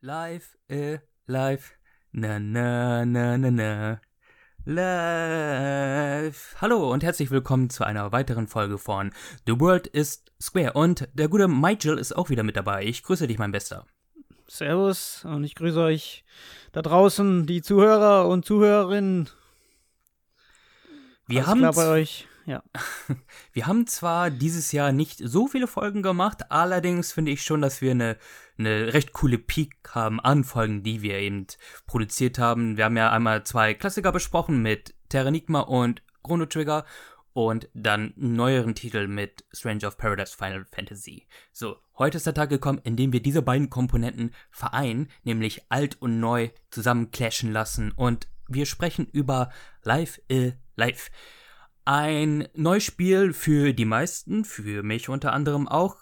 Live, äh, live, na, na, na, na, na. Live. Hallo und herzlich willkommen zu einer weiteren Folge von The World is Square. Und der gute Michael ist auch wieder mit dabei. Ich grüße dich, mein Bester. Servus und ich grüße euch da draußen, die Zuhörer und Zuhörerinnen. Wir haben bei euch. Ja. Wir haben zwar dieses Jahr nicht so viele Folgen gemacht, allerdings finde ich schon, dass wir eine, eine recht coole Peak haben an Folgen, die wir eben produziert haben. Wir haben ja einmal zwei Klassiker besprochen mit Terranigma und Chrono Trigger und dann einen neueren Titel mit Stranger of Paradise Final Fantasy. So, heute ist der Tag gekommen, in dem wir diese beiden Komponenten vereinen, nämlich alt und neu zusammen clashen lassen und wir sprechen über Live äh, Live. Ein neues Spiel für die meisten, für mich unter anderem auch.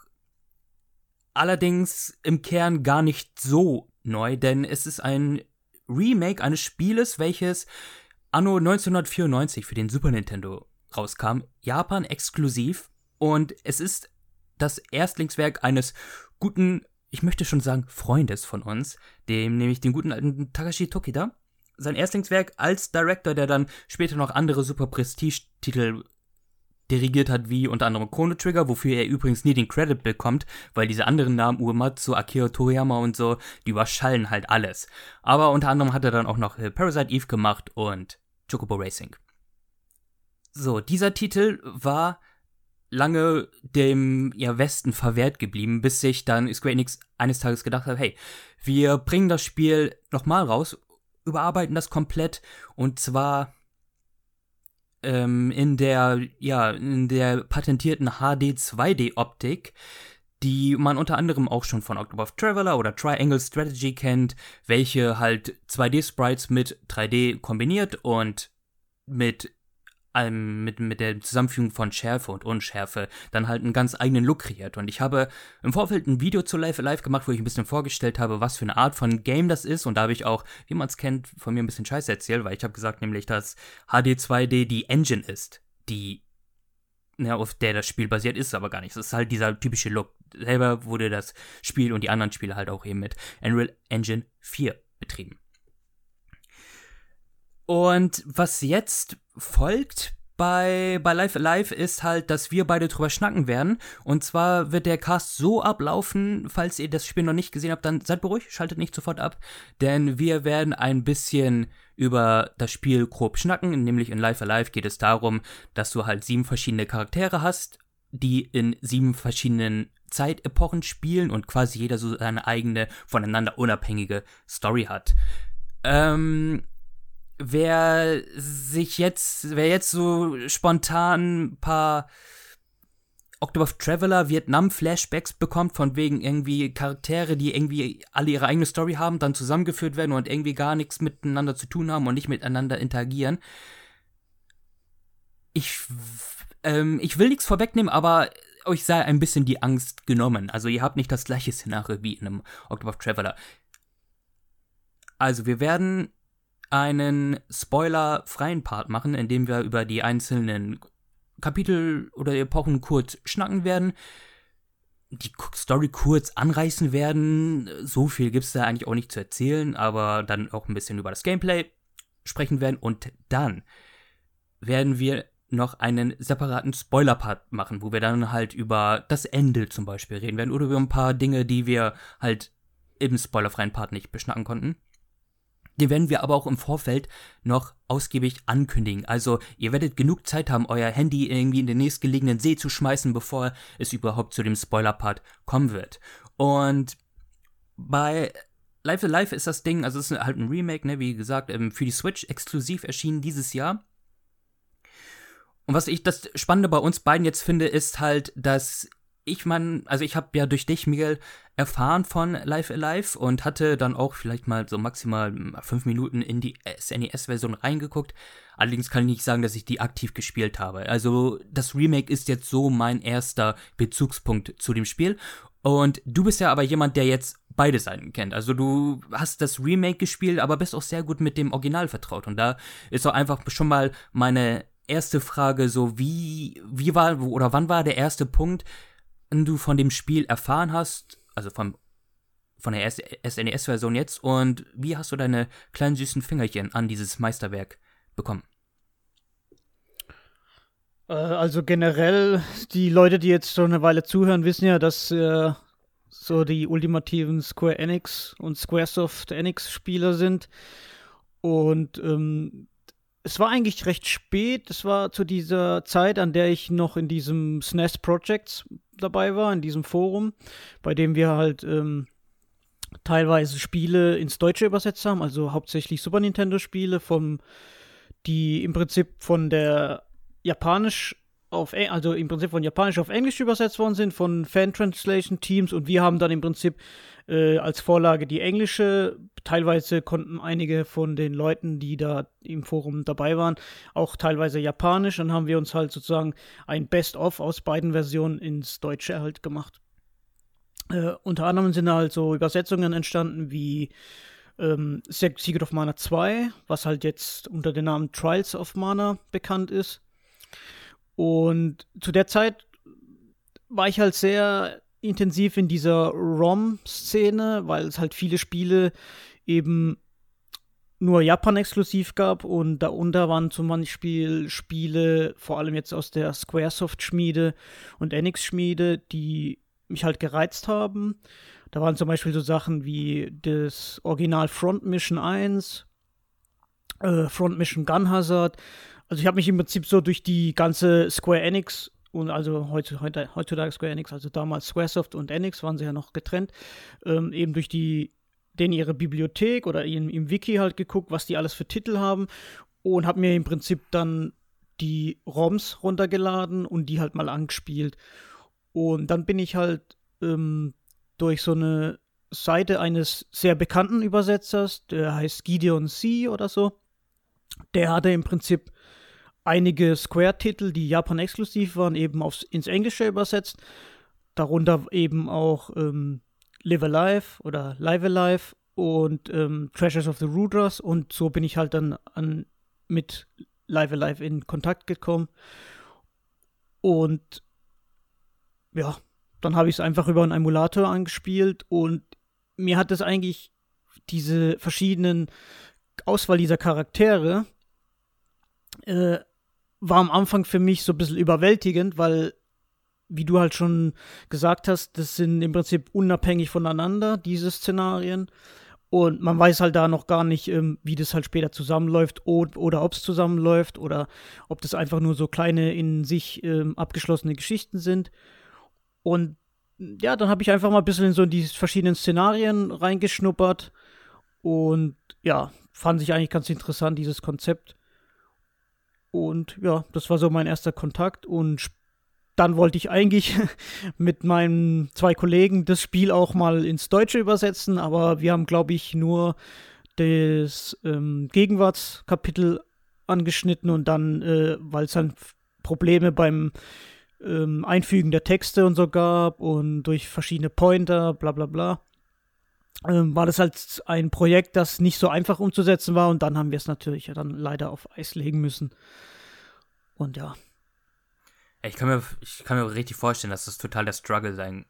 Allerdings im Kern gar nicht so neu, denn es ist ein Remake eines Spieles, welches anno 1994 für den Super Nintendo rauskam, Japan exklusiv. Und es ist das Erstlingswerk eines guten, ich möchte schon sagen, Freundes von uns, dem nämlich den guten alten Takashi Tokida sein Erstlingswerk als Director, der dann später noch andere super Prestige-Titel dirigiert hat, wie unter anderem Chrono Trigger, wofür er übrigens nie den Credit bekommt, weil diese anderen Namen, Uematsu, Akira Toriyama und so, die überschallen halt alles. Aber unter anderem hat er dann auch noch äh, Parasite Eve gemacht und Chocobo Racing. So, dieser Titel war lange dem ja, Westen verwehrt geblieben, bis sich dann Square Enix eines Tages gedacht hat, hey, wir bringen das Spiel nochmal raus überarbeiten das komplett. Und zwar ähm, in der ja in der patentierten HD 2D Optik, die man unter anderem auch schon von Octopath Traveler oder Triangle Strategy kennt, welche halt 2D Sprites mit 3D kombiniert und mit ähm, mit, mit der Zusammenfügung von Schärfe und Unschärfe dann halt einen ganz eigenen Look kreiert. Und ich habe im Vorfeld ein Video zu Live Live gemacht, wo ich ein bisschen vorgestellt habe, was für eine Art von Game das ist. Und da habe ich auch, wie man es kennt, von mir ein bisschen Scheiße erzählt, weil ich habe gesagt nämlich, dass HD 2D die Engine ist, die ja, auf der das Spiel basiert, ist aber gar nicht. Es ist halt dieser typische Look. Selber wurde das Spiel und die anderen Spiele halt auch eben mit Unreal Engine 4 betrieben. Und was jetzt folgt bei, bei Live Alive ist halt, dass wir beide drüber schnacken werden. Und zwar wird der Cast so ablaufen, falls ihr das Spiel noch nicht gesehen habt, dann seid beruhigt, schaltet nicht sofort ab. Denn wir werden ein bisschen über das Spiel grob schnacken. Nämlich in Live Alive geht es darum, dass du halt sieben verschiedene Charaktere hast, die in sieben verschiedenen Zeitepochen spielen und quasi jeder so seine eigene, voneinander unabhängige Story hat. Ähm, wer sich jetzt, wer jetzt so spontan ein paar Octopath Traveler Vietnam-Flashbacks bekommt, von wegen irgendwie Charaktere, die irgendwie alle ihre eigene Story haben, dann zusammengeführt werden und irgendwie gar nichts miteinander zu tun haben und nicht miteinander interagieren. Ich, ähm, ich will nichts vorwegnehmen, aber euch sei ein bisschen die Angst genommen. Also ihr habt nicht das gleiche Szenario wie in einem Octopath Traveler. Also wir werden einen spoilerfreien Part machen, in dem wir über die einzelnen Kapitel oder Epochen kurz schnacken werden, die Story kurz anreißen werden. So viel gibt es da eigentlich auch nicht zu erzählen, aber dann auch ein bisschen über das Gameplay sprechen werden und dann werden wir noch einen separaten Spoiler-Part machen, wo wir dann halt über das Ende zum Beispiel reden werden oder über ein paar Dinge, die wir halt im spoilerfreien Part nicht beschnacken konnten. Den werden wir aber auch im Vorfeld noch ausgiebig ankündigen. Also ihr werdet genug Zeit haben, euer Handy irgendwie in den nächstgelegenen See zu schmeißen, bevor es überhaupt zu dem Spoiler-Part kommen wird. Und bei Life Alive ist das Ding, also es ist halt ein Remake, ne, wie gesagt, ähm, für die Switch exklusiv erschienen dieses Jahr. Und was ich das Spannende bei uns beiden jetzt finde, ist halt, dass ich meine, also ich habe ja durch dich, Miguel, erfahren von Live Alive und hatte dann auch vielleicht mal so maximal fünf Minuten in die SNES-Version reingeguckt. Allerdings kann ich nicht sagen, dass ich die aktiv gespielt habe. Also das Remake ist jetzt so mein erster Bezugspunkt zu dem Spiel. Und du bist ja aber jemand, der jetzt beide Seiten kennt. Also du hast das Remake gespielt, aber bist auch sehr gut mit dem Original vertraut. Und da ist auch einfach schon mal meine erste Frage so, wie, wie war oder wann war der erste Punkt, du von dem Spiel erfahren hast, also vom von der SNES-Version jetzt und wie hast du deine kleinen süßen Fingerchen an dieses Meisterwerk bekommen? Äh, also generell, die Leute, die jetzt schon eine Weile zuhören, wissen ja, dass äh, so die ultimativen Square Enix und Squaresoft Enix-Spieler sind. Und ähm, es war eigentlich recht spät. Es war zu dieser Zeit, an der ich noch in diesem SNES Projects dabei war, in diesem Forum, bei dem wir halt ähm, teilweise Spiele ins Deutsche übersetzt haben, also hauptsächlich Super Nintendo Spiele, vom, die im Prinzip von der Japanisch auf, also im Prinzip von Japanisch auf Englisch übersetzt worden sind, von Fan-Translation-Teams und wir haben dann im Prinzip äh, als Vorlage die englische. Teilweise konnten einige von den Leuten, die da im Forum dabei waren, auch teilweise Japanisch. Dann haben wir uns halt sozusagen ein Best-of aus beiden Versionen ins Deutsche halt gemacht. Äh, unter anderem sind halt so Übersetzungen entstanden wie ähm, Secret of Mana 2, was halt jetzt unter dem Namen Trials of Mana bekannt ist. Und zu der Zeit war ich halt sehr intensiv in dieser ROM-Szene, weil es halt viele Spiele eben nur Japan-exklusiv gab und darunter waren zum Beispiel Spiele, vor allem jetzt aus der Squaresoft-Schmiede und Enix-Schmiede, die mich halt gereizt haben. Da waren zum Beispiel so Sachen wie das Original Front Mission 1, äh, Front Mission Gun Hazard also ich habe mich im Prinzip so durch die ganze Square Enix und also heutzutage, heutzutage Square Enix, also damals Squaresoft und Enix waren sie ja noch getrennt, ähm, eben durch die denen ihre Bibliothek oder in, im Wiki halt geguckt, was die alles für Titel haben und habe mir im Prinzip dann die ROMs runtergeladen und die halt mal angespielt. Und dann bin ich halt ähm, durch so eine Seite eines sehr bekannten Übersetzers, der heißt Gideon C. oder so, der hatte im Prinzip einige Square-Titel, die Japan-exklusiv waren, eben aufs, ins Englische übersetzt. Darunter eben auch ähm, Live Alive oder Live Alive und ähm, Treasures of the Rudras. Und so bin ich halt dann an, mit Live Alive in Kontakt gekommen. Und ja, dann habe ich es einfach über einen Emulator angespielt und mir hat es eigentlich diese verschiedenen Auswahl dieser Charaktere äh, war am Anfang für mich so ein bisschen überwältigend, weil, wie du halt schon gesagt hast, das sind im Prinzip unabhängig voneinander, diese Szenarien. Und man weiß halt da noch gar nicht, ähm, wie das halt später zusammenläuft oder, ob es zusammenläuft oder ob das einfach nur so kleine in sich ähm, abgeschlossene Geschichten sind. Und ja, dann habe ich einfach mal ein bisschen in so die verschiedenen Szenarien reingeschnuppert und ja, fand ich eigentlich ganz interessant, dieses Konzept. Und ja, das war so mein erster Kontakt. Und dann wollte ich eigentlich mit meinen zwei Kollegen das Spiel auch mal ins Deutsche übersetzen, aber wir haben, glaube ich, nur das ähm, Gegenwartskapitel angeschnitten und dann, äh, weil es dann Probleme beim ähm, Einfügen der Texte und so gab und durch verschiedene Pointer, bla bla bla, war das halt ein Projekt, das nicht so einfach umzusetzen war und dann haben wir es natürlich ja dann leider auf Eis legen müssen. Und ja. Ich kann mir, ich kann mir richtig vorstellen, dass das total der Struggle sein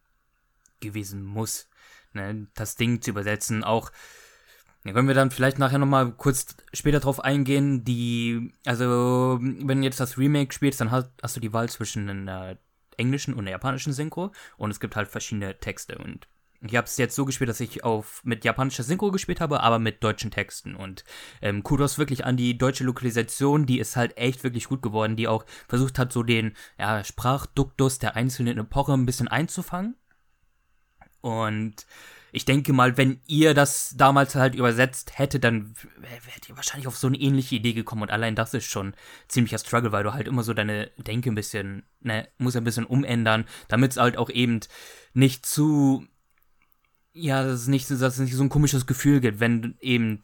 gewesen muss, ne? das Ding zu übersetzen. Auch, da können wir dann vielleicht nachher nochmal kurz später drauf eingehen, die, also, wenn du jetzt das Remake spielst, dann hast, hast du die Wahl zwischen einer englischen und einer japanischen Synchro und es gibt halt verschiedene Texte und ich habe es jetzt so gespielt, dass ich auf mit japanischer Synchro gespielt habe, aber mit deutschen Texten. Und ähm, Kudos wirklich an die deutsche Lokalisation, die ist halt echt wirklich gut geworden, die auch versucht hat, so den ja, Sprachduktus der einzelnen Epoche ein bisschen einzufangen. Und ich denke mal, wenn ihr das damals halt übersetzt hättet, dann wärt ihr wahrscheinlich auf so eine ähnliche Idee gekommen. Und allein das ist schon ziemlicher Struggle, weil du halt immer so deine Denke ein bisschen, ne, muss ein bisschen umändern, damit es halt auch eben nicht zu ja, dass es nicht, dass es nicht so ein komisches Gefühl gibt, wenn eben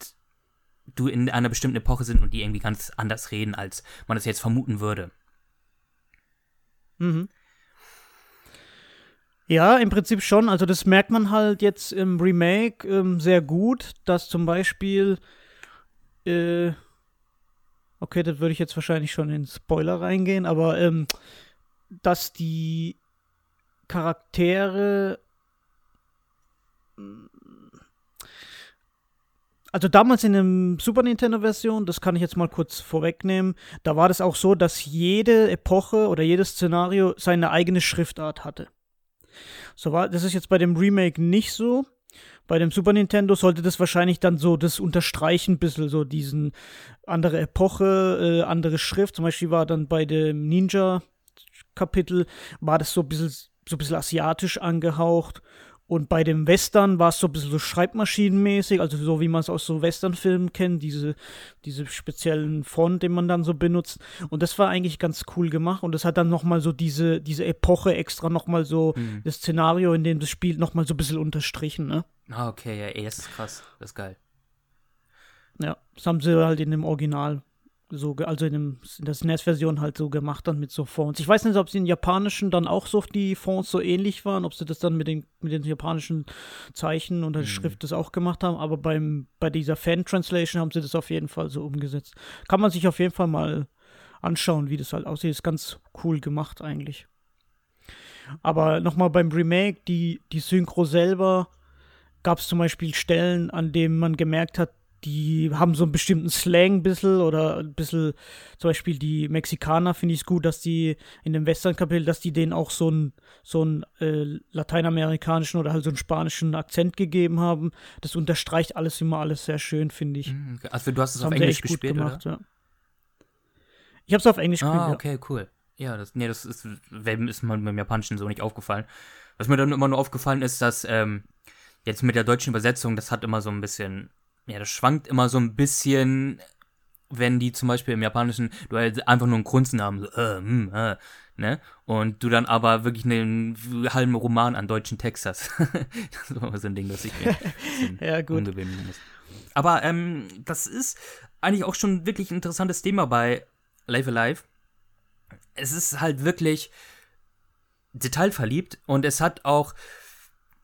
du in einer bestimmten Epoche sind und die irgendwie ganz anders reden, als man es jetzt vermuten würde. Mhm. Ja, im Prinzip schon. Also das merkt man halt jetzt im Remake ähm, sehr gut, dass zum Beispiel, äh, okay, das würde ich jetzt wahrscheinlich schon in Spoiler reingehen, aber ähm, dass die Charaktere also damals in der Super Nintendo-Version, das kann ich jetzt mal kurz vorwegnehmen, da war das auch so, dass jede Epoche oder jedes Szenario seine eigene Schriftart hatte. So war, das ist jetzt bei dem Remake nicht so. Bei dem Super Nintendo sollte das wahrscheinlich dann so das unterstreichen, ein bisschen so diesen andere Epoche, äh, andere Schrift. Zum Beispiel war dann bei dem Ninja-Kapitel, war das so ein bisschen, so ein bisschen asiatisch angehaucht. Und bei dem Western war es so ein bisschen so schreibmaschinenmäßig, also so wie man es aus so Westernfilmen kennt, diese, diese speziellen Font, den man dann so benutzt. Und das war eigentlich ganz cool gemacht. Und das hat dann nochmal so diese, diese Epoche extra nochmal so, mhm. das Szenario, in dem das spielt, nochmal so ein bisschen unterstrichen, ne? Ah, okay, ja, ey, das ist krass. Das ist geil. Ja, das haben sie halt in dem Original so, also in, dem, in der SNES-Version halt so gemacht dann mit so Fonts. Ich weiß nicht, ob sie in japanischen dann auch so die Fonts so ähnlich waren, ob sie das dann mit den, mit den japanischen Zeichen und der mhm. Schrift das auch gemacht haben, aber beim, bei dieser Fan-Translation haben sie das auf jeden Fall so umgesetzt. Kann man sich auf jeden Fall mal anschauen, wie das halt aussieht. Ist ganz cool gemacht eigentlich. Aber nochmal beim Remake, die, die Synchro selber, gab es zum Beispiel Stellen, an denen man gemerkt hat, die haben so einen bestimmten Slang ein bisschen oder ein bisschen, zum Beispiel die Mexikaner finde ich es gut, dass die in dem Western-Kapitel, dass die denen auch so einen so einen äh, lateinamerikanischen oder halt so einen spanischen Akzent gegeben haben. Das unterstreicht alles immer alles sehr schön, finde ich. Mhm, also du hast es auf Englisch gespielt, gemacht, oder? Ja. Ich habe es auf Englisch gespielt. Ah, okay, ja. cool. Ja, das, nee, das ist, ist mir beim Japanischen so nicht aufgefallen. Was mir dann immer nur aufgefallen ist, dass ähm, jetzt mit der deutschen Übersetzung, das hat immer so ein bisschen ja, das schwankt immer so ein bisschen, wenn die zum Beispiel im Japanischen, du halt einfach nur einen Grunzen haben, so, äh, mh, hm, äh, ne? Und du dann aber wirklich einen halben Roman an deutschen Text hast. das ist immer so ein Ding, das ich mir ja, gut. muss. Aber ähm, das ist eigentlich auch schon wirklich ein interessantes Thema bei Live Alive. Es ist halt wirklich detailverliebt und es hat auch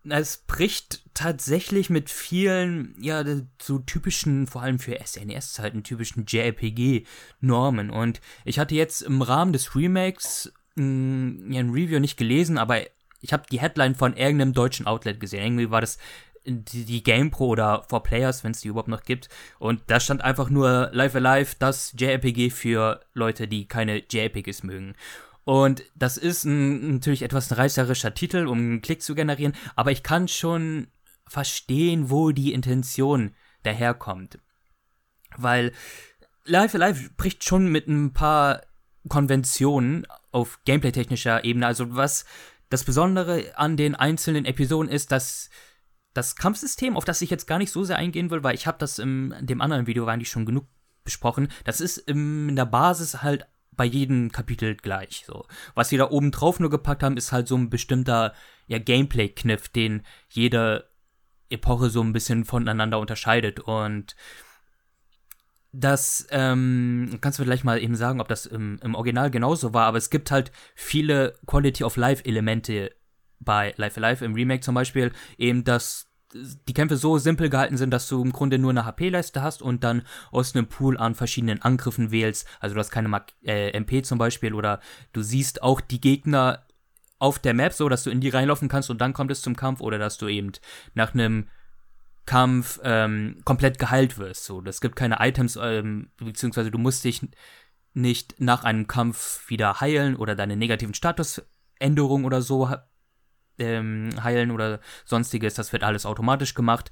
es bricht tatsächlich mit vielen, ja, so typischen, vor allem für SNES-Zeiten, typischen JRPG-Normen. Und ich hatte jetzt im Rahmen des Remakes mh, ja, ein Review nicht gelesen, aber ich habe die Headline von irgendeinem deutschen Outlet gesehen. Irgendwie war das die, die GamePro oder 4Players, wenn es die überhaupt noch gibt. Und da stand einfach nur Live Alive, das JRPG für Leute, die keine JRPGs mögen. Und das ist ein, natürlich etwas ein reißerischer Titel, um einen Klick zu generieren, aber ich kann schon verstehen, wo die Intention daherkommt. Weil Live Alive bricht schon mit ein paar Konventionen auf gameplay-technischer Ebene. Also was das Besondere an den einzelnen Episoden ist, dass das Kampfsystem, auf das ich jetzt gar nicht so sehr eingehen will, weil ich habe das in dem anderen Video eigentlich schon genug besprochen, das ist in der Basis halt bei jedem Kapitel gleich. So. Was sie da oben drauf nur gepackt haben, ist halt so ein bestimmter ja, Gameplay-Kniff, den jede Epoche so ein bisschen voneinander unterscheidet. Und das ähm, kannst du vielleicht mal eben sagen, ob das im, im Original genauso war, aber es gibt halt viele Quality of Life-Elemente bei Life Alive im Remake zum Beispiel, eben das die Kämpfe so simpel gehalten sind, dass du im Grunde nur eine HP-Leiste hast und dann aus einem Pool an verschiedenen Angriffen wählst. Also du hast keine Mag äh, MP zum Beispiel oder du siehst auch die Gegner auf der Map so, dass du in die reinlaufen kannst und dann kommt es zum Kampf oder dass du eben nach einem Kampf ähm, komplett geheilt wirst. So, es gibt keine Items, ähm, beziehungsweise du musst dich nicht nach einem Kampf wieder heilen oder deine negativen Statusänderungen oder so ähm, heilen oder sonstiges. Das wird alles automatisch gemacht.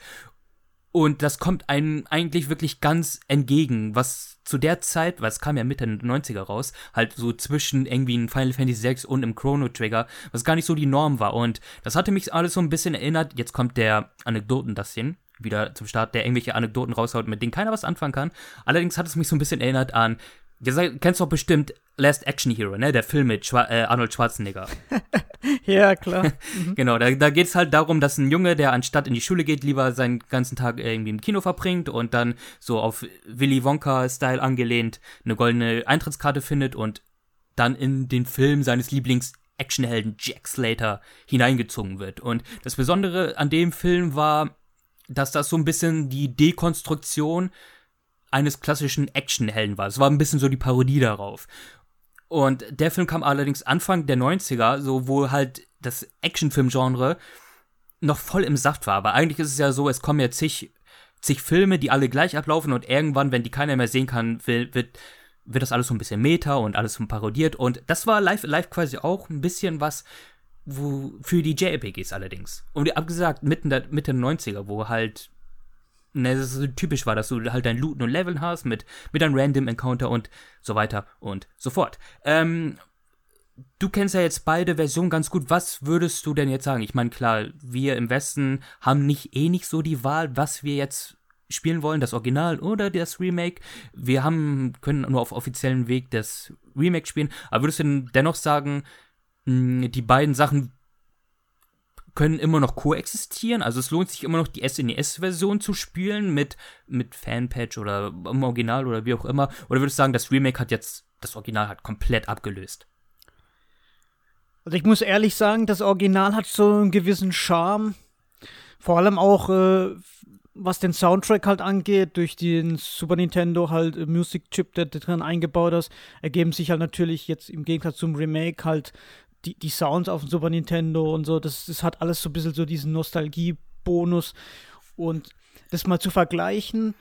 Und das kommt einem eigentlich wirklich ganz entgegen, was zu der Zeit, weil es kam ja Mitte der 90er raus, halt so zwischen irgendwie in Final Fantasy 6 und im Chrono Trigger, was gar nicht so die Norm war. Und das hatte mich alles so ein bisschen erinnert. Jetzt kommt der Anekdoten das hin, wieder zum Start, der irgendwelche Anekdoten raushaut, mit denen keiner was anfangen kann. Allerdings hat es mich so ein bisschen erinnert an Du kennst doch bestimmt Last Action Hero, ne? Der Film mit Schwa äh, Arnold Schwarzenegger. ja, klar. Mhm. genau, da, da geht es halt darum, dass ein Junge, der anstatt in die Schule geht, lieber seinen ganzen Tag irgendwie im Kino verbringt und dann so auf Willy Wonka-Style angelehnt eine goldene Eintrittskarte findet und dann in den Film seines Lieblings Actionhelden Jack Slater hineingezogen wird. Und das Besondere an dem Film war, dass das so ein bisschen die Dekonstruktion eines klassischen Actionhelden war. Es war ein bisschen so die Parodie darauf. Und der Film kam allerdings Anfang der 90er, so wo halt das Actionfilm-Genre noch voll im Saft war. Aber eigentlich ist es ja so, es kommen ja zig zig Filme, die alle gleich ablaufen und irgendwann, wenn die keiner mehr sehen kann, will, wird, wird das alles so ein bisschen Meta und alles parodiert. Und das war live, live quasi auch ein bisschen was wo, für die JRPGs allerdings. Und abgesagt, mitten der, Mitte der 90er, wo halt ne, das so typisch war, dass du halt dein Looten und Leveln hast mit, mit einem Random Encounter und so weiter und so fort. Ähm, du kennst ja jetzt beide Versionen ganz gut. Was würdest du denn jetzt sagen? Ich meine, klar, wir im Westen haben nicht eh nicht so die Wahl, was wir jetzt spielen wollen, das Original oder das Remake. Wir haben, können nur auf offiziellen Weg das Remake spielen. Aber würdest du denn dennoch sagen, die beiden Sachen können immer noch koexistieren. Also es lohnt sich immer noch die SNES-Version zu spielen mit, mit Fanpatch oder im Original oder wie auch immer. Oder würdest du sagen, das Remake hat jetzt, das Original hat komplett abgelöst? Also ich muss ehrlich sagen, das Original hat so einen gewissen Charme. Vor allem auch, äh, was den Soundtrack halt angeht, durch den Super Nintendo halt äh, Music Chip, der, drin eingebaut ist, ergeben sich halt natürlich jetzt im Gegensatz zum Remake halt die, die Sounds auf dem Super Nintendo und so, das, das hat alles so ein bisschen so diesen Nostalgie-Bonus. Und das mal zu vergleichen,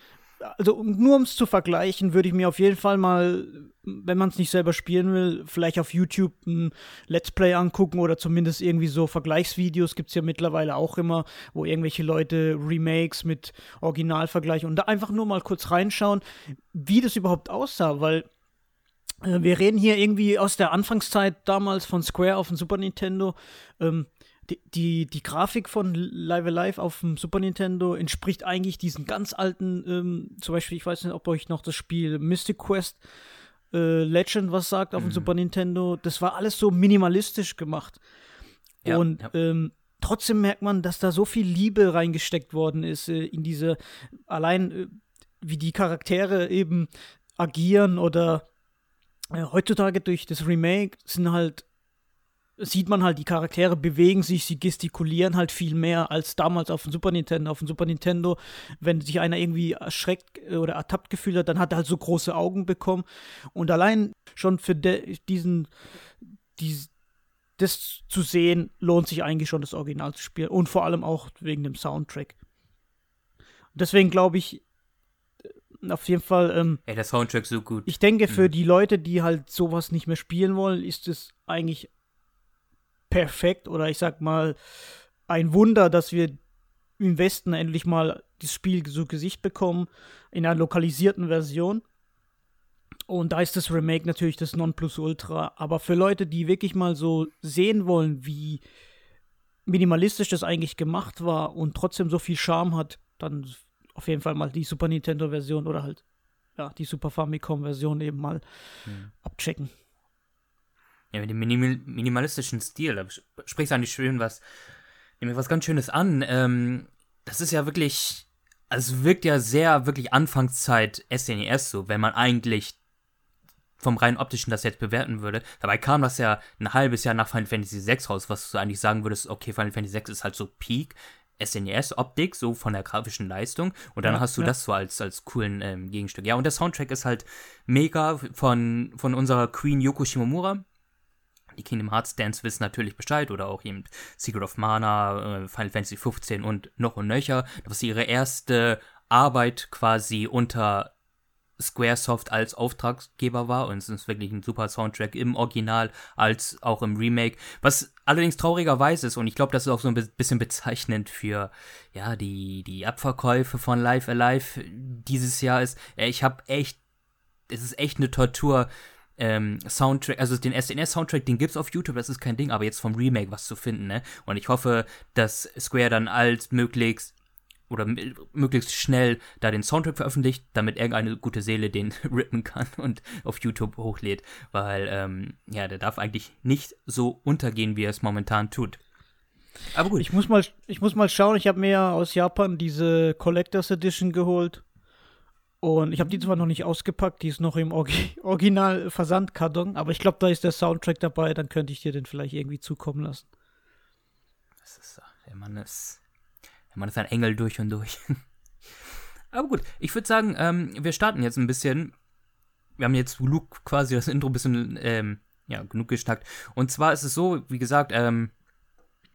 also nur um es zu vergleichen, würde ich mir auf jeden Fall mal, wenn man es nicht selber spielen will, vielleicht auf YouTube ein Let's Play angucken oder zumindest irgendwie so Vergleichsvideos gibt es ja mittlerweile auch immer, wo irgendwelche Leute Remakes mit Original vergleichen und da einfach nur mal kurz reinschauen, wie das überhaupt aussah, weil äh, wir reden hier irgendwie aus der Anfangszeit damals von Square auf dem Super Nintendo. Ähm, die, die, die, Grafik von Live Alive auf dem Super Nintendo entspricht eigentlich diesen ganz alten, ähm, zum Beispiel, ich weiß nicht, ob euch noch das Spiel Mystic Quest äh, Legend was sagt auf mhm. dem Super Nintendo. Das war alles so minimalistisch gemacht. Ja, Und ja. Ähm, trotzdem merkt man, dass da so viel Liebe reingesteckt worden ist äh, in diese, allein äh, wie die Charaktere eben agieren oder äh, heutzutage durch das Remake sind halt sieht man halt, die Charaktere bewegen sich, sie gestikulieren halt viel mehr als damals auf dem Super Nintendo. Auf dem Super Nintendo, wenn sich einer irgendwie erschreckt äh, oder ertappt gefühlt hat, dann hat er halt so große Augen bekommen. Und allein schon für diesen, dies, das zu sehen, lohnt sich eigentlich schon, das Original zu spielen. Und vor allem auch wegen dem Soundtrack. Deswegen glaube ich, auf jeden Fall. Ähm, Ey, der Soundtrack so gut. Ich denke, für mhm. die Leute, die halt sowas nicht mehr spielen wollen, ist es eigentlich perfekt oder ich sag mal ein Wunder, dass wir im Westen endlich mal das Spiel zu Gesicht bekommen in einer lokalisierten Version. Und da ist das Remake natürlich das Nonplusultra. Aber für Leute, die wirklich mal so sehen wollen, wie minimalistisch das eigentlich gemacht war und trotzdem so viel Charme hat, dann auf jeden Fall mal die Super Nintendo-Version oder halt ja, die Super Famicom-Version eben mal hm. abchecken. Ja, mit dem Minim minimalistischen Stil, da sprichst du eigentlich schön was, nämlich was ganz Schönes an. Ähm, das ist ja wirklich, also es wirkt ja sehr wirklich Anfangszeit SNES so, wenn man eigentlich vom rein optischen das jetzt bewerten würde. Dabei kam das ja ein halbes Jahr nach Final Fantasy VI raus, was du eigentlich sagen würdest, okay, Final Fantasy VI ist halt so Peak SNES-Optik, so von der grafischen Leistung. Und dann ja, hast du ja. das so als, als coolen ähm, Gegenstück. Ja, und der Soundtrack ist halt mega von, von unserer Queen Yoko Shimomura. Die Kingdom Hearts Dance wissen natürlich Bescheid oder auch eben Secret of Mana, äh, Final Fantasy 15 und noch und nöcher. Das ist ihre erste Arbeit quasi unter Squaresoft als Auftraggeber war und es ist wirklich ein super Soundtrack im Original als auch im Remake. Was allerdings traurigerweise ist und ich glaube, das ist auch so ein bisschen bezeichnend für ja die die Abverkäufe von Live Alive dieses Jahr ist. Äh, ich habe echt, es ist echt eine Tortur. Ähm, Soundtrack, also den SNES-Soundtrack, den gibt's auf YouTube, das ist kein Ding, aber jetzt vom Remake was zu finden, ne? Und ich hoffe, dass Square dann als möglichst oder möglichst schnell da den Soundtrack veröffentlicht, damit irgendeine gute Seele den rippen kann und auf YouTube hochlädt, weil ähm, ja, der darf eigentlich nicht so untergehen, wie er es momentan tut. Aber gut. Ich muss mal, ich muss mal schauen. Ich habe mir aus Japan diese Collectors Edition geholt. Und ich habe die zwar noch nicht ausgepackt, die ist noch im Orgi Original Versandkarton, aber ich glaube, da ist der Soundtrack dabei, dann könnte ich dir den vielleicht irgendwie zukommen lassen. Das ist, der Mann ist man ist ein Engel durch und durch. Aber gut, ich würde sagen, ähm, wir starten jetzt ein bisschen. Wir haben jetzt Luke quasi das Intro ein bisschen, ähm, ja, genug geschnackt. Und zwar ist es so, wie gesagt, ähm,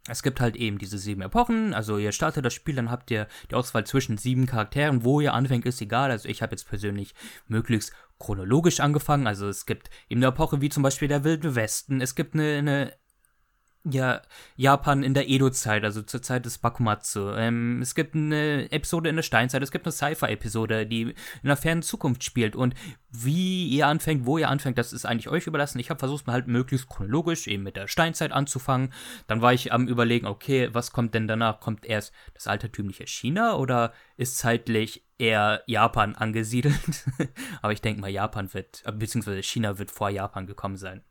es gibt halt eben diese sieben Epochen. Also ihr startet das Spiel, dann habt ihr die Auswahl zwischen sieben Charakteren. Wo ihr anfängt, ist egal. Also ich habe jetzt persönlich möglichst chronologisch angefangen. Also es gibt eben eine Epoche wie zum Beispiel der Wilde Westen. Es gibt eine, eine ja, Japan in der Edo-Zeit, also zur Zeit des Bakumatsu. Ähm, es gibt eine Episode in der Steinzeit, es gibt eine Sci-Fi-Episode, die in der fernen Zukunft spielt. Und wie ihr anfängt, wo ihr anfängt, das ist eigentlich euch überlassen. Ich habe versucht, mal halt möglichst chronologisch eben mit der Steinzeit anzufangen. Dann war ich am überlegen, okay, was kommt denn danach? Kommt erst das altertümliche China oder ist zeitlich eher Japan angesiedelt? Aber ich denke mal, Japan wird, beziehungsweise China wird vor Japan gekommen sein.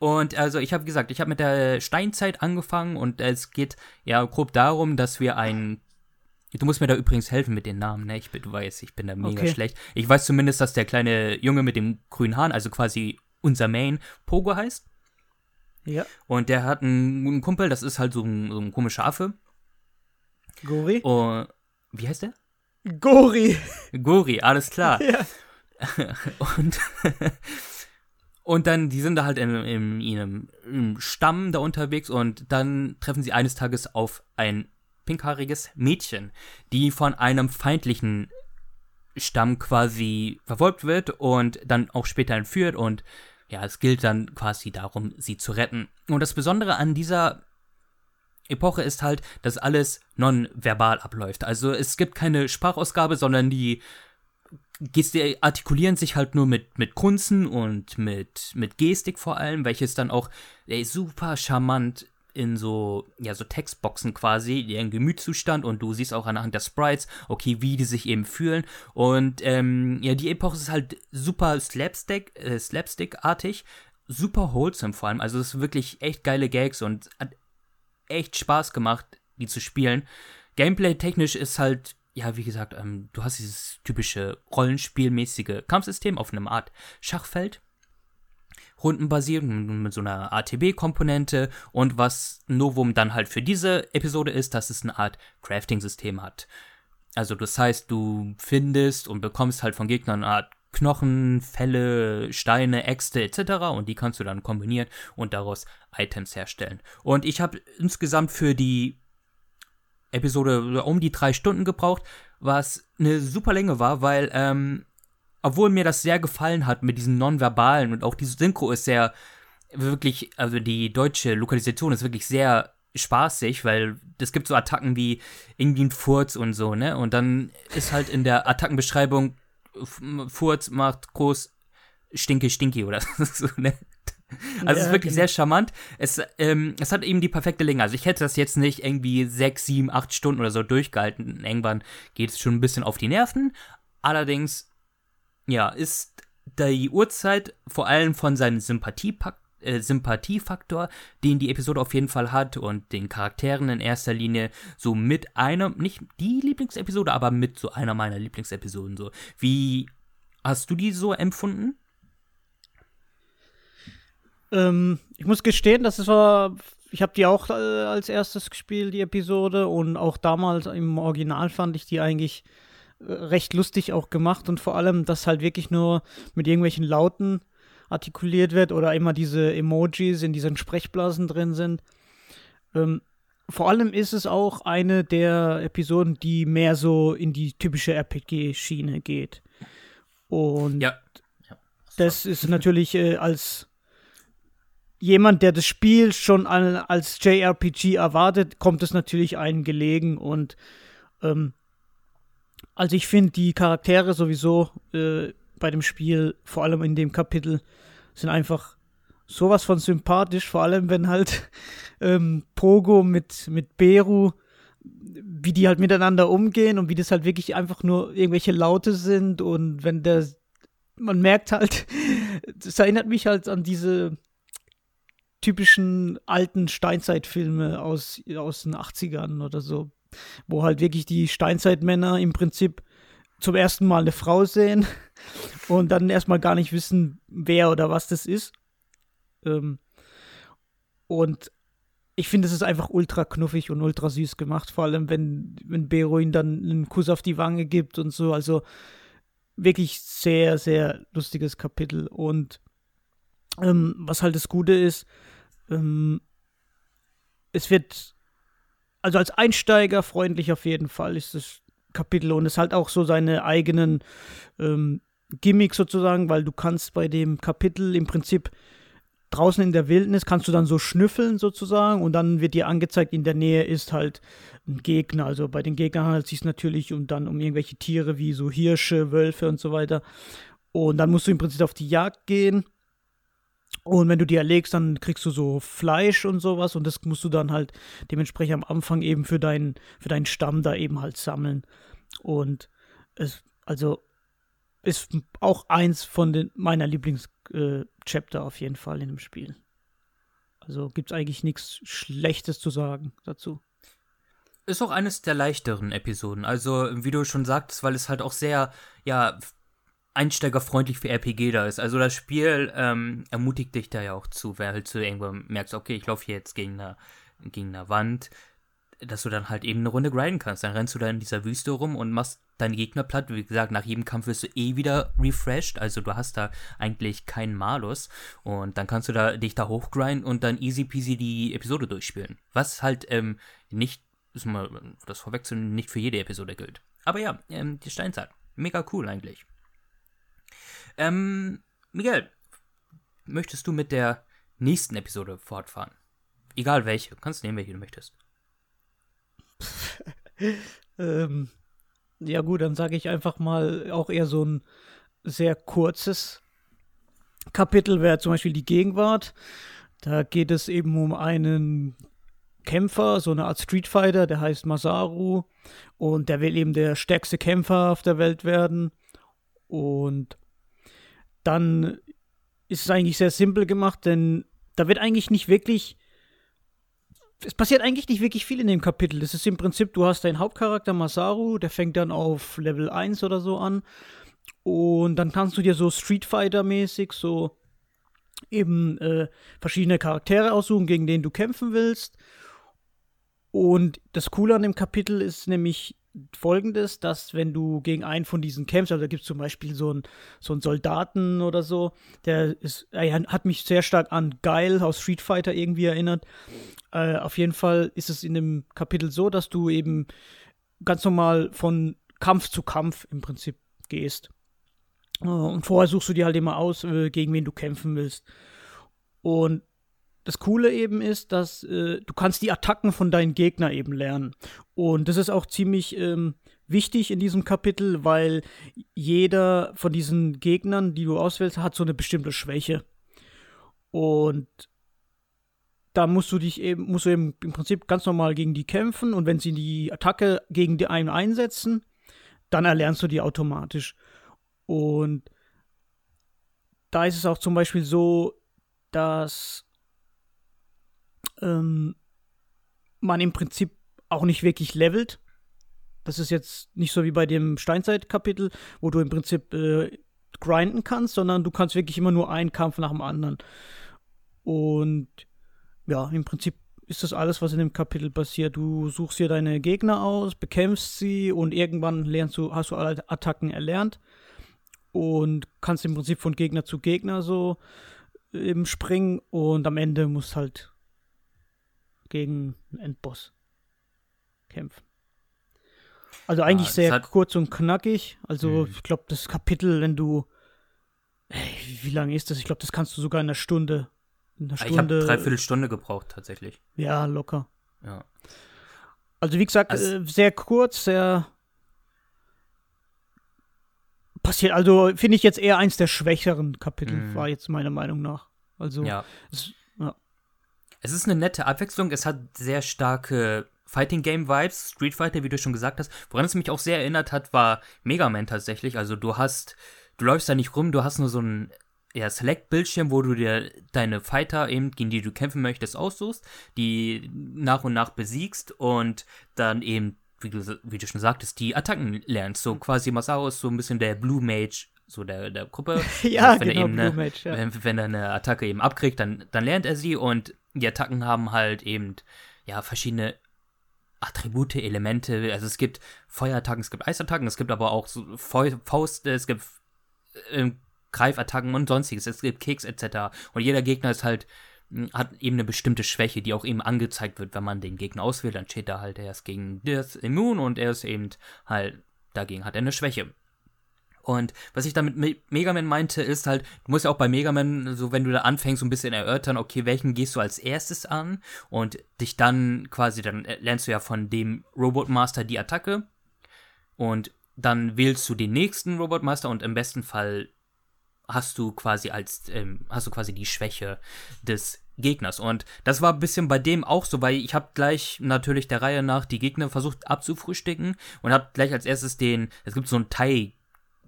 Und also ich habe gesagt, ich habe mit der Steinzeit angefangen und es geht ja grob darum, dass wir ein Du musst mir da übrigens helfen mit den Namen, ne? Ich bin, du weißt, ich bin da mega okay. schlecht. Ich weiß zumindest, dass der kleine Junge mit dem grünen Haaren, also quasi unser Main, Pogo heißt. Ja. Und der hat einen, einen Kumpel, das ist halt so ein, so ein komischer Affe. Gori? Und, wie heißt der? Gori. Gori, alles klar. Ja. Und Und dann, die sind da halt in, in, in, Stamm da unterwegs und dann treffen sie eines Tages auf ein pinkhaariges Mädchen, die von einem feindlichen Stamm quasi verfolgt wird und dann auch später entführt und ja, es gilt dann quasi darum, sie zu retten. Und das Besondere an dieser Epoche ist halt, dass alles nonverbal abläuft. Also es gibt keine Sprachausgabe, sondern die die artikulieren sich halt nur mit, mit Kunzen und mit, mit Gestik vor allem, welches dann auch ey, super charmant in so, ja, so Textboxen quasi, ihren Gemütszustand und du siehst auch anhand der Sprites, okay, wie die sich eben fühlen. Und ähm, ja, die Epoche ist halt super Slapstick, äh, Slapstick-artig, super wholesome vor allem. Also es ist wirklich echt geile Gags und hat echt Spaß gemacht, die zu spielen. Gameplay-technisch ist halt ja, wie gesagt, ähm, du hast dieses typische Rollenspielmäßige Kampfsystem auf einem Art Schachfeld. Rundenbasiert mit so einer ATB-Komponente und was Novum dann halt für diese Episode ist, dass es eine Art Crafting-System hat. Also das heißt, du findest und bekommst halt von Gegnern eine Art Knochen, Felle, Steine, Äxte etc. und die kannst du dann kombinieren und daraus Items herstellen. Und ich habe insgesamt für die Episode um die drei Stunden gebraucht, was eine super Länge war, weil, ähm, obwohl mir das sehr gefallen hat mit diesem Nonverbalen und auch diese Synchro ist sehr, wirklich, also die deutsche Lokalisation ist wirklich sehr spaßig, weil es gibt so Attacken wie irgendwie ein Furz und so, ne? Und dann ist halt in der Attackenbeschreibung Furz macht groß Stinke Stinky oder so, ne? Also ja, es ist wirklich genau. sehr charmant. Es, ähm, es hat eben die perfekte Länge. Also ich hätte das jetzt nicht irgendwie sechs, sieben, acht Stunden oder so durchgehalten. Irgendwann geht es schon ein bisschen auf die Nerven. Allerdings, ja, ist die Uhrzeit vor allem von seinem Sympathiepakt äh, Sympathiefaktor, den die Episode auf jeden Fall hat und den Charakteren in erster Linie so mit einer, nicht die Lieblingsepisode, aber mit so einer meiner Lieblingsepisoden so. Wie hast du die so empfunden? Ähm, ich muss gestehen, das war. Ich habe die auch äh, als erstes gespielt, die Episode. Und auch damals im Original fand ich die eigentlich äh, recht lustig auch gemacht. Und vor allem, dass halt wirklich nur mit irgendwelchen Lauten artikuliert wird oder immer diese Emojis in diesen Sprechblasen drin sind. Ähm, vor allem ist es auch eine der Episoden, die mehr so in die typische RPG-Schiene geht. Und ja. ja. das ist natürlich äh, als jemand, der das Spiel schon als JRPG erwartet, kommt es natürlich einen gelegen und ähm, also ich finde die Charaktere sowieso äh, bei dem Spiel, vor allem in dem Kapitel, sind einfach sowas von sympathisch, vor allem wenn halt ähm, Pogo mit, mit Beru, wie die halt miteinander umgehen und wie das halt wirklich einfach nur irgendwelche Laute sind und wenn der, man merkt halt, das erinnert mich halt an diese typischen alten Steinzeitfilme aus, aus den 80ern oder so, wo halt wirklich die Steinzeitmänner im Prinzip zum ersten Mal eine Frau sehen und dann erstmal gar nicht wissen, wer oder was das ist. Ähm, und ich finde, es ist einfach ultra knuffig und ultra süß gemacht, vor allem wenn, wenn Beruin dann einen Kuss auf die Wange gibt und so. Also wirklich sehr, sehr lustiges Kapitel. Und ähm, was halt das Gute ist, ähm, es wird, also als Einsteiger freundlich auf jeden Fall ist das Kapitel und es hat auch so seine eigenen ähm, Gimmicks sozusagen, weil du kannst bei dem Kapitel im Prinzip draußen in der Wildnis kannst du dann so schnüffeln sozusagen und dann wird dir angezeigt, in der Nähe ist halt ein Gegner. Also bei den Gegnern handelt es sich natürlich um dann um irgendwelche Tiere wie so Hirsche, Wölfe und so weiter. Und dann musst du im Prinzip auf die Jagd gehen. Und wenn du die erlegst, dann kriegst du so Fleisch und sowas und das musst du dann halt dementsprechend am Anfang eben für deinen, für deinen Stamm da eben halt sammeln. Und es, also ist auch eins von den meiner Lieblings-Chapter äh, auf jeden Fall in dem Spiel. Also gibt es eigentlich nichts Schlechtes zu sagen dazu. Ist auch eines der leichteren Episoden. Also, wie du schon sagtest, weil es halt auch sehr, ja, einsteigerfreundlich für RPG da ist. Also das Spiel ähm, ermutigt dich da ja auch zu, weil halt du irgendwo merkst, okay, ich laufe hier jetzt gegen eine, gegen eine Wand, dass du dann halt eben eine Runde grinden kannst. Dann rennst du da in dieser Wüste rum und machst deinen Gegner platt. Wie gesagt, nach jedem Kampf wirst du eh wieder refreshed. Also du hast da eigentlich keinen Malus. Und dann kannst du da dich da hochgrinden und dann easy peasy die Episode durchspielen. Was halt ähm, nicht, das vorwegzunehmen, nicht für jede Episode gilt. Aber ja, ähm, die Steinzeit. Mega cool eigentlich. Ähm, Miguel, möchtest du mit der nächsten Episode fortfahren? Egal welche, du kannst nehmen, welche du möchtest. ähm, ja gut, dann sage ich einfach mal auch eher so ein sehr kurzes Kapitel wäre zum Beispiel die Gegenwart. Da geht es eben um einen Kämpfer, so eine Art Street Fighter, der heißt Masaru und der will eben der stärkste Kämpfer auf der Welt werden. Und dann ist es eigentlich sehr simpel gemacht, denn da wird eigentlich nicht wirklich es passiert eigentlich nicht wirklich viel in dem Kapitel. Es ist im Prinzip, du hast deinen Hauptcharakter Masaru, der fängt dann auf Level 1 oder so an. Und dann kannst du dir so Street Fighter-mäßig so eben äh, verschiedene Charaktere aussuchen, gegen denen du kämpfen willst. Und das Coole an dem Kapitel ist nämlich folgendes, dass wenn du gegen einen von diesen kämpfst, also da gibt es zum Beispiel so einen, so einen Soldaten oder so, der ist, er hat mich sehr stark an Geil aus Street Fighter irgendwie erinnert. Äh, auf jeden Fall ist es in dem Kapitel so, dass du eben ganz normal von Kampf zu Kampf im Prinzip gehst. Äh, und vorher suchst du dir halt immer aus, äh, gegen wen du kämpfen willst. Und das Coole eben ist, dass äh, du kannst die Attacken von deinen Gegner eben lernen. Und das ist auch ziemlich ähm, wichtig in diesem Kapitel, weil jeder von diesen Gegnern, die du auswählst, hat so eine bestimmte Schwäche. Und da musst du dich eben, musst du eben im Prinzip ganz normal gegen die kämpfen und wenn sie die Attacke gegen die einen einsetzen, dann erlernst du die automatisch. Und da ist es auch zum Beispiel so, dass ähm, man im Prinzip auch nicht wirklich levelt. Das ist jetzt nicht so wie bei dem Steinzeit-Kapitel, wo du im Prinzip äh, grinden kannst, sondern du kannst wirklich immer nur einen Kampf nach dem anderen. Und ja, im Prinzip ist das alles, was in dem Kapitel passiert. Du suchst dir deine Gegner aus, bekämpfst sie und irgendwann lernst du, hast du alle Attacken erlernt und kannst im Prinzip von Gegner zu Gegner so eben springen und am Ende musst halt gegen einen Endboss kämpfen. Also eigentlich ja, sehr kurz und knackig. Also mhm. ich glaube, das Kapitel, wenn du ey, wie lange ist das? Ich glaube, das kannst du sogar in einer Stunde. In einer Stunde. Ich habe dreiviertel Stunde gebraucht tatsächlich. Ja, locker. Ja. Also wie gesagt, also, äh, sehr kurz, sehr passiert. Also finde ich jetzt eher eins der schwächeren Kapitel, mhm. war jetzt meiner Meinung nach. Also ja. Es, es ist eine nette Abwechslung. Es hat sehr starke Fighting Game Vibes, Street Fighter, wie du schon gesagt hast. Woran es mich auch sehr erinnert hat, war Mega Man tatsächlich. Also du hast, du läufst da nicht rum, du hast nur so ein ja, Select-Bildschirm, wo du dir deine Fighter eben, gegen die du kämpfen möchtest, aussuchst, die nach und nach besiegst und dann eben, wie du, wie du schon sagtest, die Attacken lernst. So quasi Masao ist so ein bisschen der Blue Mage so der, der Gruppe. ja, wenn genau, er eben eine, Mage, ja. wenn, wenn, er eine Attacke eben abkriegt, dann, dann lernt er sie und die Attacken haben halt eben, ja, verschiedene Attribute, Elemente. Also es gibt Feuerattacken, es gibt Eisattacken, es gibt aber auch so Fäuste, es gibt äh, Greifattacken und sonstiges. Es gibt Kicks etc. Und jeder Gegner ist halt hat eben eine bestimmte Schwäche, die auch eben angezeigt wird, wenn man den Gegner auswählt. Dann steht da halt, er ist gegen das immun und er ist eben halt, dagegen hat er eine Schwäche. Und was ich damit mit Mega Man meinte, ist halt, du musst ja auch bei Mega Man, so wenn du da anfängst, so ein bisschen erörtern, okay, welchen gehst du als erstes an und dich dann quasi, dann lernst du ja von dem Robot Master die Attacke und dann wählst du den nächsten Robot Master und im besten Fall hast du quasi als, ähm, hast du quasi die Schwäche des Gegners. Und das war ein bisschen bei dem auch so, weil ich habe gleich natürlich der Reihe nach die Gegner versucht abzufrühstücken und habe gleich als erstes den, es gibt so einen Thai,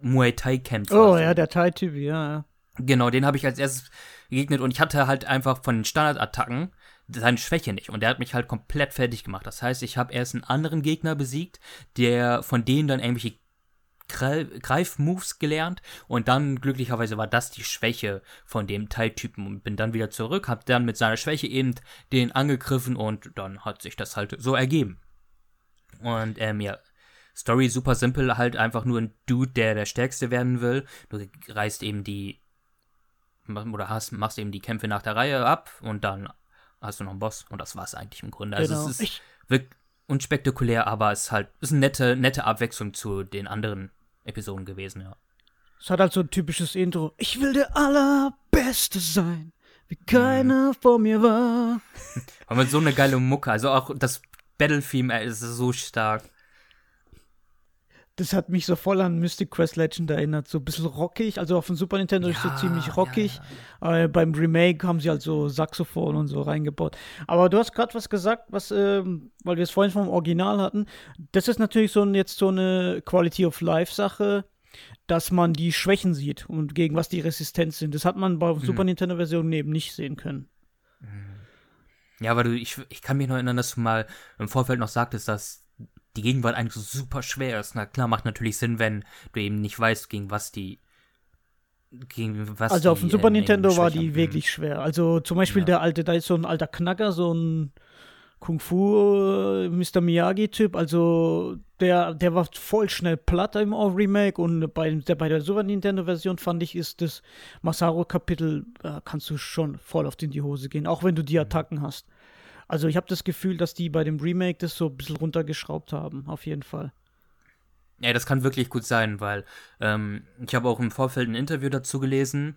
Muay Thai Kämpfer. Oh ja, der Thai-Typ, ja. Genau, den habe ich als erstes gegegnet und ich hatte halt einfach von den Standardattacken seine Schwäche nicht und der hat mich halt komplett fertig gemacht. Das heißt, ich habe erst einen anderen Gegner besiegt, der von denen dann irgendwelche Greifmoves gelernt und dann glücklicherweise war das die Schwäche von dem Teiltypen und bin dann wieder zurück, hab dann mit seiner Schwäche eben den angegriffen und dann hat sich das halt so ergeben. Und ähm, ja, Story super simpel, halt einfach nur ein Dude, der der Stärkste werden will. Du reißt eben die oder hast, machst eben die Kämpfe nach der Reihe ab und dann hast du noch einen Boss und das war's eigentlich im Grunde. Also genau. es ist wirklich unspektakulär, aber es ist halt ist eine nette, nette Abwechslung zu den anderen Episoden gewesen, ja. Es hat halt so ein typisches Intro. Ich will der Allerbeste sein, wie keiner mhm. vor mir war. Aber so eine geile Mucke. Also auch das Battle-Theme ist so stark das hat mich so voll an Mystic Quest Legend erinnert. So ein bisschen rockig. Also auf dem Super Nintendo ja, ist so ziemlich rockig. Ja, ja. Äh, beim Remake haben sie halt so Saxophon und so reingebaut. Aber du hast gerade was gesagt, was, ähm, weil wir es vorhin vom Original hatten. Das ist natürlich so ein, jetzt so eine Quality of Life Sache, dass man die Schwächen sieht und gegen was die Resistenz sind. Das hat man bei mhm. Super Nintendo Version eben nicht sehen können. Mhm. Ja, aber du, ich, ich kann mich noch erinnern, dass du mal im Vorfeld noch sagtest, dass die Gegenwart eigentlich so super schwer ist. Na klar, macht natürlich Sinn, wenn du eben nicht weißt, gegen was die. Gegen was also auf dem Super Nintendo war die wirklich schwer. Also zum Beispiel ja. der alte, da ist so ein alter Knacker, so ein Kung Fu äh, Mr. Miyagi-Typ. Also der, der war voll schnell platt im Remake und bei, der, bei der Super Nintendo-Version fand ich, ist das Masaru-Kapitel, äh, kannst du schon voll auf in die Hose gehen, auch wenn du die mhm. Attacken hast. Also ich habe das Gefühl, dass die bei dem Remake das so ein bisschen runtergeschraubt haben, auf jeden Fall. Ja, das kann wirklich gut sein, weil ähm, ich habe auch im Vorfeld ein Interview dazu gelesen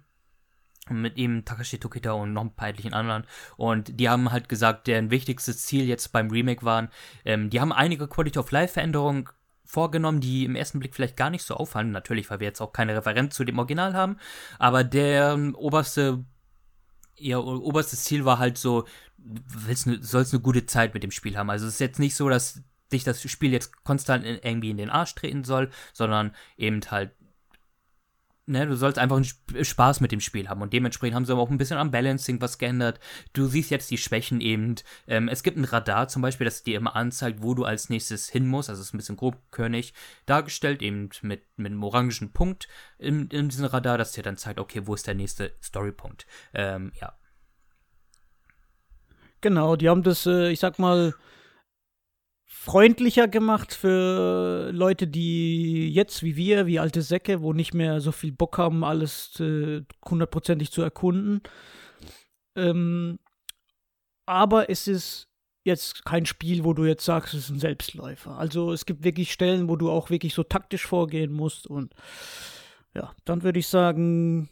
mit ihm, Takashi Tokita und noch ein paar etlichen anderen. Und die haben halt gesagt, deren wichtigstes Ziel jetzt beim Remake waren, ähm, die haben einige Quality of Life Veränderungen vorgenommen, die im ersten Blick vielleicht gar nicht so auffallen. Natürlich, weil wir jetzt auch keine Referenz zu dem Original haben. Aber der ähm, oberste ihr oberstes Ziel war halt so, willst ne, sollst eine gute Zeit mit dem Spiel haben. Also es ist jetzt nicht so, dass dich das Spiel jetzt konstant in, irgendwie in den Arsch treten soll, sondern eben halt ne, du sollst einfach einen Spaß mit dem Spiel haben und dementsprechend haben sie aber auch ein bisschen am Balancing was geändert. Du siehst jetzt die Schwächen eben. Ähm, es gibt ein Radar zum Beispiel, das dir immer anzeigt, wo du als nächstes hin musst. Also es ist ein bisschen grobkörnig dargestellt, eben mit, mit einem orangen Punkt in, in diesem Radar, das dir dann zeigt, okay, wo ist der nächste Storypunkt. Ähm, ja. Genau, die haben das, äh, ich sag mal, freundlicher gemacht für Leute, die jetzt wie wir, wie alte Säcke, wo nicht mehr so viel Bock haben, alles äh, hundertprozentig zu erkunden. Ähm, aber es ist jetzt kein Spiel, wo du jetzt sagst, es ist ein Selbstläufer. Also es gibt wirklich Stellen, wo du auch wirklich so taktisch vorgehen musst und ja, dann würde ich sagen,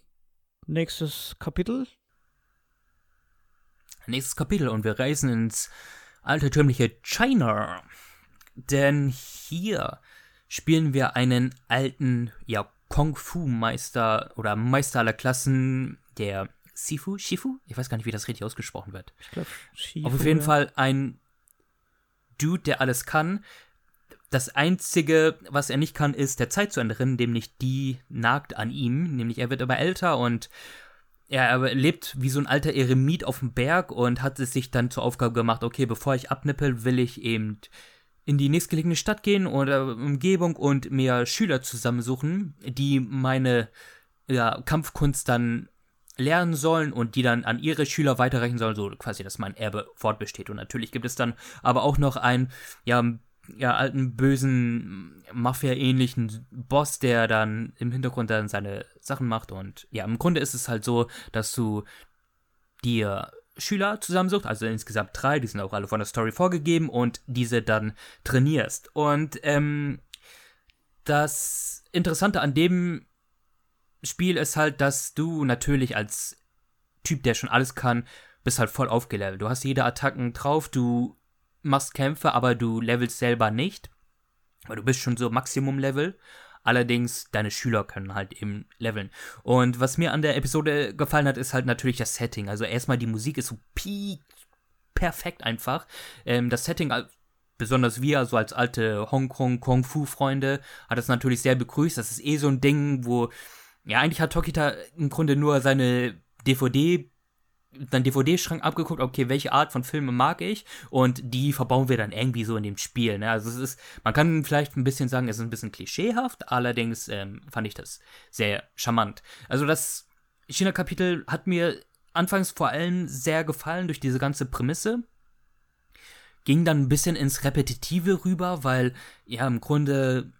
nächstes Kapitel. Nächstes Kapitel und wir reisen ins altertümliche China. Denn hier spielen wir einen alten, ja, Kung-Fu-Meister oder Meister aller Klassen, der Sifu, Shifu? Ich weiß gar nicht, wie das richtig ausgesprochen wird. Ich glaube, Shifu. Auf jeden ja. Fall ein Dude, der alles kann. Das Einzige, was er nicht kann, ist der Zeit zu ändern, nämlich die nagt an ihm. Nämlich er wird immer älter und er lebt wie so ein alter Eremit auf dem Berg und hat es sich dann zur Aufgabe gemacht, okay, bevor ich abnippel, will ich eben in die nächstgelegene Stadt gehen oder Umgebung und mir Schüler zusammensuchen, die meine ja, Kampfkunst dann lernen sollen und die dann an ihre Schüler weiterreichen sollen, so quasi, dass mein Erbe fortbesteht. Und natürlich gibt es dann aber auch noch ein, ja, ja, alten, bösen, Mafia-ähnlichen Boss, der dann im Hintergrund dann seine Sachen macht. Und ja, im Grunde ist es halt so, dass du dir Schüler zusammensucht, also insgesamt drei, die sind auch alle von der Story vorgegeben und diese dann trainierst. Und ähm, das Interessante an dem Spiel ist halt, dass du natürlich als Typ, der schon alles kann, bist halt voll aufgelevelt. Du hast jede Attacken drauf, du machst Kämpfe, aber du levelst selber nicht. Weil du bist schon so Maximum-Level. Allerdings, deine Schüler können halt eben leveln. Und was mir an der Episode gefallen hat, ist halt natürlich das Setting. Also erstmal die Musik ist so peak perfekt einfach. Ähm, das Setting, besonders wir, so als alte Hongkong Kung Fu Freunde, hat es natürlich sehr begrüßt. Das ist eh so ein Ding, wo ja eigentlich hat Tokita im Grunde nur seine DVD dann DVD-Schrank abgeguckt, okay, welche Art von Filmen mag ich und die verbauen wir dann irgendwie so in dem Spiel. Ne? Also es ist, man kann vielleicht ein bisschen sagen, es ist ein bisschen klischeehaft, allerdings ähm, fand ich das sehr charmant. Also das China-Kapitel hat mir anfangs vor allem sehr gefallen durch diese ganze Prämisse. Ging dann ein bisschen ins Repetitive rüber, weil ja im Grunde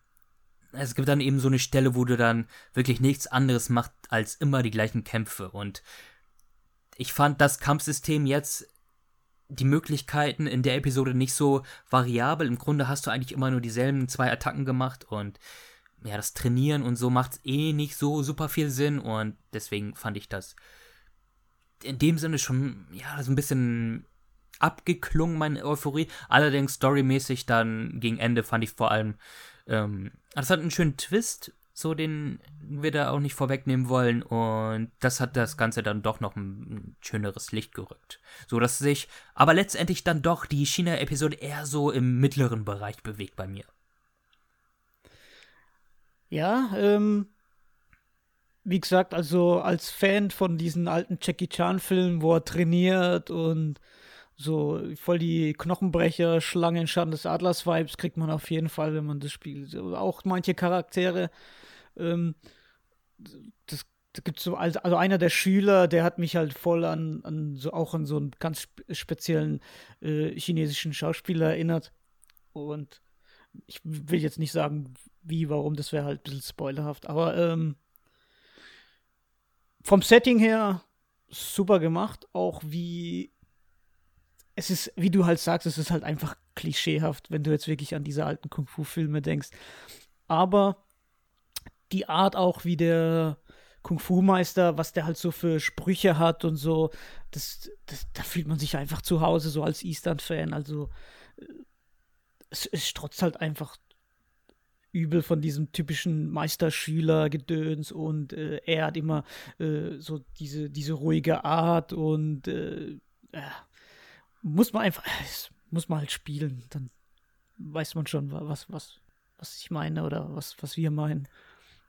es gibt dann eben so eine Stelle, wo du dann wirklich nichts anderes machst als immer die gleichen Kämpfe und ich fand das Kampfsystem jetzt die Möglichkeiten in der Episode nicht so variabel. Im Grunde hast du eigentlich immer nur dieselben zwei Attacken gemacht und ja, das Trainieren und so macht eh nicht so super viel Sinn und deswegen fand ich das in dem Sinne schon, ja, so ein bisschen abgeklungen, meine Euphorie. Allerdings storymäßig dann gegen Ende fand ich vor allem, ähm, das hat einen schönen Twist so den wir da auch nicht vorwegnehmen wollen und das hat das Ganze dann doch noch ein, schöneres Licht gerückt. So dass sich aber letztendlich dann doch die China-Episode eher so im mittleren Bereich bewegt bei mir. Ja, ähm, wie gesagt, also als Fan von diesen alten Jackie Chan-Filmen, wo er trainiert und so voll die Knochenbrecher, Schlangenschatten des Adlers-Vibes kriegt man auf jeden Fall, wenn man das spielt. Auch manche Charaktere ähm, das, das gibt so, also, also einer der Schüler, der hat mich halt voll an, an so auch an so einen ganz speziellen äh, chinesischen Schauspieler erinnert. Und ich will jetzt nicht sagen, wie, warum, das wäre halt ein bisschen spoilerhaft, aber ähm, vom Setting her super gemacht, auch wie es ist, wie du halt sagst, es ist halt einfach klischeehaft, wenn du jetzt wirklich an diese alten Kung-Fu-Filme denkst. Aber die Art auch, wie der Kung-Fu-Meister, was der halt so für Sprüche hat und so, das, das, da fühlt man sich einfach zu Hause, so als Eastern-Fan. Also es, es strotzt halt einfach übel von diesem typischen Meisterschüler-Gedöns und äh, er hat immer äh, so diese, diese ruhige Art und äh, muss man einfach, muss man halt spielen, dann weiß man schon, was, was, was ich meine oder was, was wir meinen.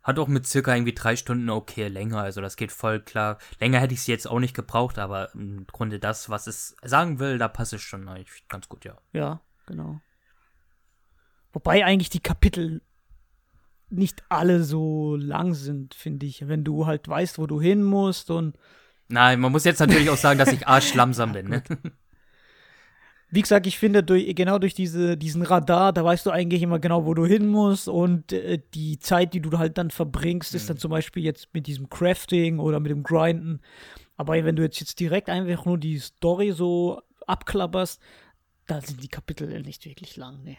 Hat auch mit circa irgendwie drei Stunden okay länger, also das geht voll klar. Länger hätte ich sie jetzt auch nicht gebraucht, aber im Grunde das, was es sagen will, da passt es schon eigentlich ganz gut, ja. Ja, genau. Wobei eigentlich die Kapitel nicht alle so lang sind, finde ich. Wenn du halt weißt, wo du hin musst und. Nein, man muss jetzt natürlich auch sagen, dass ich arschlangsam bin, ne? Wie gesagt, ich finde, durch, genau durch diese, diesen Radar, da weißt du eigentlich immer genau, wo du hin musst und äh, die Zeit, die du halt dann verbringst, mhm. ist dann zum Beispiel jetzt mit diesem Crafting oder mit dem Grinden. Aber wenn du jetzt, jetzt direkt einfach nur die Story so abklapperst, da sind die Kapitel nicht wirklich lang, ne.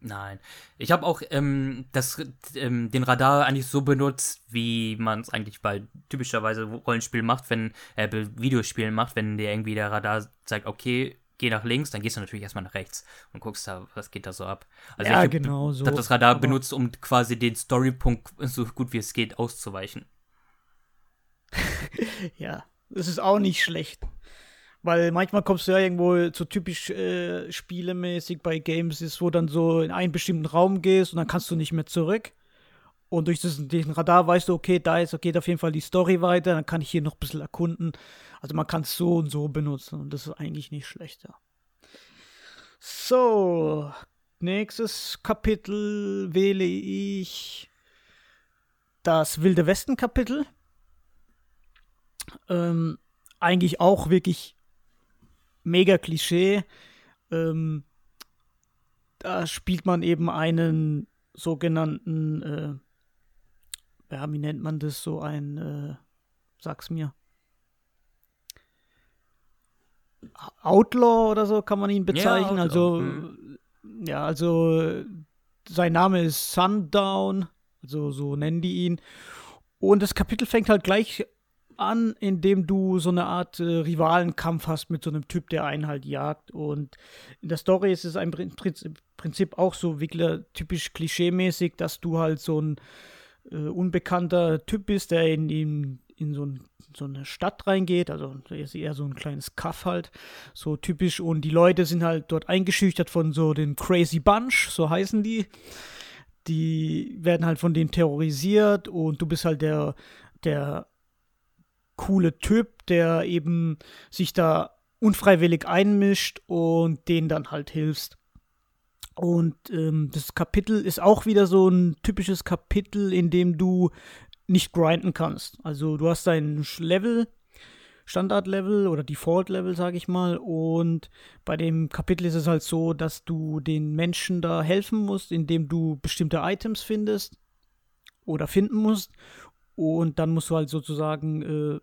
Nein. Ich habe auch ähm, das, ähm, den Radar eigentlich so benutzt, wie man es eigentlich bei typischerweise Rollenspielen macht, wenn, äh, Videospielen macht, wenn dir irgendwie der Radar zeigt, okay, geh nach links, dann gehst du natürlich erstmal nach rechts und guckst da, was geht da so ab. Also ja, ich genau so. habe das Radar benutzt, um quasi den Storypunkt so gut wie es geht auszuweichen. ja, das ist auch nicht schlecht. Weil manchmal kommst du ja irgendwo so typisch äh, spielemäßig bei Games ist, wo dann so in einen bestimmten Raum gehst und dann kannst du nicht mehr zurück. Und durch diesen, diesen Radar weißt du, okay, da ist, geht auf jeden Fall die Story weiter, dann kann ich hier noch ein bisschen erkunden. Also man kann es so und so benutzen und das ist eigentlich nicht schlechter. So, nächstes Kapitel wähle ich das Wilde Westen Kapitel. Ähm, eigentlich auch wirklich mega Klischee. Ähm, da spielt man eben einen sogenannten äh, ja, wie nennt man das, so ein, äh, sag's mir. Outlaw oder so kann man ihn bezeichnen. Ja, also, mhm. ja, also sein Name ist Sundown, also so nennen die ihn. Und das Kapitel fängt halt gleich an, indem du so eine Art äh, Rivalenkampf hast mit so einem Typ, der einen halt jagt. Und in der Story ist es im Prinzip auch so Wickler typisch klischeemäßig, dass du halt so ein äh, unbekannter Typ bist, der in, in, in so, ein, so eine Stadt reingeht. Also ist eher so ein kleines Kaff halt. So typisch. Und die Leute sind halt dort eingeschüchtert von so den Crazy Bunch, so heißen die. Die werden halt von denen terrorisiert und du bist halt der, der coole Typ, der eben sich da unfreiwillig einmischt und denen dann halt hilfst. Und ähm, das Kapitel ist auch wieder so ein typisches Kapitel, in dem du nicht grinden kannst. Also du hast dein Level, Standard-Level oder Default-Level, sage ich mal. Und bei dem Kapitel ist es halt so, dass du den Menschen da helfen musst, indem du bestimmte Items findest oder finden musst. Und dann musst du halt sozusagen äh,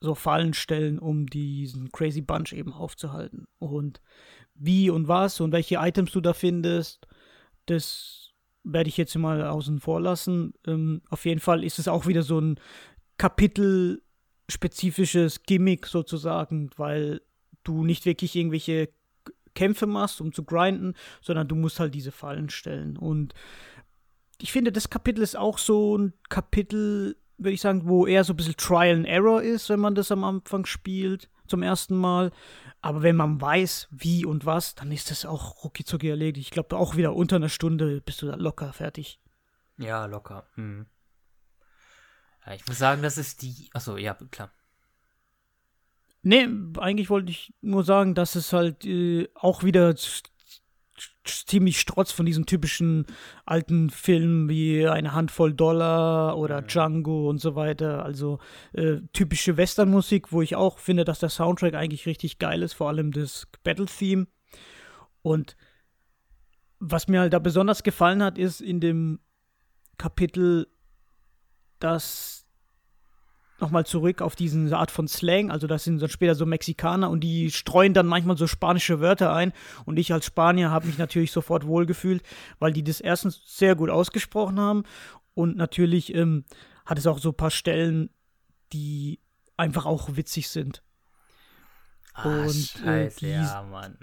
so Fallen stellen, um diesen Crazy Bunch eben aufzuhalten. Und wie und was und welche Items du da findest, das werde ich jetzt mal außen vor lassen. Ähm, auf jeden Fall ist es auch wieder so ein kapitelspezifisches Gimmick sozusagen, weil du nicht wirklich irgendwelche Kämpfe machst, um zu grinden, sondern du musst halt diese Fallen stellen. Und ich finde, das Kapitel ist auch so ein Kapitel, würde ich sagen, wo eher so ein bisschen Trial and Error ist, wenn man das am Anfang spielt, zum ersten Mal. Aber wenn man weiß, wie und was, dann ist das auch rucki erledigt. Ich glaube, auch wieder unter einer Stunde bist du da locker fertig. Ja, locker. Hm. Ja, ich muss sagen, das ist die. Achso, ja, klar. Nee, eigentlich wollte ich nur sagen, dass es halt äh, auch wieder ziemlich strotz von diesen typischen alten Filmen wie Eine Handvoll Dollar oder mhm. Django und so weiter. Also äh, typische Westernmusik, wo ich auch finde, dass der Soundtrack eigentlich richtig geil ist, vor allem das Battle-Theme. Und was mir halt da besonders gefallen hat, ist in dem Kapitel, dass nochmal zurück auf diese Art von Slang. Also das sind dann später so Mexikaner und die streuen dann manchmal so spanische Wörter ein. Und ich als Spanier habe mich natürlich sofort wohlgefühlt, weil die das erstens sehr gut ausgesprochen haben und natürlich ähm, hat es auch so ein paar Stellen, die einfach auch witzig sind. Ah, und, Scheiße, äh, ja, Mann.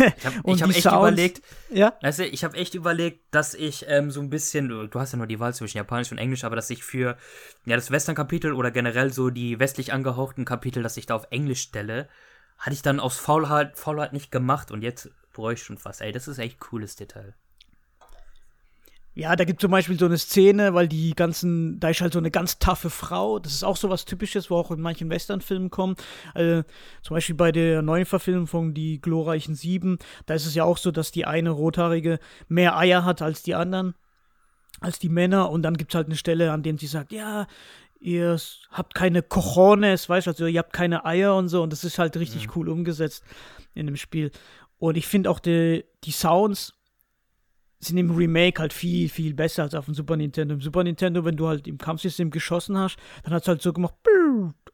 Ich habe hab echt Sounds, überlegt, ja? Weißt du, ich habe echt überlegt, dass ich ähm, so ein bisschen, du, hast ja nur die Wahl zwischen Japanisch und Englisch, aber dass ich für ja, das Western-Kapitel oder generell so die westlich angehauchten Kapitel, dass ich da auf Englisch stelle, hatte ich dann aus Faulheit, Faulheit nicht gemacht und jetzt bereue ich schon fast. Ey, das ist echt cooles Detail. Ja, da gibt es zum Beispiel so eine Szene, weil die ganzen, da ist halt so eine ganz taffe Frau. Das ist auch so was Typisches, wo auch in manchen Westernfilmen kommt. Also, zum Beispiel bei der neuen Verfilmung von Die glorreichen Sieben, da ist es ja auch so, dass die eine Rothaarige mehr Eier hat als die anderen, als die Männer. Und dann gibt es halt eine Stelle, an der sie sagt, ja, ihr habt keine Cojones, weißt du, also ihr habt keine Eier und so. Und das ist halt richtig mhm. cool umgesetzt in dem Spiel. Und ich finde auch die, die Sounds sind im Remake halt viel, viel besser als auf dem Super Nintendo. Im Super Nintendo, wenn du halt im Kampfsystem geschossen hast, dann hat es halt so gemacht,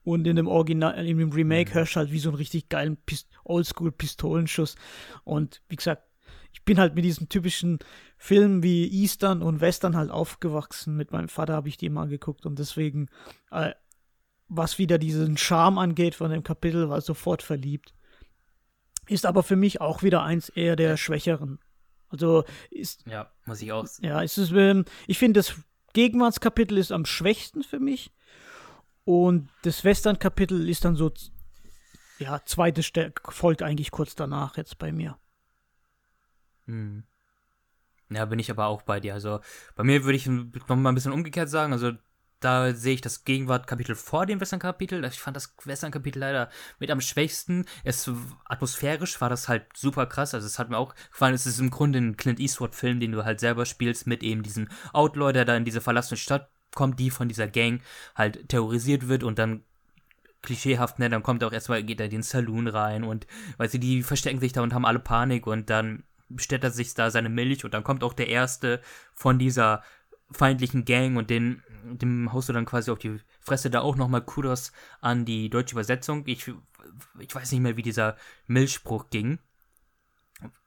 und in dem Original, in dem Remake mhm. hörst du halt wie so einen richtig geilen Pist Oldschool-Pistolenschuss. Und wie gesagt, ich bin halt mit diesen typischen Filmen wie Eastern und Western halt aufgewachsen. Mit meinem Vater habe ich die mal geguckt und deswegen, äh, was wieder diesen Charme angeht von dem Kapitel, war sofort verliebt. Ist aber für mich auch wieder eins eher der schwächeren. Also ist. Ja, muss ich auch. Ja, ist es, ähm, ich finde, das Gegenwartskapitel ist am schwächsten für mich. Und das Western-Kapitel ist dann so, ja, zweite Ste folgt eigentlich kurz danach jetzt bei mir. Hm. Ja, bin ich aber auch bei dir. Also bei mir würde ich noch mal ein bisschen umgekehrt sagen. Also da sehe ich das Gegenwart-Kapitel vor dem Western-Kapitel. Ich fand das Western-Kapitel leider mit am schwächsten. Es atmosphärisch war das halt super krass. Also es hat mir auch gefallen. Es ist im Grunde ein Clint Eastwood-Film, den du halt selber spielst mit eben diesem Outlaw, der da in diese verlassene Stadt kommt, die von dieser Gang halt terrorisiert wird und dann klischeehaft, ne, dann kommt auch erstmal, geht er in den Saloon rein und, weil sie, die verstecken sich da und haben alle Panik und dann bestellt er sich da seine Milch und dann kommt auch der erste von dieser feindlichen Gang und den dem haust du dann quasi auf die Fresse da auch nochmal Kudos an die deutsche Übersetzung. Ich, ich weiß nicht mehr, wie dieser Milchspruch ging.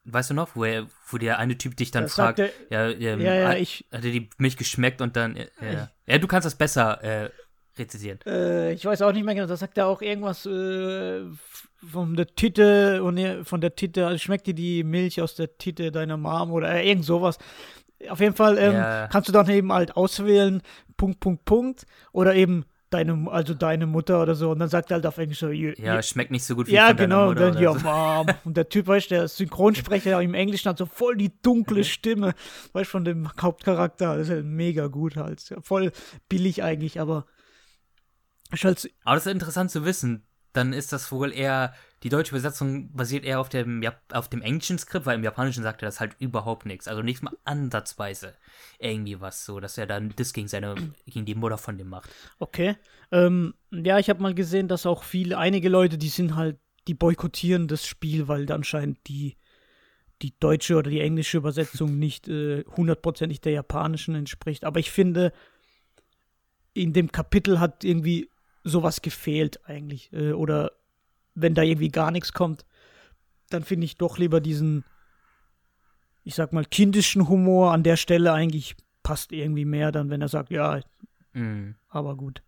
Weißt du noch, wo, er, wo der eine Typ dich dann Das fragt, sagte- ja, ähm, Ja, ja, hat, ich- hat dir die Milch geschmeckt und dann, ja, ja. ja du kannst das besser äh, rezisieren. Äh, ich weiß auch nicht mehr genau, da sagt er auch irgendwas äh, von der Titte und er- von der Titte, also schmeckt dir die Milch aus der Titte deiner Mom oder äh, irgend sowas. Auf jeden Fall ähm, Ja. kannst du dann eben halt auswählen, Punkt, Punkt, Punkt, oder eben deine, also deine Mutter oder so, und dann sagt er halt auf Englisch so, you, Ja, schmeckt nicht so gut wie ja, genau, und Mutter dann, ja, so. Mom. Und der Typ, weißt du, der Synchronsprecher im Englischen hat so voll die dunkle Stimme, weißt du, von dem Hauptcharakter. Das ist halt mega gut halt. Voll billig eigentlich, aber halt, Aber das ist interessant zu wissen. Dann ist das wohl eher, die deutsche Übersetzung basiert eher auf dem, Jap auf dem englischen Skript, weil im Japanischen sagt er das halt überhaupt nichts. Also nicht mal ansatzweise irgendwie was so, dass er dann das gegen seine, gegen die Mutter von dem macht. okay. Ähm, ja, ich habe mal gesehen, dass auch viele, einige Leute, die sind halt, die boykottieren das Spiel, weil dann anscheinend die, die deutsche oder die englische Übersetzung nicht äh, hundertprozentig der japanischen entspricht. Aber ich finde, in dem Kapitel hat irgendwie sowas gefehlt eigentlich. Äh, oder wenn da irgendwie gar nichts kommt, dann finde ich doch lieber diesen, ich sag mal, kindischen Humor an der Stelle eigentlich passt irgendwie mehr, dann wenn er sagt, ja, Mhm. aber gut.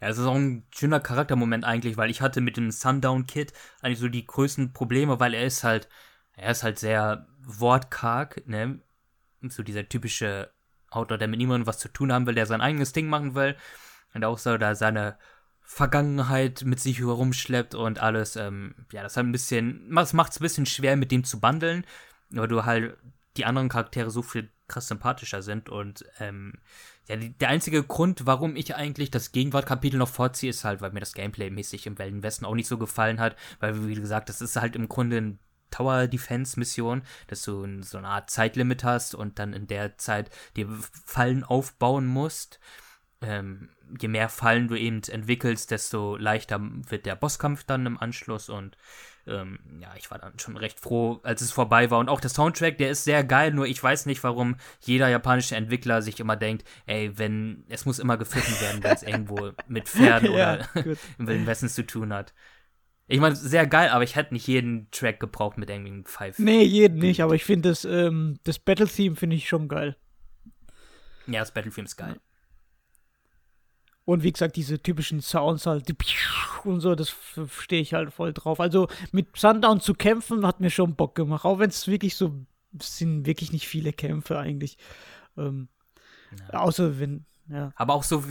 Ja, es ist auch ein schöner Charaktermoment eigentlich, weil ich hatte mit dem Sundown Kid eigentlich so die größten Probleme, weil er ist halt, er ist halt sehr wortkarg, ne? So dieser typische Autor, der mit niemandem was zu tun haben will, der sein eigenes Ding machen will und auch so da seine Vergangenheit mit sich herumschleppt und alles, ähm, ja, das hat ein bisschen, das macht es ein bisschen schwer, mit dem zu bandeln, weil du halt die anderen Charaktere so viel krass sympathischer sind und ähm, ja, die, der einzige Grund, warum ich eigentlich das Gegenwartkapitel noch vorziehe, ist halt, weil mir das Gameplay mäßig im Wilden Westen auch nicht so gefallen hat, weil, wie gesagt, das ist halt im Grunde ein Tower Defense Mission, dass du so eine Art Zeitlimit hast und dann in der Zeit die Fallen aufbauen musst. Ähm, je mehr Fallen du eben entwickelst, desto leichter wird der Bosskampf dann im Anschluss und ähm, ja, ich war dann schon recht froh, als es vorbei war. Und auch der Soundtrack, der ist sehr geil, nur ich weiß nicht, warum jeder japanische Entwickler sich immer denkt, ey, wenn, es muss immer gepfiffen werden, wenn es irgendwo mit Pferden Ja, oder gut. im Wilden Westen zu tun hat. Ich meine, sehr geil, aber ich hätte nicht jeden Track gebraucht mit irgendwie einem Pfeif. Nee, jeden nicht, aber ich finde das, ähm, das Battle-Theme finde ich schon geil. Ja, das Battlefield ist geil. Und wie gesagt, diese typischen Sounds halt, und so, das stehe ich halt voll drauf. Also mit Sundown zu kämpfen hat mir schon Bock gemacht, auch wenn es wirklich so, sind wirklich nicht viele Kämpfe eigentlich. Ähm, Außer wenn, ja. Aber auch so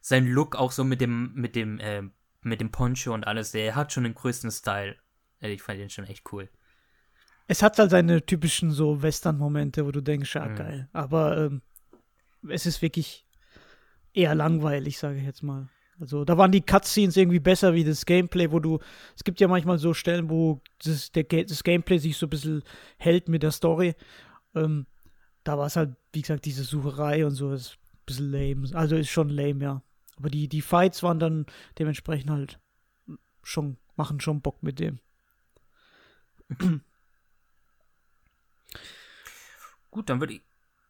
sein Look, auch so mit dem, mit dem, äh, mit dem Poncho und alles, der hat schon den größten Style. Äh, Ich fand den schon echt cool. Es hat halt seine typischen so Western-Momente, wo du denkst, ja, Mhm. geil. Aber ähm, es ist wirklich eher langweilig, sage ich jetzt mal. Also da waren die Cutscenes irgendwie besser wie das Gameplay, wo du, es gibt ja manchmal so Stellen, wo das, der, das Gameplay sich so ein bisschen hält mit der Story. Ähm, da war es halt, wie gesagt, diese Sucherei und so, ist ein bisschen lame. Also ist schon lame, ja. Aber die, die Fights waren dann dementsprechend halt schon, machen schon Bock mit dem. Gut, dann würde ich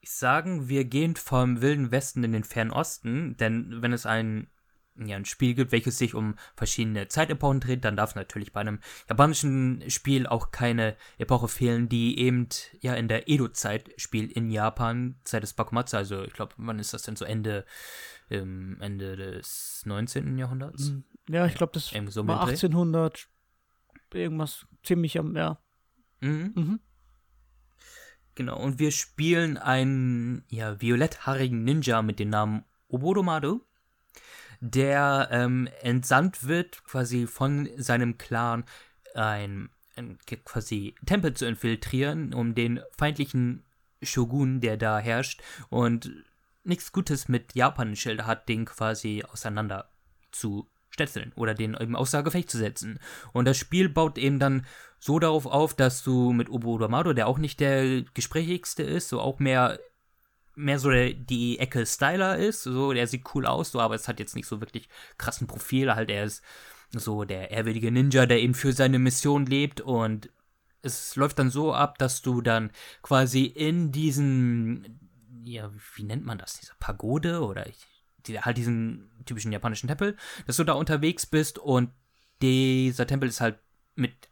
sagen, wir gehen vom Wilden Westen in den Fernen Osten, denn wenn es ein, ja, ein Spiel gibt, welches sich um verschiedene Zeitepochen dreht, dann darf natürlich bei einem japanischen Spiel auch keine Epoche fehlen, die eben ja in der Edo-Zeit spielt in Japan, Zeit des Bakumatsu, also ich glaube, wann ist das denn so Ende, ähm, Ende des 19. Jahrhunderts? Ja, ich glaube, das so war mit Dreh. 1800 irgendwas ziemlich am, ja. Mhm. Mhm. Genau, und wir spielen einen ja, violetthaarigen Ninja mit dem Namen Obodomado, der ähm, entsandt wird, quasi von seinem Clan ein, ein quasi Tempel zu infiltrieren, um den feindlichen Shogun, der da herrscht und nichts Gutes mit Japan im Schild hat, den quasi auseinander zu stetzeln oder den eben außer Gefecht zu setzen. Und das Spiel baut eben dann so darauf auf, dass du mit Obo Domado, der auch nicht der gesprächigste ist, so auch mehr mehr so der, die Ecke Styler ist, so der sieht cool aus, so aber es hat jetzt nicht so wirklich krassen Profil, halt er ist so der ehrwürdige Ninja, der eben für seine Mission lebt und es läuft dann so ab, dass du dann quasi in diesen ja, wie nennt man das, diese Pagode oder ich, die, halt diesen typischen japanischen Tempel, dass du da unterwegs bist und dieser Tempel ist halt mit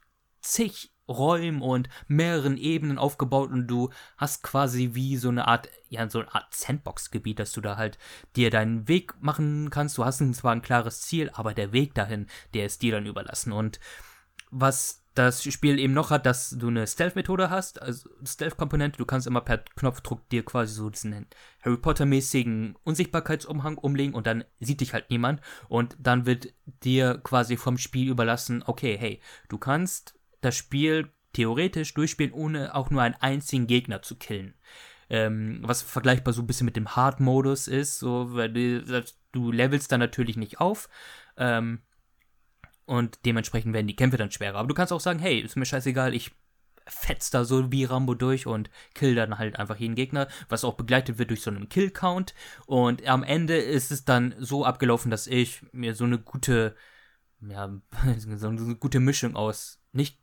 zig Räumen und mehreren Ebenen aufgebaut und du hast quasi wie so eine Art, ja, so eine Art Sandbox-Gebiet, dass du da halt dir deinen Weg machen kannst. Du hast zwar ein klares Ziel, aber der Weg dahin, der ist dir dann überlassen. Und was das Spiel eben noch hat, dass du eine Stealth-Methode hast, also Stealth-Komponente, du kannst immer per Knopfdruck dir quasi so diesen Harry Potter-mäßigen Unsichtbarkeitsumhang umlegen und dann sieht dich halt niemand und dann wird dir quasi vom Spiel überlassen, okay, hey, du kannst das Spiel theoretisch durchspielen, ohne auch nur einen einzigen Gegner zu killen. Ähm, was vergleichbar so ein bisschen mit dem Hard-Modus ist, so, weil du, du levelst dann natürlich nicht auf, ähm, und dementsprechend werden die Kämpfe dann schwerer. Aber du kannst auch sagen, hey, ist mir scheißegal, ich fetz da so wie Rambo durch und kill dann halt einfach jeden Gegner, was auch begleitet wird durch so einen Kill-Count. Und am Ende ist es dann so abgelaufen, dass ich mir so eine gute, ja, so eine gute Mischung aus nicht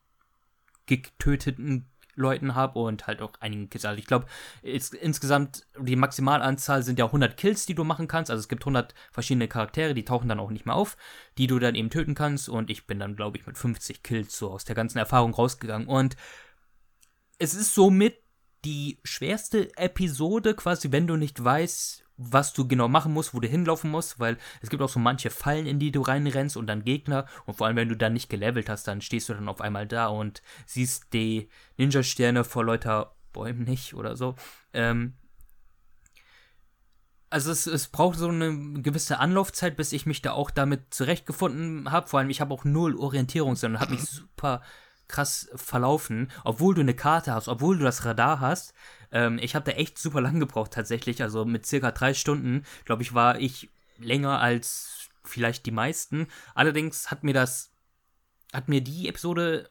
getöteten Leuten habe und halt auch einigen Kills. Also ich glaube, insgesamt die Maximalanzahl sind ja 100 Kills, die du machen kannst. Also es gibt 100 verschiedene Charaktere, die tauchen dann auch nicht mehr auf, die du dann eben töten kannst. Und ich bin dann, glaube ich, mit 50 Kills so aus der ganzen Erfahrung rausgegangen. Und es ist somit die schwerste Episode, quasi, wenn du nicht weißt, was du genau machen musst, wo du hinlaufen musst, weil es gibt auch so manche Fallen, in die du reinrennst und dann Gegner und vor allem, wenn du dann nicht gelevelt hast, dann stehst du dann auf einmal da und siehst die Ninja-Sterne vor lauter Bäumen nicht oder so. Ähm, also es, es braucht so eine gewisse Anlaufzeit, bis ich mich da auch damit zurechtgefunden habe. Vor allem, ich habe auch null Orientierung, sondern habe mich super krass verlaufen, obwohl du eine Karte hast, obwohl du das Radar hast. Ähm, ich habe da echt super lang gebraucht tatsächlich, also mit circa drei Stunden, glaube ich, war ich länger als vielleicht die meisten. Allerdings hat mir das, hat mir die Episode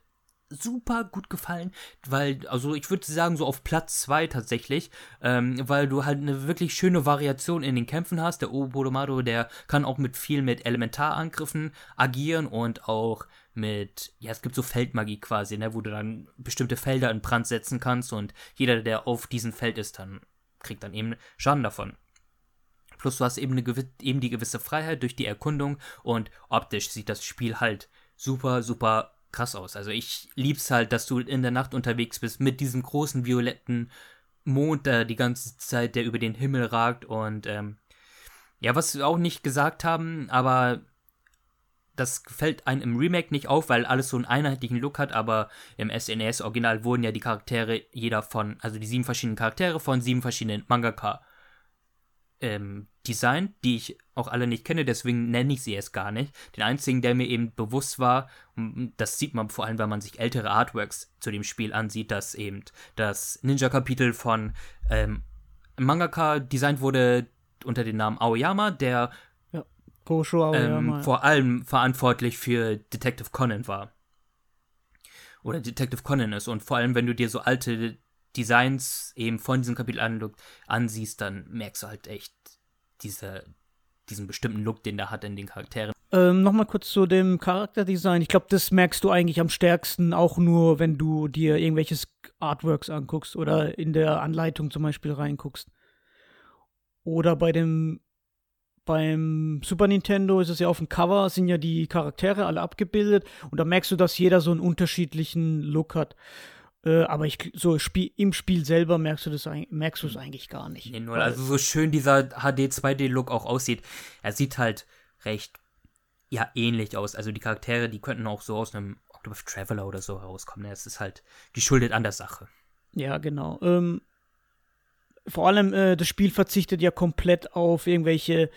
super gut gefallen, weil, also ich würde sagen, so auf Platz 2 tatsächlich, ähm, weil du halt eine wirklich schöne Variation in den Kämpfen hast. Der Obodomado, der kann auch mit viel mit Elementarangriffen agieren und auch mit, ja, es gibt so Feldmagie quasi, ne, wo du dann bestimmte Felder in Brand setzen kannst und jeder, der auf diesem Feld ist, dann kriegt dann eben Schaden davon. Plus du hast eben, eine, eben die gewisse Freiheit durch die Erkundung und optisch sieht das Spiel halt super, super krass aus. Also ich lieb's halt, dass du in der Nacht unterwegs bist mit diesem großen violetten Mond, der die ganze Zeit, der über den Himmel ragt und ähm, ja, was wir auch nicht gesagt haben, aber das fällt einem im Remake nicht auf, weil alles so einen einheitlichen Look hat, aber im SNES-Original wurden ja die Charaktere jeder von, also die sieben verschiedenen Charaktere von sieben verschiedenen Mangaka ähm, designt, die ich auch alle nicht kenne, deswegen nenne ich sie erst gar nicht. Den einzigen, der mir eben bewusst war, das sieht man vor allem, wenn man sich ältere Artworks zu dem Spiel ansieht, dass eben das Ninja-Kapitel von ähm, Mangaka designt wurde unter dem Namen Aoyama, der ähm, vor allem verantwortlich für Detective Conan war. Oder Detective Conan ist. Und vor allem, wenn du dir so alte Designs eben von diesem Kapitel an, ansiehst, dann merkst du halt echt diese, diesen bestimmten Look, den der hat in den Charakteren. Ähm, Nochmal kurz zu dem Charakterdesign. Ich glaube, das merkst du eigentlich am stärksten auch nur, wenn du dir irgendwelches Artworks anguckst oder in der Anleitung zum Beispiel reinguckst. Oder bei dem beim Super Nintendo ist es ja auf dem Cover, sind ja die Charaktere alle abgebildet und da merkst du, dass jeder so einen unterschiedlichen Look hat. Äh, aber ich, so Spiel, im Spiel selber merkst du das merkst du es eigentlich gar nicht. Nee, nur, also so schön dieser HD 2D-Look auch aussieht, er sieht halt recht ja ähnlich aus. Also die Charaktere, die könnten auch so aus einem Octopath Traveler oder so herauskommen. Es ist halt geschuldet an der Sache. Ja, genau. Ähm, vor allem äh, das Spiel verzichtet ja komplett auf irgendwelche,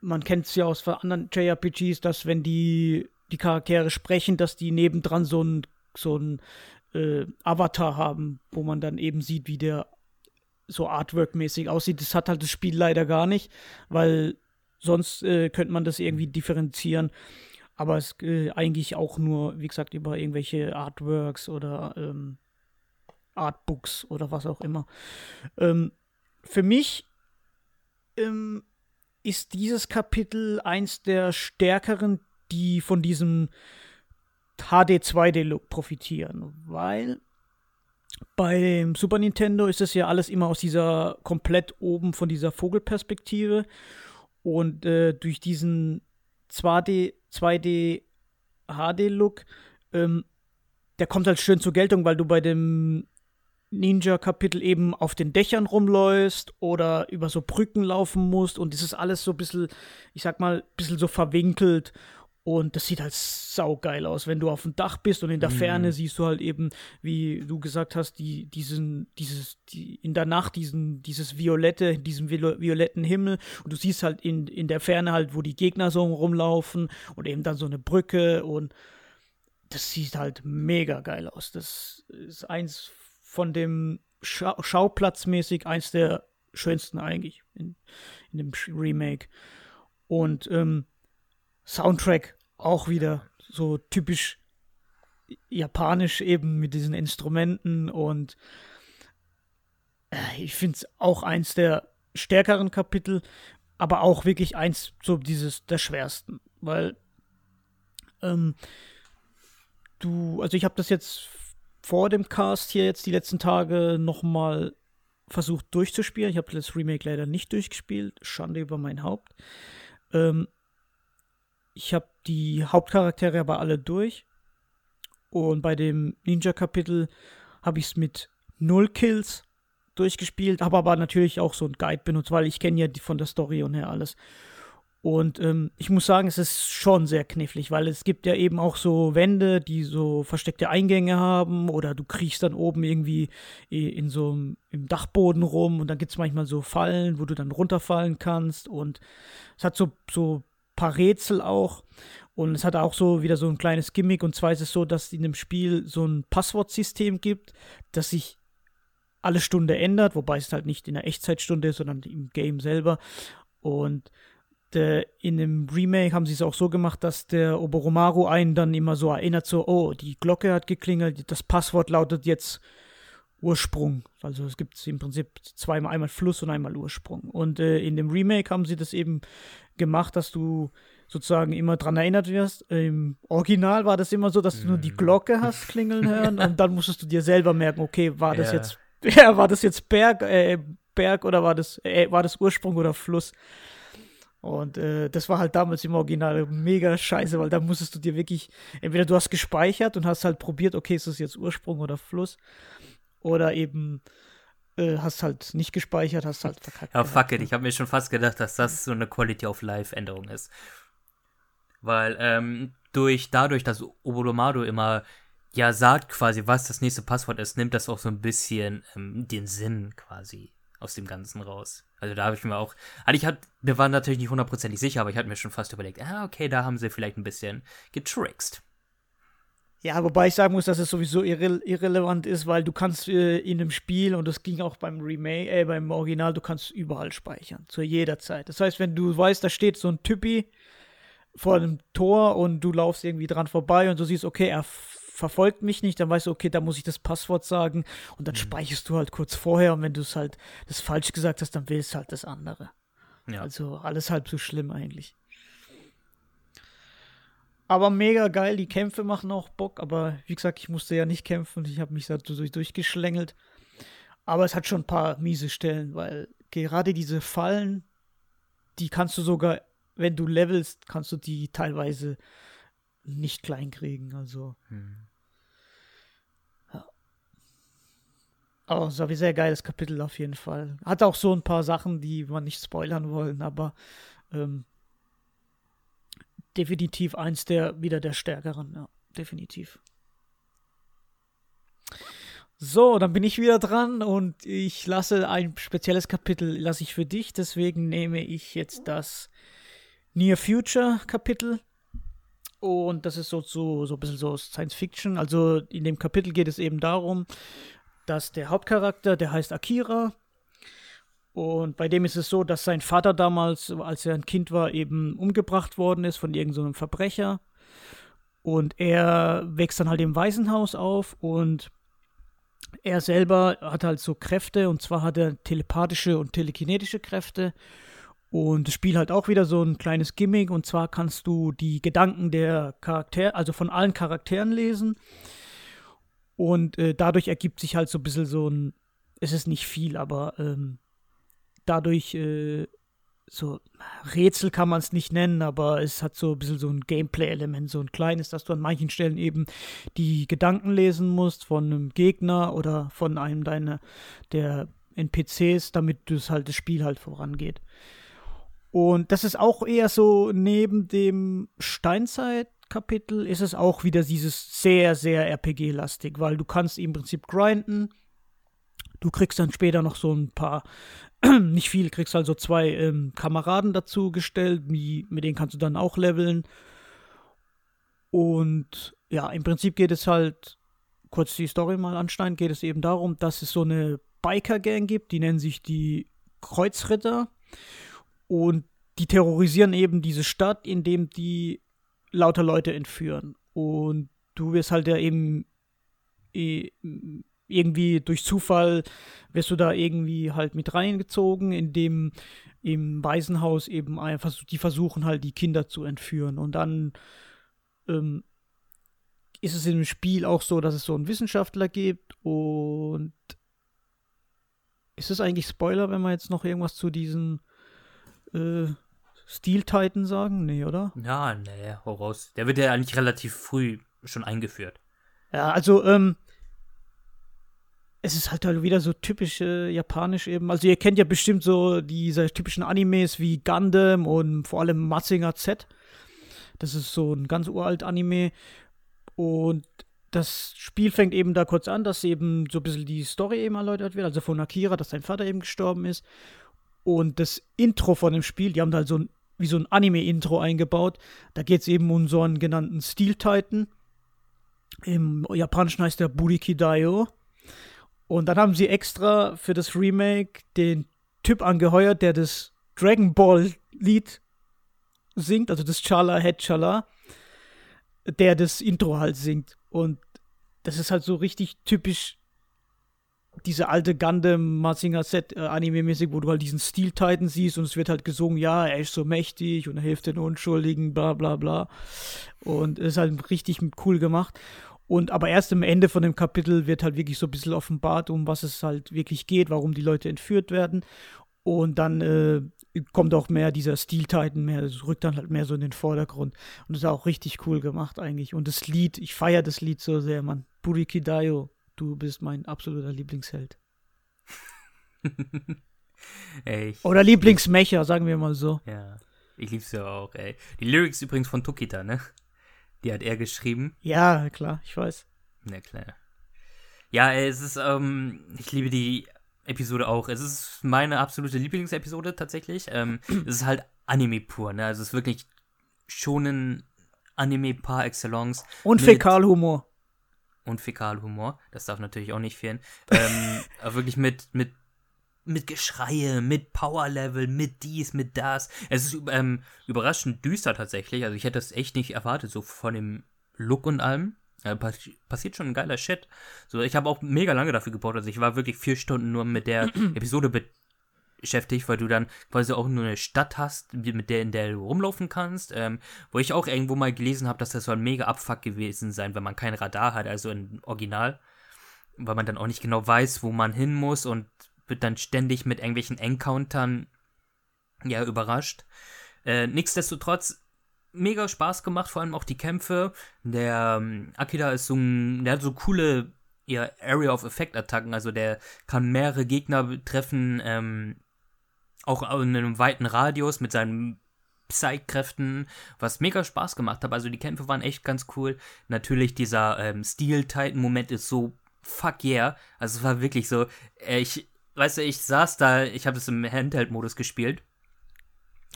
man kennt es ja aus anderen JRPGs, dass wenn die, die Charaktere sprechen, dass die nebendran so ein, so ein äh, Avatar haben, wo man dann eben sieht, wie der so Artwork-mäßig aussieht. Das hat halt das Spiel leider gar nicht, weil sonst äh, könnte man das irgendwie differenzieren. Aber es äh, eigentlich auch nur, wie gesagt, über irgendwelche Artworks oder ähm, Artbooks oder was auch immer. Ähm, für mich ähm, ist dieses Kapitel eins der stärkeren, die von diesem HD 2D-Look profitieren, weil beim Super Nintendo ist es ja alles immer aus dieser komplett oben von dieser Vogelperspektive. Und äh, durch diesen 2D, 2D HD-Look, ähm, der kommt halt schön zur Geltung, weil du bei dem Ninja-Kapitel eben auf den Dächern rumläufst oder über so Brücken laufen musst und es ist alles so ein bisschen, ich sag mal, ein bisschen so verwinkelt und das sieht halt saugeil aus, wenn du auf dem Dach bist und in der mhm. Ferne siehst du halt eben, wie du gesagt hast, die, diesen, dieses, die, in der Nacht diesen, dieses Violette, diesen violetten Himmel und du siehst halt in, in der Ferne halt, wo die Gegner so rumlaufen und eben dann so eine Brücke und das sieht halt mega geil aus. Das ist eins von dem Scha Schauplatzmäßig eins der schönsten eigentlich in, in dem Remake. Und ähm, Soundtrack auch wieder so typisch japanisch eben mit diesen Instrumenten und äh, ich finde es auch eins der stärkeren Kapitel, aber auch wirklich eins so dieses der schwersten, weil ähm, du, also ich habe das jetzt vor dem Cast hier jetzt die letzten Tage nochmal versucht durchzuspielen. Ich habe das Remake leider nicht durchgespielt. Schande über mein Haupt. Ähm, ich habe die Hauptcharaktere aber alle durch. Und bei dem Ninja-Kapitel habe ich es mit null Kills durchgespielt, habe aber natürlich auch so ein Guide benutzt, weil ich kenne ja die von der Story und her alles. Und ähm, ich muss sagen, es ist schon sehr knifflig, weil es gibt ja eben auch so Wände, die so versteckte Eingänge haben oder du kriechst dann oben irgendwie in so im Dachboden rum und dann gibt es manchmal so Fallen, wo du dann runterfallen kannst und es hat so, so paar Rätsel auch und es hat auch so wieder so ein kleines Gimmick und zwar ist es so, dass es in dem Spiel so ein Passwortsystem gibt, das sich alle Stunde ändert, wobei es halt nicht in der Echtzeitstunde ist, sondern im Game selber und der, in dem Remake haben sie es auch so gemacht, dass der Oboromaru einen dann immer so erinnert, so, oh, die Glocke hat geklingelt, das Passwort lautet jetzt Ursprung. Also es gibt im Prinzip zweimal, einmal Fluss und einmal Ursprung. Und äh, in dem Remake haben sie das eben gemacht, dass du sozusagen immer dran erinnert wirst. Im Original war das immer so, dass du nur die mhm. Glocke hast klingeln hören und dann musstest du dir selber merken, okay, war das ja. jetzt, ja, war das jetzt Berg, äh, Berg oder war das, äh, war das Ursprung oder Fluss? Und äh, das war halt damals im Original mega scheiße, weil da musstest du dir wirklich, entweder du hast gespeichert und hast halt probiert, okay, ist das jetzt Ursprung oder Fluss, oder eben äh, hast halt nicht gespeichert, hast halt verkackt. Ja, fuck it, ich habe mir schon fast gedacht, dass das so eine Quality of Life Änderung ist. Weil ähm, durch, dadurch, dass Obolomado immer ja sagt quasi, was das nächste Passwort ist, nimmt das auch so ein bisschen ähm, den Sinn quasi aus dem Ganzen raus. Also da habe ich mir auch, also ich hatte, wir waren natürlich nicht hundertprozentig sicher, aber ich hatte mir schon fast überlegt, ah, okay, da haben sie vielleicht ein bisschen getrickst. Ja, wobei ich sagen muss, dass es sowieso irre irrelevant ist, weil du kannst äh, in einem Spiel, und das ging auch beim Remake, äh, beim Original, du kannst überall speichern, zu jeder Zeit. Das heißt, wenn du weißt, da steht so ein Typi vor einem Tor und du laufst irgendwie dran vorbei und du siehst, okay, er verfolgt mich nicht, dann weißt du, okay, da muss ich das Passwort sagen und dann mhm. speicherst du halt kurz vorher und wenn du es halt das falsch gesagt hast, dann willst du halt das andere. Ja. Also alles halb so schlimm eigentlich. Aber mega geil, die Kämpfe machen auch Bock, aber wie gesagt, ich musste ja nicht kämpfen, ich habe mich da durch, durchgeschlängelt. Aber es hat schon ein paar miese Stellen, weil gerade diese Fallen, die kannst du sogar, wenn du levelst, kannst du die teilweise nicht klein kriegen. Also. Hm. Aber es war ein sehr geiles Kapitel auf jeden Fall. Hat auch so ein paar Sachen, die man nicht spoilern wollen, aber ähm, definitiv eins der wieder der stärkeren, ja, definitiv. So, dann bin ich wieder dran und ich lasse ein spezielles Kapitel lasse ich für dich, deswegen nehme ich jetzt das Near Future Kapitel. Und das ist so, so, so ein bisschen so Science Fiction. Also in dem Kapitel geht es eben darum, dass der Hauptcharakter, der heißt Akira, und bei dem ist es so, dass sein Vater damals, als er ein Kind war, eben umgebracht worden ist von irgendeinem so Verbrecher. Und er wächst dann halt im Waisenhaus auf und er selber hat halt so Kräfte und zwar hat er telepathische und telekinetische Kräfte. Und das Spiel hat auch wieder so ein kleines Gimmick und zwar kannst du die Gedanken der Charaktere, also von allen Charakteren lesen Und äh, dadurch ergibt sich halt so ein bisschen so ein, es ist nicht viel, aber ähm, dadurch äh, so Rätsel kann man es nicht nennen, aber es hat so ein bisschen so ein Gameplay-Element, so ein kleines, dass du an manchen Stellen eben die Gedanken lesen musst von einem Gegner oder von einem deiner der NPCs, damit das halt das Spiel halt vorangeht. Und das ist auch eher so neben dem Steinzeit-Kapitel ist es auch wieder dieses sehr, sehr RPG-lastig, weil du kannst im Prinzip grinden. Du kriegst dann später noch so ein paar, nicht viel, kriegst also zwei ähm, Kameraden dazu gestellt, die, mit denen kannst du dann auch leveln. Und ja, im Prinzip geht es halt, kurz die Story mal anschneiden, geht es eben darum, dass es so eine Biker-Gang gibt, die nennen sich die Kreuzritter. Und die terrorisieren eben diese Stadt, indem die lauter Leute entführen. Und du wirst halt ja eben irgendwie durch Zufall wirst du da irgendwie halt mit reingezogen, indem im Waisenhaus eben einfach, die versuchen halt die Kinder zu entführen. Und dann ähm, ist es im Spiel auch so, dass es so einen Wissenschaftler gibt und ist es eigentlich Spoiler, wenn man jetzt noch irgendwas zu diesen äh, Steel Titan sagen? Nee, oder? Ja, nee, hau raus. Der wird ja eigentlich relativ früh schon eingeführt. Ja, also, ähm, es ist halt, halt wieder so typisch äh, japanisch eben. Also ihr kennt ja bestimmt so diese typischen Animes wie Gundam und vor allem Mazinger Z. Das ist so ein ganz uralt Anime. Und das Spiel fängt eben da kurz an, dass eben so ein bisschen die Story eben erläutert wird. Also von Akira, dass sein Vater eben gestorben ist. Und das Intro von dem Spiel, die haben da halt so ein, wie so ein Anime-Intro eingebaut. Da geht es eben um so einen genannten Steel Titan. Im Japanischen heißt der Buriki Daio. Und dann haben sie extra für das Remake den Typ angeheuert, der das Dragon Ball Lied singt, also das Chala Head Chala, der das Intro halt singt. Und das ist halt so richtig typisch diese alte Gundam Mazinger Set äh, Anime-mäßig, wo du halt diesen Steel Titan siehst und es wird halt gesungen, ja, er ist so mächtig und er hilft den Unschuldigen, bla bla bla. Und es ist halt richtig cool gemacht. Und aber erst am Ende von dem Kapitel wird halt wirklich so ein bisschen offenbart, um was es halt wirklich geht, warum die Leute entführt werden. Und dann äh, kommt auch mehr dieser Steel Titan mehr, das rückt dann halt mehr so in den Vordergrund. Und das ist auch richtig cool gemacht eigentlich. Und das Lied, ich feiere das Lied so sehr, man. Burikidayo, Du bist mein absoluter Lieblingsheld. ey, Oder Lieblingsmecher, sagen wir mal so. Ja, ich lieb's ja auch, ey. Die Lyrics übrigens von Tokita, ne? Die hat er geschrieben. Ja, klar, ich weiß. Na klar. Ja, es ist, ähm, ich liebe die Episode auch. Es ist meine absolute Lieblingsepisode tatsächlich. Ähm, es ist halt Anime pur, ne? Also es ist wirklich schon ein Anime par excellence. Und Fäkalhumor und Fäkalhumor. Das darf natürlich auch nicht fehlen. Ähm, aber wirklich mit, mit, mit Geschreie, mit Powerlevel, mit dies, mit das. Es ist ähm, überraschend düster tatsächlich. Also ich hätte das echt nicht erwartet, so von dem Look und allem. Äh, passiert schon ein geiler Shit. So, ich habe auch mega lange dafür gebraucht. Also ich war wirklich vier Stunden nur mit der Episode beschäftigt, weil du dann quasi auch nur eine Stadt hast, mit der in der du rumlaufen kannst. Ähm, wo ich auch irgendwo mal gelesen habe, dass das so ein mega Abfuck gewesen sein, wenn man kein Radar hat, also im Original, weil man dann auch nicht genau weiß, wo man hin muss und wird dann ständig mit irgendwelchen Encountern ja überrascht. Äh, nichtsdestotrotz mega Spaß gemacht, vor allem auch die Kämpfe. Der ähm, Akira ist so ein, der hat so coole ja, Area of Effect Attacken, also der kann mehrere Gegner treffen, ähm, auch in einem weiten Radius mit seinen Psych-Kräften, was mega Spaß gemacht hat. Also die Kämpfe waren echt ganz cool. Natürlich dieser ähm, Steel-Titan-Moment ist so fuck yeah. Also es war wirklich so, äh, ich, weißt du, ich saß da, ich habe das im Handheld-Modus gespielt.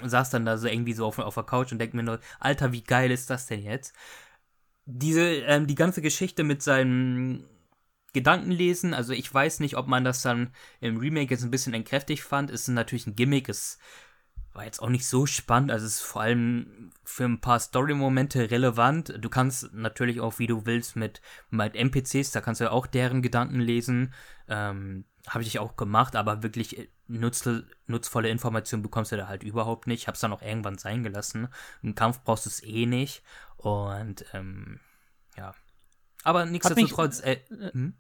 Saß dann da so irgendwie so auf, auf der Couch und denk mir nur, Alter, wie geil ist das denn jetzt? Diese, ähm, die ganze Geschichte mit seinem Gedanken lesen. Also ich weiß nicht, ob man das dann im Remake jetzt ein bisschen entkräftigt fand. Es ist natürlich ein Gimmick, es war jetzt auch nicht so spannend. Also es ist vor allem für ein paar Story-Momente relevant. Du kannst natürlich auch, wie du willst, mit, mit NPCs, da kannst du ja auch deren Gedanken lesen. Ähm, Habe ich auch gemacht, aber wirklich nutz, nutzvolle Informationen bekommst du da halt überhaupt nicht. Ich habe es dann auch irgendwann sein gelassen. Im Kampf brauchst du es eh nicht. Und ähm, ja, Aber nichtsdestotrotz, äh, hm?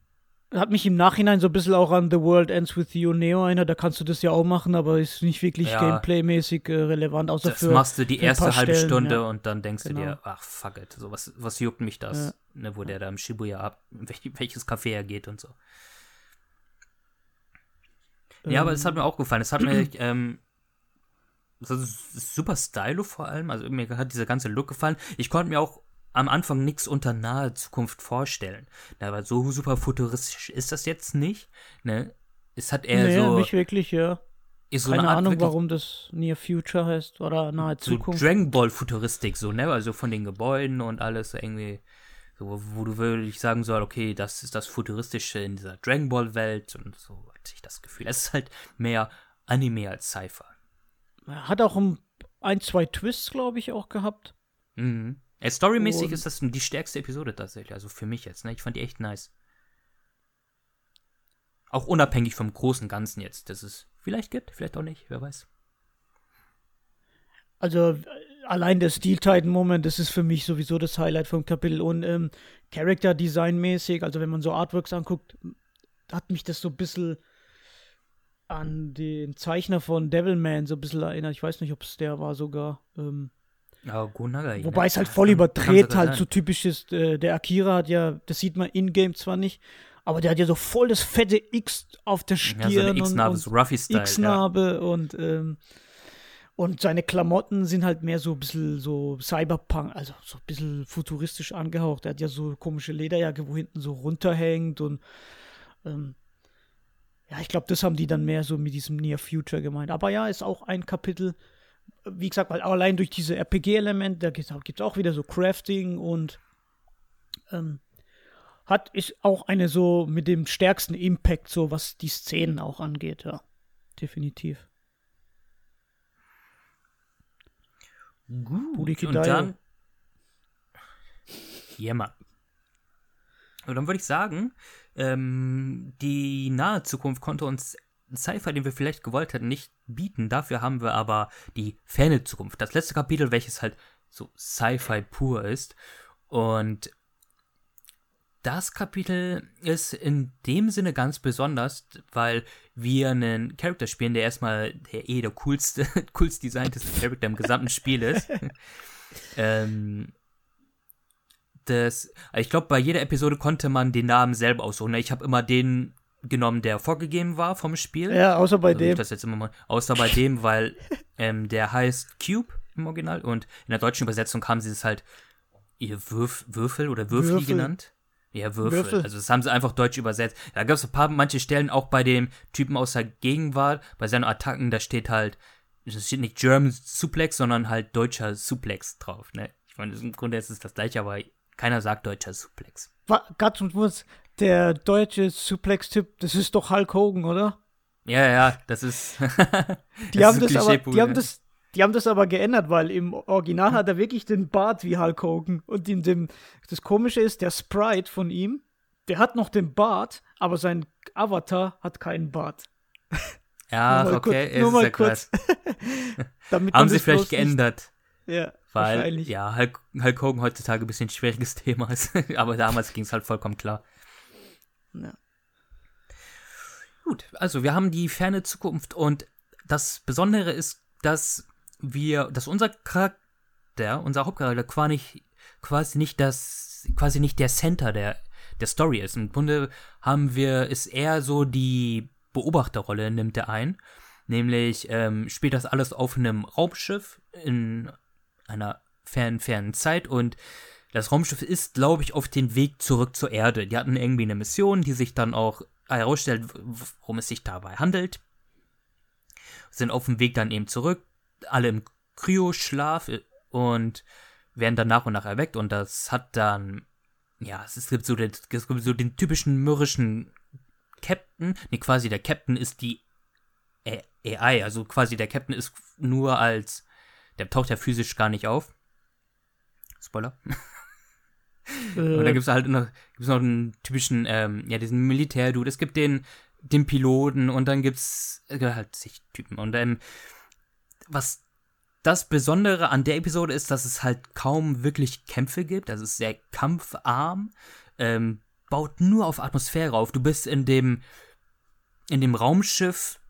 Hat mich im Nachhinein so ein bisschen auch an The World Ends With You Neo erinnert. Da kannst du das ja auch machen, aber ist nicht wirklich ja, Gameplay-mäßig äh, relevant, außer das für. Das machst du die erste halbe Stellen, Stunde ja. und dann denkst Genau. du dir, ach fuck it, so was, was juckt mich das, Ja. ne, wo der da im Shibuya ab, welch, welches Café er geht und so. Ja, aber es hat mir auch gefallen. Es hat mir ähm, super stylo vor allem. Also mir hat dieser ganze Look gefallen. Ich konnte mir auch am Anfang nichts unter nahe Zukunft vorstellen. Na, aber so super futuristisch ist das jetzt nicht. Ne? Es hat eher nee, so, nicht wirklich, ja. so Keine eine Art Ahnung, warum das Near Future heißt oder nahe so Zukunft. Dragon Ball Futuristik, so, ne? Also von den Gebäuden und alles so irgendwie. So, wo du wirklich sagen soll, okay, das ist das Futuristische in dieser Dragon Ball Welt und so hatte ich das Gefühl. Es ist halt mehr Anime als Sci-Fi. Hat auch ein, ein zwei Twists, glaube ich, auch gehabt. Mhm. Äh, Storymäßig ist das die stärkste Episode tatsächlich, also für mich jetzt, ne? Ich fand die echt nice. Auch unabhängig vom großen Ganzen jetzt, dass es vielleicht gibt, vielleicht auch nicht, wer weiß. Also äh, allein der Steel Titan Moment, das ist für mich sowieso das Highlight vom Kapitel und ähm, Character Design mäßig, also wenn man so Artworks anguckt, hat mich das so ein bisschen an den Zeichner von Devilman so ein bisschen erinnert. Ich weiß nicht, ob es der war sogar. Ähm, Aber Go Nagai, ne? wobei es halt Ja, voll kann- überdreht kann sogar halt so typisch ist. Äh, der Akira hat ja, das sieht man in-game zwar nicht, aber der hat ja so voll das fette X auf der Stirn Ja, so eine X-Narbe, und so Ruffy-Style. Ja. X-Narbe und, ähm, und seine Klamotten sind halt mehr so ein bisschen so Cyberpunk, also so ein bisschen futuristisch angehaucht. Er hat ja so komische Lederjacke, wo hinten so runterhängt und ähm, ja, ich glaube, das haben die dann mehr so mit diesem Near Future gemeint. Aber ja, ist auch ein Kapitel, wie gesagt, weil allein durch diese RPG-Elemente, da gibt es auch wieder so Crafting und ähm, hat ist auch eine so mit dem stärksten Impact, so was die Szenen auch angeht, ja. Definitiv. Gut, Budiki und dann. Ja, Mann. Und dann würde ich sagen, ähm, die nahe Zukunft konnte uns Sci-Fi, den wir vielleicht gewollt hätten, nicht bieten. Dafür haben wir aber die ferne Zukunft. Das letzte Kapitel, welches halt so Sci-Fi pur ist. Und das Kapitel ist in dem Sinne ganz besonders, weil wir einen Charakter spielen, der erstmal der eh der coolste, coolst designteste Charakter im gesamten Spiel ist. ähm, das, ich glaube, bei jeder Episode konnte man den Namen selber aussuchen. Ich habe immer den genommen, der vorgegeben war vom Spiel. Ja, außer bei Also ich dem. das jetzt immer mal, außer bei dem, weil ähm, der heißt Cube im Original und in der deutschen Übersetzung haben sie es halt ihr Würf, Würfel oder Würfli Würfel. genannt. Ja, Würfel. Würfel. Also das haben sie einfach deutsch übersetzt. Da gab es ein paar manche Stellen auch bei dem Typen aus der Gegenwart, bei seinen Attacken, da steht halt, es steht nicht German Suplex, sondern halt deutscher Suplex drauf. Ne? Ich meine, im Grunde ist es das gleiche, aber keiner sagt deutscher Suplex. Ganz und Wurz, der deutsche Suplex-Typ, das ist doch Hulk Hogan, oder? Ja, ja, das ist. Die haben ist das aber, die haben das, die haben das aber geändert, weil im Original hat er wirklich den Bart wie Hulk Hogan und in dem, das Komische ist, der Sprite von ihm, der hat noch den Bart, aber sein Avatar hat keinen Bart. Ja, Nur mal okay, kurz- nur mal kurz. Haben sie das vielleicht bloß nicht- geändert. Ja, Weil, wahrscheinlich. ja, Hulk, Hulk Hogan heutzutage ein bisschen schwieriges Thema ist. Aber damals ging es halt vollkommen klar. Ja. Gut, also wir haben die ferne Zukunft und das Besondere ist, dass wir, dass unser Charakter, unser Hauptcharakter quasi nicht, quasi nicht das, quasi nicht der Center der, der Story ist. Im Grunde haben wir, ist eher so die Beobachterrolle nimmt er ein. Nämlich ähm, spielt das alles auf einem Raumschiff in einer fernen, fernen Zeit und das Raumschiff ist, glaube ich, auf dem Weg zurück zur Erde. Die hatten irgendwie eine Mission, die sich dann auch herausstellt, worum es sich dabei handelt. Sind auf dem Weg dann eben zurück, alle im Kryoschlaf äh, und werden dann nach und nach erweckt und das hat dann, ja, es gibt so den, es gibt so den typischen mürrischen Captain, nee, quasi der Captain ist die AI, also quasi der Captain ist nur als, der taucht ja physisch gar nicht auf. Spoiler. Und dann Äh, gibt's halt noch, gibt's noch einen typischen, ähm, ja, diesen Militärdude. Es gibt den, den Piloten und dann gibt's äh, halt zig Typen. Und ähm, was das Besondere an der Episode ist, dass es halt kaum wirklich Kämpfe gibt. Also es ist sehr kampfarm. ähm, baut nur auf Atmosphäre auf. Du bist in dem, in dem Raumschiff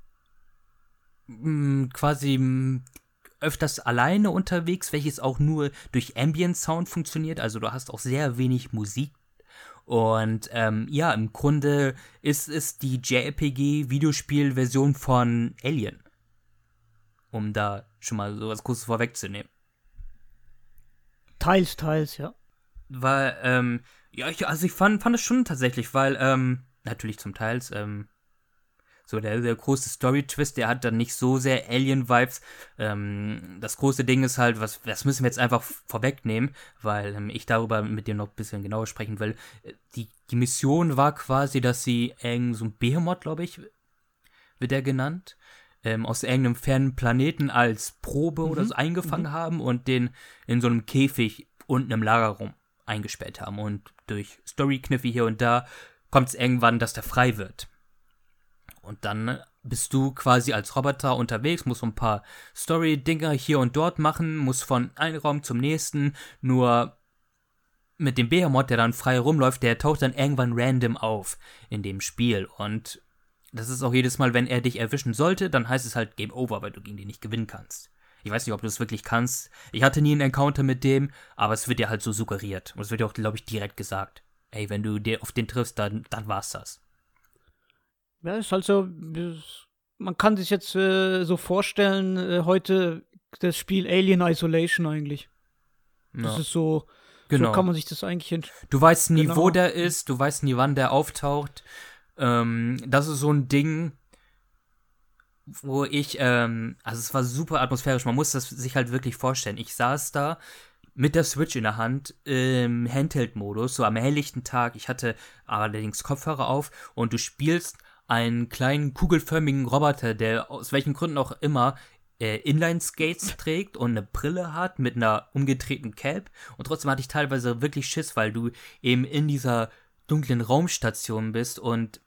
mh, mm, quasi mh, mm, öfters alleine unterwegs, welches auch nur durch Ambient Sound funktioniert. Also du hast auch sehr wenig Musik. Und ähm, ja, im Grunde ist es die JRPG-Videospiel-Version von Alien. Um da schon mal sowas Großes vorwegzunehmen. Teils, teils, ja. Weil, ähm, ja, ich, also ich fand, fand es schon tatsächlich, weil, ähm, natürlich zum Teils, ähm, so der, der große Story-Twist, der hat dann nicht so sehr Alien-Vibes. Ähm, das große Ding ist halt, was, das müssen wir jetzt einfach vorwegnehmen, weil ähm, ich darüber mit dir noch ein bisschen genauer sprechen will. Die, die Mission war quasi, dass sie irgend so ein Behemoth, glaube ich, wird der genannt, ähm, aus irgendeinem fernen Planeten als Probe mhm. oder so eingefangen mhm. haben und den in so einem Käfig unten im Lagerraum eingesperrt haben. Und durch Story-Kniffe hier und da kommt es irgendwann, dass der frei wird. Und dann bist du quasi als Roboter unterwegs, musst so ein paar Story-Dinger hier und dort machen, musst von einem Raum zum nächsten, nur mit dem Behemoth, der dann frei rumläuft, der taucht dann irgendwann random auf in dem Spiel. Und das ist auch jedes Mal, wenn er dich erwischen sollte, dann heißt es halt Game Over, weil du gegen den nicht gewinnen kannst. Ich weiß nicht, ob du es wirklich kannst. Ich hatte nie einen Encounter mit dem, aber es wird dir halt so suggeriert. Und es wird dir auch, glaube ich, direkt gesagt. Ey, wenn du dir auf den triffst, dann, dann war's das. Ja, ist halt so, man kann sich jetzt äh, so vorstellen, äh, heute das Spiel Alien Isolation eigentlich. Das ja. ist so, genau. so kann man sich das eigentlich Du weißt nie, genau. wo der ist, du weißt nie, wann der auftaucht. Ähm, das ist so ein Ding, wo ich, ähm, also es war super atmosphärisch, man muss das sich halt wirklich vorstellen. Ich saß da mit der Switch in der Hand im Handheld-Modus, so am helllichten Tag. Ich hatte allerdings Kopfhörer auf und du spielst einen kleinen kugelförmigen Roboter, der aus welchen Gründen auch immer äh, Inline-Skates trägt und eine Brille hat mit einer umgedrehten Cap. Und trotzdem hatte ich teilweise wirklich Schiss, weil du eben in dieser dunklen Raumstation bist und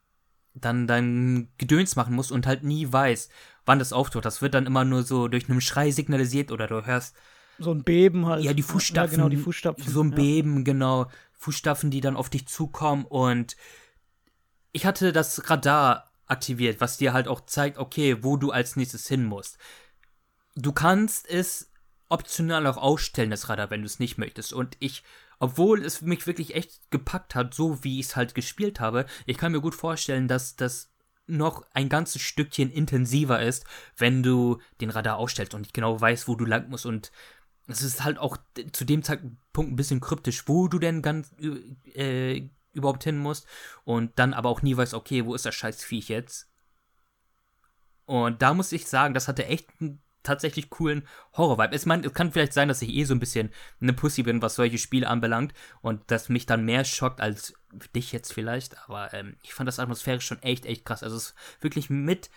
dann dein Gedöns machen musst und halt nie weiß, wann das auftaucht. Das wird dann immer nur so durch einen Schrei signalisiert oder du hörst so ein Beben halt. Ja, die Fußstapfen. Ja, genau, die Fußstapfen. So ein Beben, genau. Fußstapfen, die dann auf dich zukommen und ich hatte das Radar aktiviert, was dir halt auch zeigt, okay, wo du als nächstes hin musst. Du kannst es optional auch ausstellen, das Radar, wenn du es nicht möchtest. Und ich, obwohl es mich wirklich echt gepackt hat, so wie ich es halt gespielt habe, ich kann mir gut vorstellen, dass das noch ein ganzes Stückchen intensiver ist, wenn du den Radar ausstellst und nicht genau weißt, wo du lang musst. Und es ist halt auch zu dem Zeitpunkt ein bisschen kryptisch, wo du denn ganz äh, überhaupt hin musst und dann aber auch nie weißt, okay, wo ist das scheiß Viech jetzt? Und da muss ich sagen, das hatte echt einen tatsächlich coolen Horror-Vibe. Ich es kann vielleicht sein, dass ich eh so ein bisschen eine Pussy bin, was solche Spiele anbelangt und das mich dann mehr schockt als dich jetzt vielleicht, aber ähm, ich fand das atmosphärisch schon echt, echt krass. Also es ist wirklich mit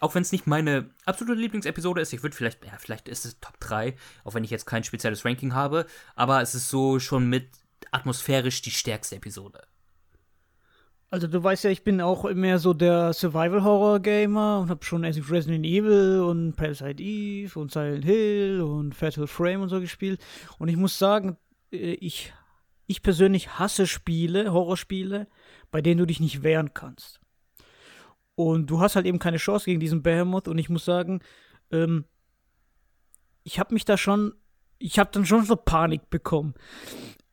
auch wenn es nicht meine absolute Lieblingsepisode ist, ich würde vielleicht, ja, vielleicht ist es Top 3, auch wenn ich jetzt kein spezielles Ranking habe, aber es ist so schon mit atmosphärisch die stärkste Episode. Also du weißt ja, ich bin auch mehr so der Survival-Horror-Gamer und habe schon Resident Evil und Parasite Eve und Silent Hill und Fatal Frame und so gespielt. Und ich muss sagen, äh, ich, ich persönlich hasse Spiele, Horrorspiele, bei denen du dich nicht wehren kannst. Und du hast halt eben keine Chance gegen diesen Behemoth und ich muss sagen, ähm, ich habe mich da schon, ich habe dann schon so Panik bekommen.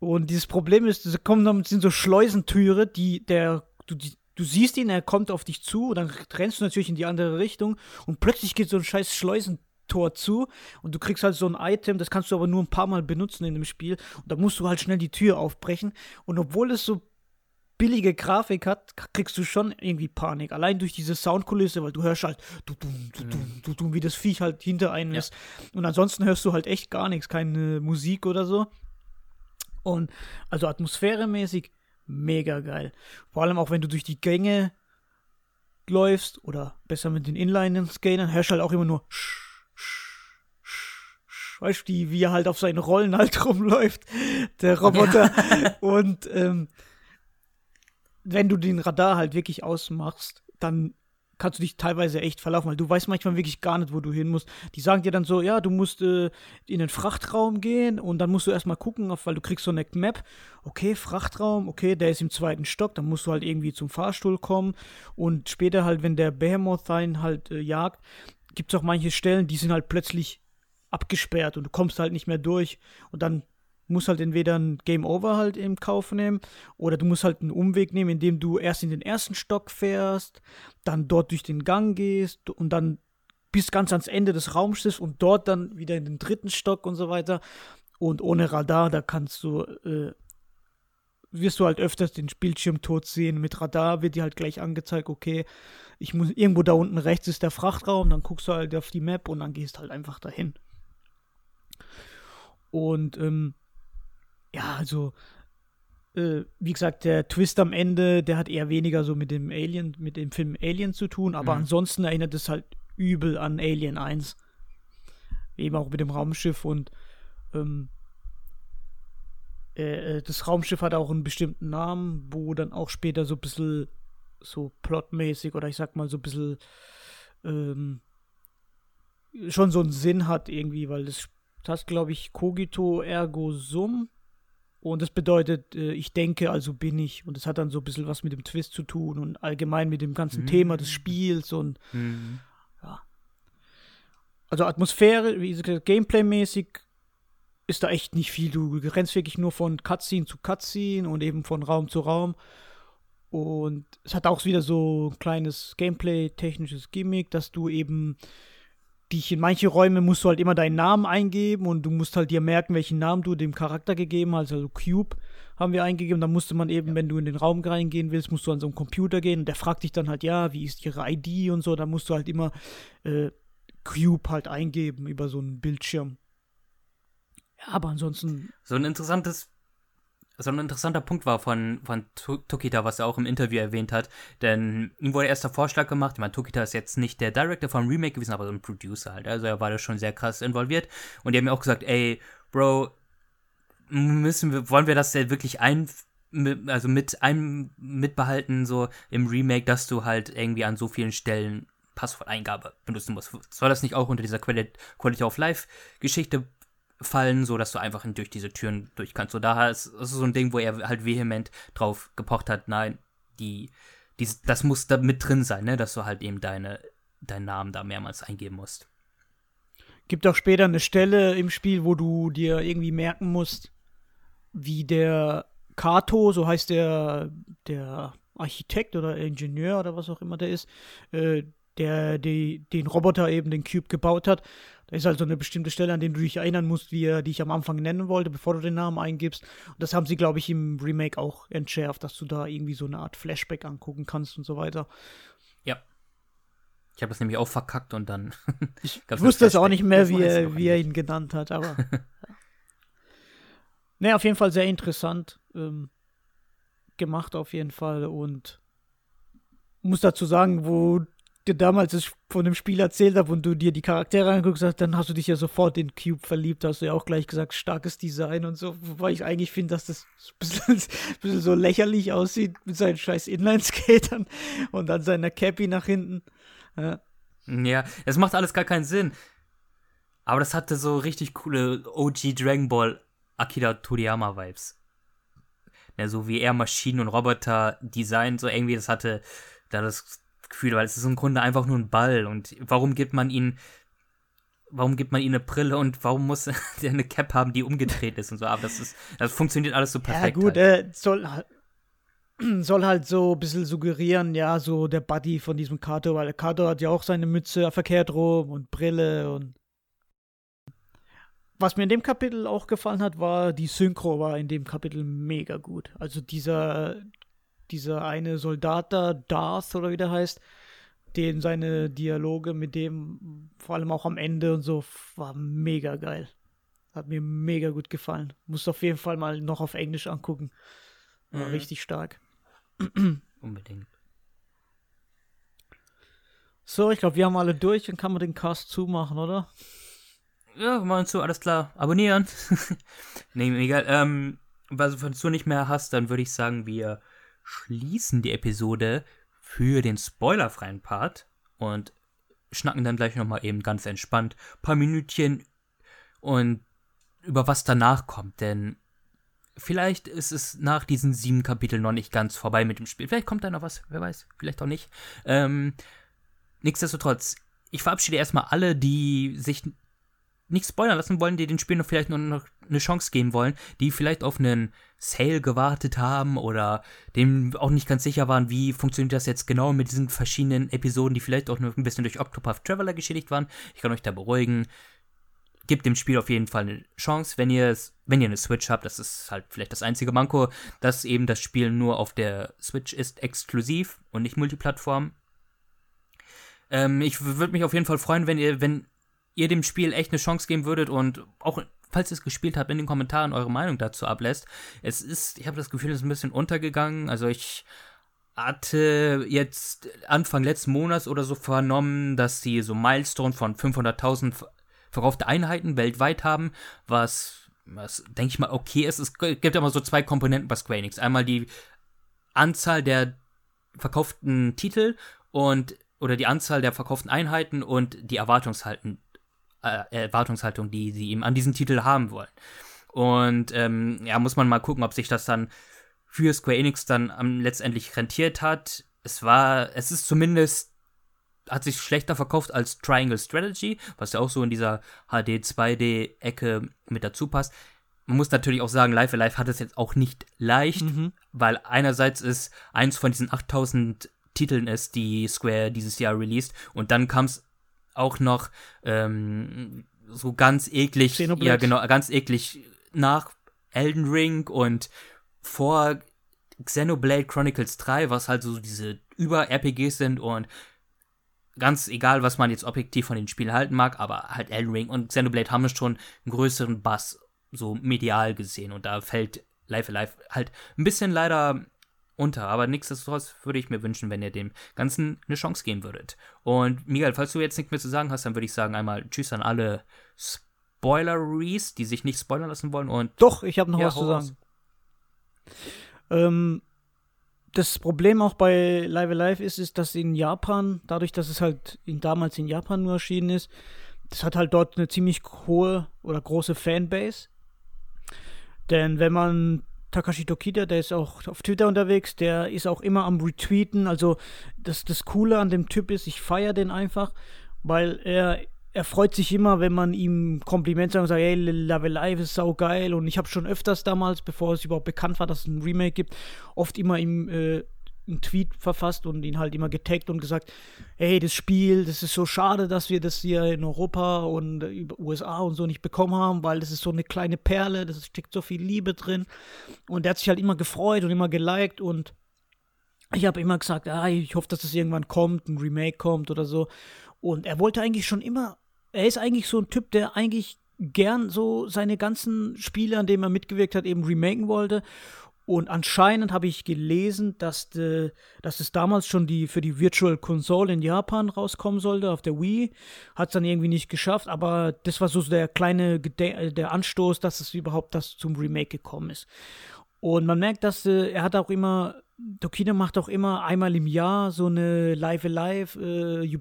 Und dieses Problem ist, sie kommen dann sind so Schleusentüre, die der du die, du siehst ihn, er kommt auf dich zu, und dann rennst du natürlich in die andere Richtung und plötzlich geht so ein scheiß Schleusentor zu und du kriegst halt so ein Item, das kannst du aber nur ein paar Mal benutzen in dem Spiel und da musst du halt schnell die Tür aufbrechen und obwohl es so billige Grafik hat, kriegst du schon irgendwie Panik. Allein durch diese Soundkulisse, weil du hörst halt, du, du, du, du, wie das Viech halt hinter einem ist. Und ansonsten hörst du halt echt gar nichts, keine Musik oder so. Und also atmosphäremäßig mega geil. Vor allem auch wenn du durch die Gänge läufst oder besser mit den Inline-Skatern, hörst halt auch immer nur weißt du, wie er halt auf seinen Rollen halt rumläuft, der Roboter. Ja. Und ähm, wenn du den Radar halt wirklich ausmachst, dann kannst du dich teilweise echt verlaufen, weil du weißt manchmal wirklich gar nicht, wo du hin musst. Die sagen dir dann so, ja, du musst äh, in den Frachtraum gehen und dann musst du erstmal gucken, weil du kriegst so eine Map. Okay, Frachtraum, okay, der ist im zweiten Stock, dann musst du halt irgendwie zum Fahrstuhl kommen und später halt, wenn der Behemoth einen halt äh, jagt, gibt es auch manche Stellen, die sind halt plötzlich abgesperrt und du kommst halt nicht mehr durch und dann musst halt entweder ein Game Over halt im Kauf nehmen oder du musst halt einen Umweg nehmen, indem du erst in den ersten Stock fährst, dann dort durch den Gang gehst und dann bis ganz ans Ende des Raumschiffs und dort dann wieder in den dritten Stock und so weiter. Und ohne Radar, da kannst du, äh, wirst du halt öfters den Bildschirm tot sehen. Mit Radar wird dir halt gleich angezeigt, okay, ich muss irgendwo da unten rechts ist der Frachtraum, dann guckst du halt auf die Map und dann gehst halt einfach dahin. Und ähm, ja, also äh, wie gesagt, der Twist am Ende, der hat eher weniger so mit dem Alien, mit dem Film Alien zu tun, aber mhm. ansonsten erinnert es halt übel an Alien 1. Eben auch mit dem Raumschiff und ähm, äh, äh, das Raumschiff hat auch einen bestimmten Namen, wo dann auch später so ein bisschen so plotmäßig oder ich sag mal so ein bisschen ähm, schon so einen Sinn hat irgendwie, weil das, das glaube ich, Cogito ergo sum und das bedeutet, äh, ich denke, also bin ich. Und das hat dann so ein bisschen was mit dem Twist zu tun und allgemein mit dem ganzen mhm. Thema des Spiels und mhm. ja. Also Atmosphäre, wie gesagt, Gameplay-mäßig ist da echt nicht viel. Du rennst wirklich nur von Cutscene zu Cutscene und eben von Raum zu Raum. Und es hat auch wieder so ein kleines Gameplay-technisches Gimmick, dass du eben dich in manche Räume musst du halt immer deinen Namen eingeben und du musst halt dir merken, welchen Namen du dem Charakter gegeben hast. Also Cube haben wir eingegeben. Da musste man eben, ja. wenn du in den Raum reingehen willst, musst du an so einen Computer gehen und der fragt dich dann halt, ja, wie ist ihre ID und so. Da musst du halt immer äh, Cube halt eingeben über so einen Bildschirm. Ja, aber ansonsten. So ein interessantes so ein interessanter Punkt war von, von Tokita, was er auch im Interview erwähnt hat, denn ihm wurde erst der Vorschlag gemacht, ich meine, Tokita ist jetzt nicht der Director vom Remake gewesen, aber so ein Producer halt, also er war da schon sehr krass involviert. Und die haben mir auch gesagt, ey, Bro, müssen wir, wollen wir das denn wirklich ein, also mit einem mitbehalten, so im Remake, dass du halt irgendwie an so vielen Stellen Passworteingabe benutzen musst. Soll das nicht auch unter dieser Quality of Life Geschichte fallen, so dass du einfach durch diese Türen durch kannst. So daher ist es so ein Ding, wo er halt vehement drauf gepocht hat, nein, die, die, das muss da mit drin sein, ne, dass du halt eben deine, deinen Namen da mehrmals eingeben musst. Gibt auch später eine Stelle im Spiel, wo du dir irgendwie merken musst, wie der Kato, so heißt der, der Architekt oder Ingenieur oder was auch immer der ist, äh, der die, den Roboter eben, den Cube gebaut hat, da ist halt so eine bestimmte Stelle, an der du dich erinnern musst, wie er dich am Anfang nennen wollte, bevor du den Namen eingibst. Und das haben sie, glaube ich, im Remake auch entschärft, dass du da irgendwie so eine Art Flashback angucken kannst und so weiter. Ja. Ich habe das nämlich auch verkackt und dann. ich wusste es auch nicht mehr, wie er, wie er ihn genannt hat, aber. ja. Ne, auf jeden Fall sehr interessant ähm, gemacht, auf jeden Fall. Und muss dazu sagen, wo dir damals von dem Spiel erzählt habe und du dir die Charaktere anguckst, dann hast du dich ja sofort in Cube verliebt, hast du ja auch gleich gesagt, starkes Design und so, wobei ich eigentlich finde, dass das ein bisschen, ein bisschen, so lächerlich aussieht mit seinen scheiß Inline-Skatern und dann seiner Cappy nach hinten. Ja. ja, es macht alles gar keinen Sinn. Aber das hatte so richtig coole OG Dragon Ball Akira Toriyama Vibes. Ja, so wie er Maschinen und Roboter designt, so irgendwie, das hatte da das Gefühl, weil es ist im Grunde einfach nur ein Ball und warum gibt man ihn warum gibt man ihm eine Brille und warum muss er eine Cap haben, die umgedreht ist und so, aber das ist das funktioniert alles so perfekt. Ja gut, halt. äh, soll soll halt so ein bisschen suggerieren, ja, so der Buddy von diesem Kato, weil Kato hat ja auch seine Mütze verkehrt rum und Brille und was mir in dem Kapitel auch gefallen hat, war die Synchro war in dem Kapitel mega gut. Also dieser dieser eine Soldat da, Darth oder wie der heißt, den seine Dialoge mit dem, vor allem auch am Ende und so, war mega geil. Hat mir mega gut gefallen. Muss auf jeden Fall mal noch auf Englisch angucken. War mhm. richtig stark. Unbedingt. So, ich glaube, wir haben alle durch und kann man den Cast zumachen, oder? Ja, machen zu, alles klar. Abonnieren. nee, egal. Ähm, was du nicht mehr hast, dann würde ich sagen, wir schließen die Episode für den spoilerfreien Part und schnacken dann gleich nochmal eben ganz entspannt paar Minütchen und über was danach kommt, denn vielleicht ist es nach diesen sieben Kapiteln noch nicht ganz vorbei mit dem Spiel. Vielleicht kommt da noch was, wer weiß, vielleicht auch nicht. Ähm, nichtsdestotrotz, ich verabschiede erstmal alle, die sich nicht spoilern lassen wollen, die den Spiel noch vielleicht nur noch eine Chance geben wollen, die vielleicht auf einen Sale gewartet haben oder dem auch nicht ganz sicher waren, wie funktioniert das jetzt genau mit diesen verschiedenen Episoden, die vielleicht auch noch ein bisschen durch Octopath Traveler geschädigt waren. Ich kann euch da beruhigen gebt dem Spiel auf jeden Fall eine Chance, wenn ihr es, wenn ihr eine Switch habt. Das ist halt vielleicht das einzige Manko, dass eben das Spiel nur auf der Switch ist, exklusiv und nicht Multiplattform. Ähm, ich würde mich auf jeden Fall freuen, wenn ihr, wenn ihr dem Spiel echt eine Chance geben würdet und auch falls ihr es gespielt habt, in den Kommentaren eure Meinung dazu ablässt. Es ist, ich habe das Gefühl, es ist ein bisschen untergegangen. Also ich hatte jetzt Anfang letzten Monats oder so vernommen, dass sie so Milestone von 500.000 verkaufte Einheiten weltweit haben, was, was denke ich mal okay ist. Es gibt immer so zwei Komponenten bei Square Enix. Einmal die Anzahl der verkauften Titel und oder die Anzahl der verkauften Einheiten und die Erwartungshalten, äh, Erwartungshaltung, die sie eben an diesen Titel haben wollen. Und ähm, ja, muss man mal gucken, ob sich das dann für Square Enix dann ähm, letztendlich rentiert hat. Es war, es ist zumindest hat sich schlechter verkauft als Triangle Strategy, was ja auch so in dieser HD 2D-Ecke mit dazu passt. Man muss natürlich auch sagen, Live Alive hat es jetzt auch nicht leicht, mhm. weil einerseits ist eins von diesen 8000 Titeln ist, die Square dieses Jahr released und dann kam es auch noch ähm, so ganz eklig, Xenoblade. ja genau, ganz eklig nach Elden Ring und vor Xenoblade Chronicles 3, was halt so diese Über-RPGs sind und ganz egal, was man jetzt objektiv von den Spielen halten mag, aber halt Elden Ring und Xenoblade haben schon einen größeren Bass so medial gesehen und da fällt Life Alive halt ein bisschen leider unter, aber nichtsdestotrotz würde ich mir wünschen, wenn ihr dem Ganzen eine Chance geben würdet. Und Miguel, falls du jetzt nichts mehr zu sagen hast, dann würde ich sagen einmal Tschüss an alle Spoileries, die sich nicht spoilern lassen wollen und Doch, ich habe noch ja, was zu sagen. Ähm, das Problem auch bei Live Alive ist, ist, dass in Japan, dadurch, dass es halt in, damals in Japan nur erschienen ist, das hat halt dort eine ziemlich hohe oder große Fanbase. Denn wenn man Takashi Tokita, der ist auch auf Twitter unterwegs, der ist auch immer am Retweeten. Also das, das Coole an dem Typ ist, ich feiere den einfach, weil er er freut sich immer, wenn man ihm Kompliment sagt und sagt, hey, Love Live ist sau geil. Und ich habe schon öfters damals, bevor es überhaupt bekannt war, dass es ein Remake gibt, oft immer ihm äh, einen Tweet verfasst und ihn halt immer getaggt und gesagt, hey, das Spiel, das ist so schade, dass wir das hier in Europa und USA und so nicht bekommen haben, weil das ist so eine kleine Perle, das steckt so viel Liebe drin. Und er hat sich halt immer gefreut und immer geliked und ich habe immer gesagt, ah, ich hoffe, dass das irgendwann kommt, ein Remake kommt oder so. Und er wollte eigentlich schon immer er ist eigentlich so ein Typ, der eigentlich gern so seine ganzen Spiele, an denen er mitgewirkt hat, eben remaken wollte. Und anscheinend habe ich gelesen, dass, de, dass es damals schon die für die Virtual Console in Japan rauskommen sollte, auf der Wii. Hat es dann irgendwie nicht geschafft, aber das war so der kleine Gede der Anstoß, dass es überhaupt das zum Remake gekommen ist. Und man merkt, dass äh, er hat auch immer Tokino macht auch immer einmal im Jahr so eine Live Alive äh,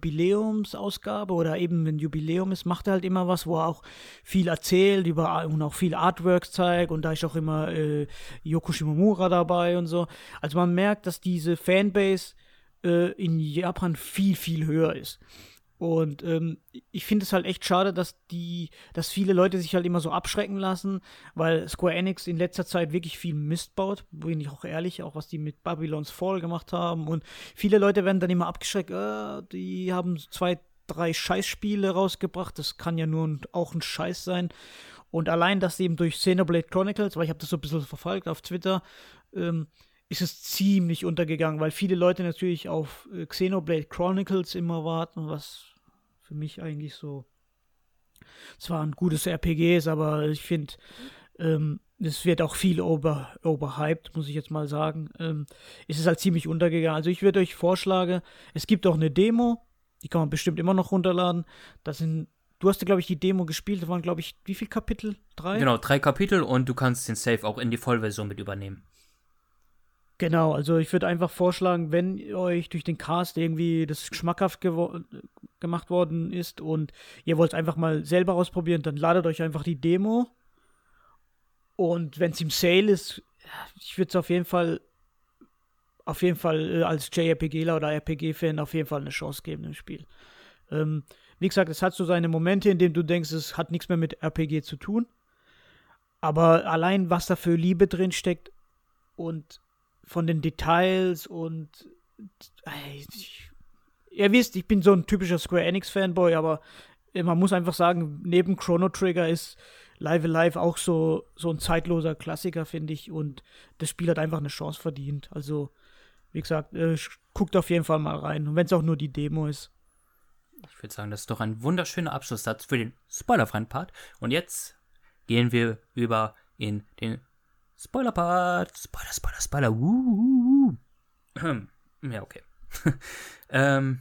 oder eben wenn Jubiläum ist, macht er halt immer was, wo er auch viel erzählt über und auch viel Artworks zeigt und da ist auch immer äh, Yoko Shimomura dabei und so. Also man merkt, dass diese Fanbase äh, in Japan viel, viel höher ist. Und ähm, ich finde es halt echt schade, dass die, dass viele Leute sich halt immer so abschrecken lassen, weil Square Enix in letzter Zeit wirklich viel Mist baut, bin ich auch ehrlich, auch was die mit Babylon's Fall gemacht haben. Und viele Leute werden dann immer abgeschreckt, äh, die haben zwei, drei Scheißspiele rausgebracht, das kann ja nur auch ein Scheiß sein. Und allein, dass eben durch Xenoblade Chronicles, weil ich habe das so ein bisschen verfolgt auf Twitter, ähm, ist es ziemlich untergegangen, weil viele Leute natürlich auf äh, Xenoblade Chronicles immer warten, was für mich eigentlich so zwar ein gutes RPG ist, aber ich finde, ähm, es wird auch viel over, overhyped, muss ich jetzt mal sagen. Ähm, ist es halt ziemlich untergegangen. Also ich würde euch vorschlagen, es gibt auch eine Demo, die kann man bestimmt immer noch runterladen. Das sind Du hast glaube ich, die Demo gespielt. Da waren, glaube ich, wie viele Kapitel? Drei? Genau, drei Kapitel und du kannst den Save auch in die Vollversion mit übernehmen. Genau, also ich würde einfach vorschlagen, wenn euch durch den Cast irgendwie das schmackhaft gemacht worden ist und ihr wollt es einfach mal selber ausprobieren, dann ladet euch einfach die Demo. Und wenn es im Sale ist, ich würde es auf jeden Fall auf jeden Fall äh, als JRPGler oder RPG-Fan auf jeden Fall eine Chance geben im Spiel. Ähm, wie gesagt, es hat so seine Momente, in denen du denkst, es hat nichts mehr mit RPG zu tun. Aber allein, was da für Liebe drin steckt und von den Details und ich, ihr wisst, ich bin so ein typischer Square Enix Fanboy, aber man muss einfach sagen, neben Chrono Trigger ist Live Alive auch so, so ein zeitloser Klassiker, finde ich. Und das Spiel hat einfach eine Chance verdient. Also, wie gesagt, äh, guckt auf jeden Fall mal rein. Und wenn es auch nur die Demo ist. Ich würde sagen, das ist doch ein wunderschöner Abschlusssatz für den spoilerfreien Part. Und jetzt gehen wir über in den Spoiler-Part. Spoiler, Spoiler, Spoiler. Uh, ja, okay. ähm,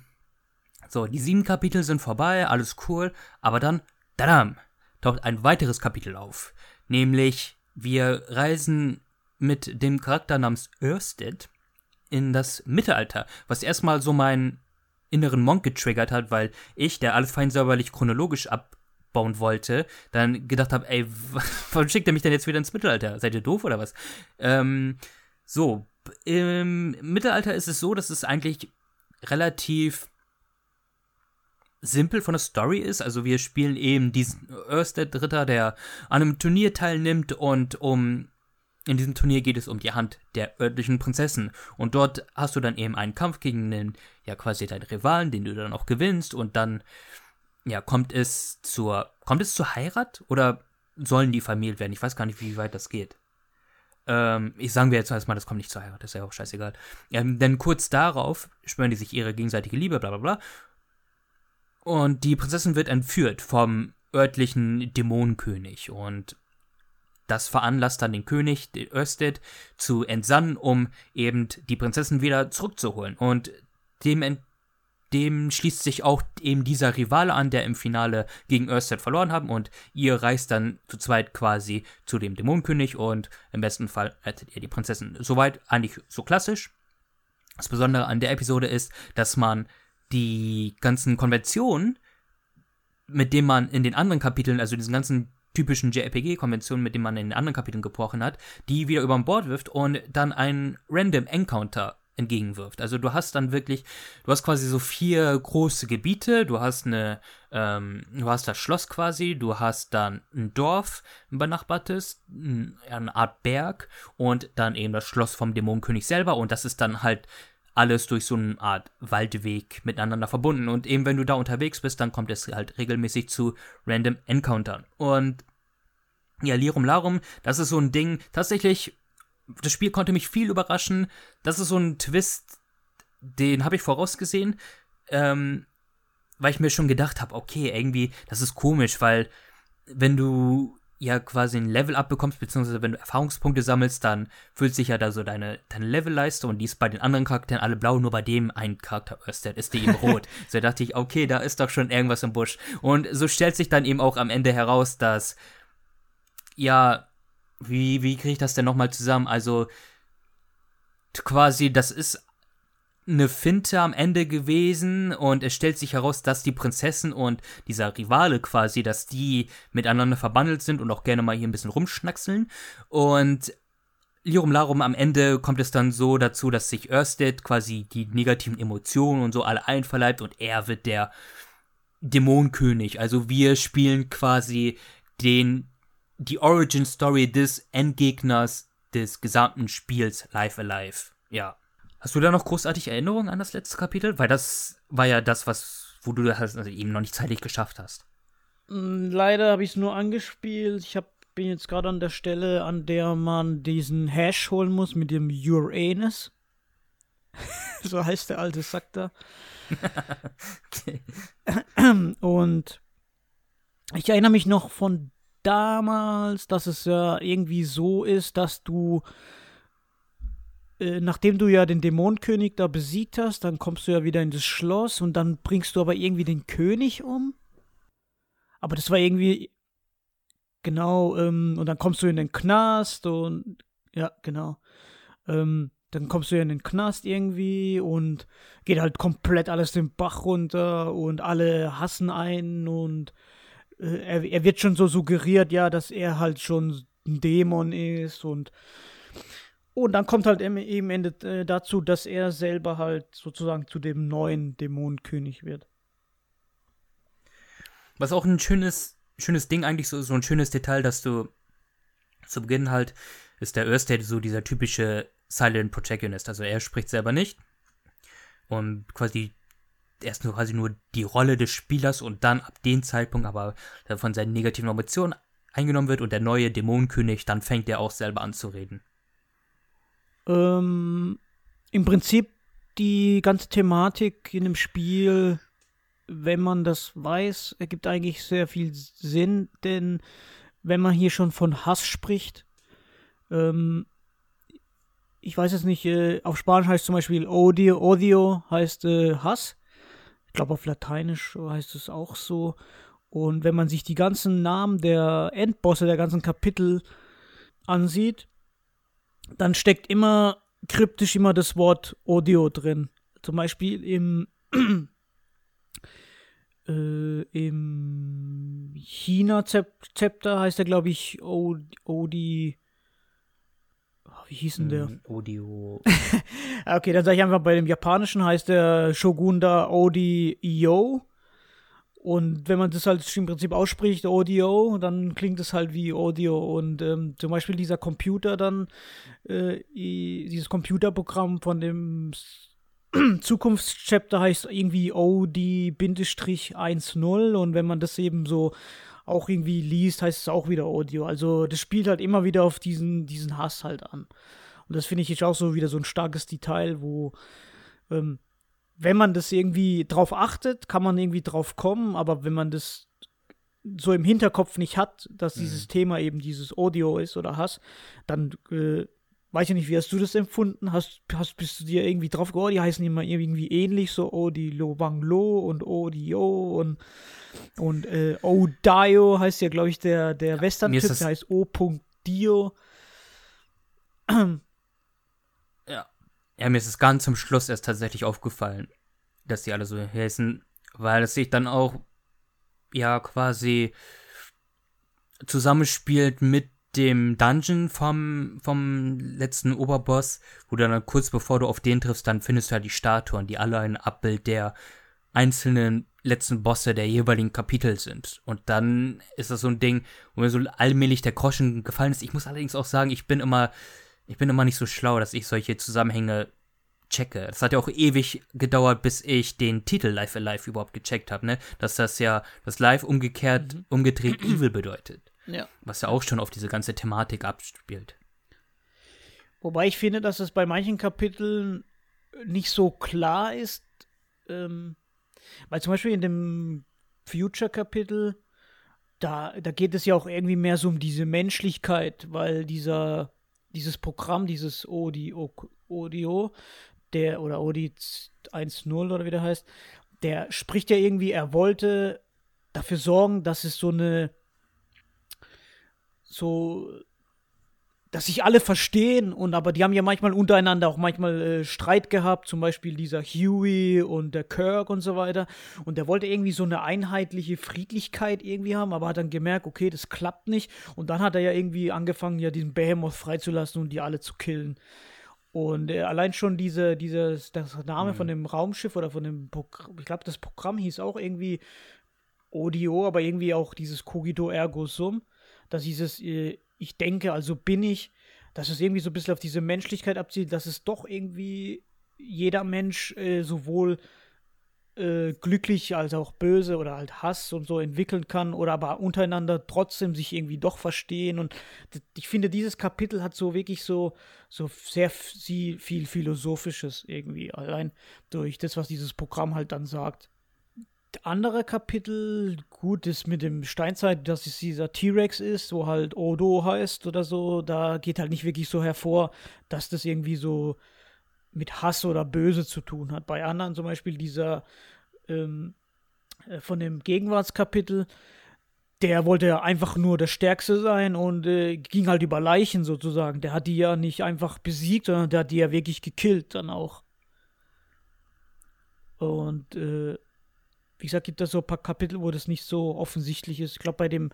so, die sieben Kapitel sind vorbei, alles cool. Aber dann, tadam, taucht ein weiteres Kapitel auf. Nämlich, wir reisen mit dem Charakter namens Ørsted in das Mittelalter, was erstmal so meinen inneren Monk getriggert hat, weil ich, der alles fein säuberlich chronologisch abbauen wollte, dann gedacht habe, ey, warum schickt er mich denn jetzt wieder ins Mittelalter? Seid ihr doof oder was? Ähm, so, im Mittelalter ist es so, dass es eigentlich relativ simpel von der Story ist. Also wir spielen eben diesen Ørsted-Ritter, der an einem Turnier teilnimmt und um in diesem Turnier geht es um die Hand der örtlichen Prinzessin. Und dort hast du dann eben einen Kampf gegen den, ja, quasi deinen Rivalen, den du dann auch gewinnst. Und dann, ja, kommt es zur, kommt es zur Heirat? Oder sollen die vermählt werden? Ich weiß gar nicht, wie weit das geht. Ähm, ich sagen wir jetzt erstmal, das kommt nicht zur Heirat, das ist ja auch scheißegal. Ähm, denn kurz darauf schwören die sich ihre gegenseitige Liebe, bla bla bla. Und die Prinzessin wird entführt vom örtlichen Dämonenkönig. Und das veranlasst dann den König, den Östed, zu entsannen, um eben die Prinzessin wieder zurückzuholen. Und dem, dem schließt sich auch eben dieser Rivale an, der im Finale gegen Östed verloren haben. Und ihr reist dann zu zweit quasi zu dem Dämonenkönig und im besten Fall rettet ihr die Prinzessin. Soweit eigentlich so klassisch. Das Besondere an der Episode ist, dass man die ganzen Konventionen, mit denen man in den anderen Kapiteln, also diesen ganzen typischen JRPG-Konventionen, mit denen man in den anderen Kapiteln gebrochen hat, die wieder über Bord wirft und dann einen Random Encounter entgegenwirft. Also du hast dann wirklich, du hast quasi so vier große Gebiete, du hast eine, ähm, du hast das Schloss quasi, du hast dann ein Dorf, ein benachbartes, eine Art Berg und dann eben das Schloss vom Dämonenkönig selber und das ist dann halt alles durch so eine Art Waldweg miteinander verbunden. Und eben wenn du da unterwegs bist, dann kommt es halt regelmäßig zu Random Encountern. Und ja, Lirum Larum, das ist so ein Ding. Tatsächlich, das Spiel konnte mich viel überraschen. Das ist so ein Twist, den habe ich vorausgesehen, ähm, weil ich mir schon gedacht habe, okay, irgendwie, das ist komisch, weil wenn du ja quasi ein Level abbekommst, beziehungsweise wenn du Erfahrungspunkte sammelst, dann füllt sich ja da so deine, deine Levelleiste und die ist bei den anderen Charakteren alle blau, nur bei dem ein Charakter Örsted ist die eben rot. so dachte ich, okay, da ist doch schon irgendwas im Busch. Und so stellt sich dann eben auch am Ende heraus, dass, ja, wie, wie kriege ich das denn nochmal zusammen? Also, quasi, das ist eine Finte am Ende gewesen und es stellt sich heraus, dass die Prinzessin und dieser Rivale quasi, dass die miteinander verbandelt sind und auch gerne mal hier ein bisschen rumschnackseln und Lirum Larum am Ende kommt es dann so dazu, dass sich Ørsted quasi die negativen Emotionen und so alle einverleibt und er wird der Dämonenkönig. Also wir spielen quasi den die Origin Story des Endgegners des gesamten Spiels Life Alive. Ja. Hast du da noch großartig Erinnerungen an das letzte Kapitel? Weil das war ja das, was, wo du das also eben noch nicht zeitlich geschafft hast. Mm, leider habe ich es nur angespielt. Ich hab, bin jetzt gerade an der Stelle, an der man diesen Hash holen muss mit dem Uranus. so heißt der alte Sack da. okay. Und ich erinnere mich noch von damals, dass es ja irgendwie so ist, dass du äh, nachdem du ja den Dämonenkönig da besiegt hast, dann kommst du ja wieder in das Schloss und dann bringst du aber irgendwie den König um. Aber das war irgendwie. Genau, ähm, und dann kommst du in den Knast und. Ja, genau. Ähm, dann kommst du ja in den Knast irgendwie und geht halt komplett alles den Bach runter und alle hassen einen und er, er wird schon so suggeriert, ja, dass er halt schon ein Dämon ist und und dann kommt halt im Ende äh, dazu, dass er selber halt sozusagen zu dem neuen Dämonenkönig wird. Was auch ein schönes, schönes Ding eigentlich so, so ein schönes Detail, dass du zu Beginn halt ist der Earthstate so dieser typische Silent Protagonist. Also er spricht selber nicht und quasi erst nur quasi nur die Rolle des Spielers und dann ab dem Zeitpunkt aber von seinen negativen Emotionen eingenommen wird und der neue Dämonenkönig, dann fängt er auch selber an zu reden. Ähm, Im Prinzip die ganze Thematik in dem Spiel, wenn man das weiß, ergibt eigentlich sehr viel Sinn, denn wenn man hier schon von Hass spricht, ähm, ich weiß jetzt nicht, äh, auf Spanisch heißt zum Beispiel Odio, Odio heißt äh, Hass. Ich glaube auf Lateinisch heißt es auch so. Und wenn man sich die ganzen Namen der Endbosse der ganzen Kapitel ansieht, dann steckt immer kryptisch immer das Wort Audio drin. Zum Beispiel im, äh, im China-Zepter heißt er, glaube ich, Odi. Wie hieß denn der? Audio. okay, dann sage ich einfach, bei dem japanischen heißt der Shogun da Odi Yo. Und wenn man das halt im Prinzip ausspricht, Audio, dann klingt es halt wie Audio. Und ähm, zum Beispiel dieser Computer dann, äh, dieses Computerprogramm von dem Zukunftschapter heißt irgendwie OD-10 und wenn man das eben so auch irgendwie liest, heißt es auch wieder Audio. Also das spielt halt immer wieder auf diesen, diesen Hass halt an. Und das finde ich jetzt auch so wieder so ein starkes Detail, wo ähm, wenn man das irgendwie drauf achtet, kann man irgendwie drauf kommen, aber wenn man das so im Hinterkopf nicht hat, dass dieses mhm. Thema eben dieses Audio ist oder Hass, dann äh, weiß ich nicht, wie hast du das empfunden? Hast, hast bist du dir irgendwie drauf? Oh, die heißen immer irgendwie ähnlich, so Odi Lo Bang Lo und Odio und und äh, Odio heißt ja, glaube ich, der, der Western-Typ, der heißt O.Dio. Ja, mir ist es ganz zum Schluss erst tatsächlich aufgefallen, dass die alle so heißen, weil es sich dann auch ja quasi zusammenspielt mit dem Dungeon vom, vom letzten Oberboss, wo du dann kurz bevor du auf den triffst, dann findest du halt die Statuen, die alle ein Abbild der einzelnen letzten Bosse der jeweiligen Kapitel sind. Und dann ist das so ein Ding, wo mir so allmählich der Groschen gefallen ist. Ich muss allerdings auch sagen, ich bin immer ich bin immer nicht so schlau, dass ich solche Zusammenhänge checke. Das hat ja auch ewig gedauert, bis ich den Titel Life Alive überhaupt gecheckt habe, ne? Dass das ja das Live umgekehrt, mhm. umgedreht Evil bedeutet. Ja. Was ja auch schon auf diese ganze Thematik abspielt. Wobei ich finde, dass es bei manchen Kapiteln nicht so klar ist, ähm, weil zum Beispiel in dem Future-Kapitel, da, da geht es ja auch irgendwie mehr so um diese Menschlichkeit, weil dieser dieses Programm, dieses Audio, Audio, der oder Audi 1.0 oder wie der heißt, der spricht ja irgendwie, er wollte dafür sorgen, dass es so eine so dass sich alle verstehen und aber die haben ja manchmal untereinander auch manchmal äh, Streit gehabt, zum Beispiel dieser Huey und der Kirk und so weiter. Und der wollte irgendwie so eine einheitliche Friedlichkeit irgendwie haben, aber hat dann gemerkt, okay, das klappt nicht. Und dann hat er ja irgendwie angefangen, ja diesen Behemoth freizulassen und die alle zu killen. Und äh, allein schon diese, dieses, das Name mhm. von dem Raumschiff oder von dem Programm, ich glaube, das Programm hieß auch irgendwie Odio, aber irgendwie auch dieses Cogito Ergo Sum, dass dieses äh, ich denke, also bin ich, dass es irgendwie so ein bisschen auf diese Menschlichkeit abzielt, dass es doch irgendwie jeder Mensch äh, sowohl äh, glücklich als auch böse oder halt Hass und so entwickeln kann oder aber untereinander trotzdem sich irgendwie doch verstehen. Und ich finde dieses Kapitel hat so wirklich so so sehr viel philosophisches irgendwie allein durch das was dieses Programm halt dann sagt andere Kapitel, gut, ist mit dem Steinzeit, dass es dieser T-Rex ist, wo halt Odo heißt oder so, da geht halt nicht wirklich so hervor, dass das irgendwie so mit Hass oder Böse zu tun hat. Bei anderen zum Beispiel dieser ähm, äh, von dem Gegenwartskapitel, der wollte ja einfach nur der Stärkste sein und äh, ging halt über Leichen sozusagen. Der hat die ja nicht einfach besiegt, sondern der hat die ja wirklich gekillt dann auch. Und äh, wie gesagt, gibt es so ein paar Kapitel, wo das nicht so offensichtlich ist. Ich glaube, bei dem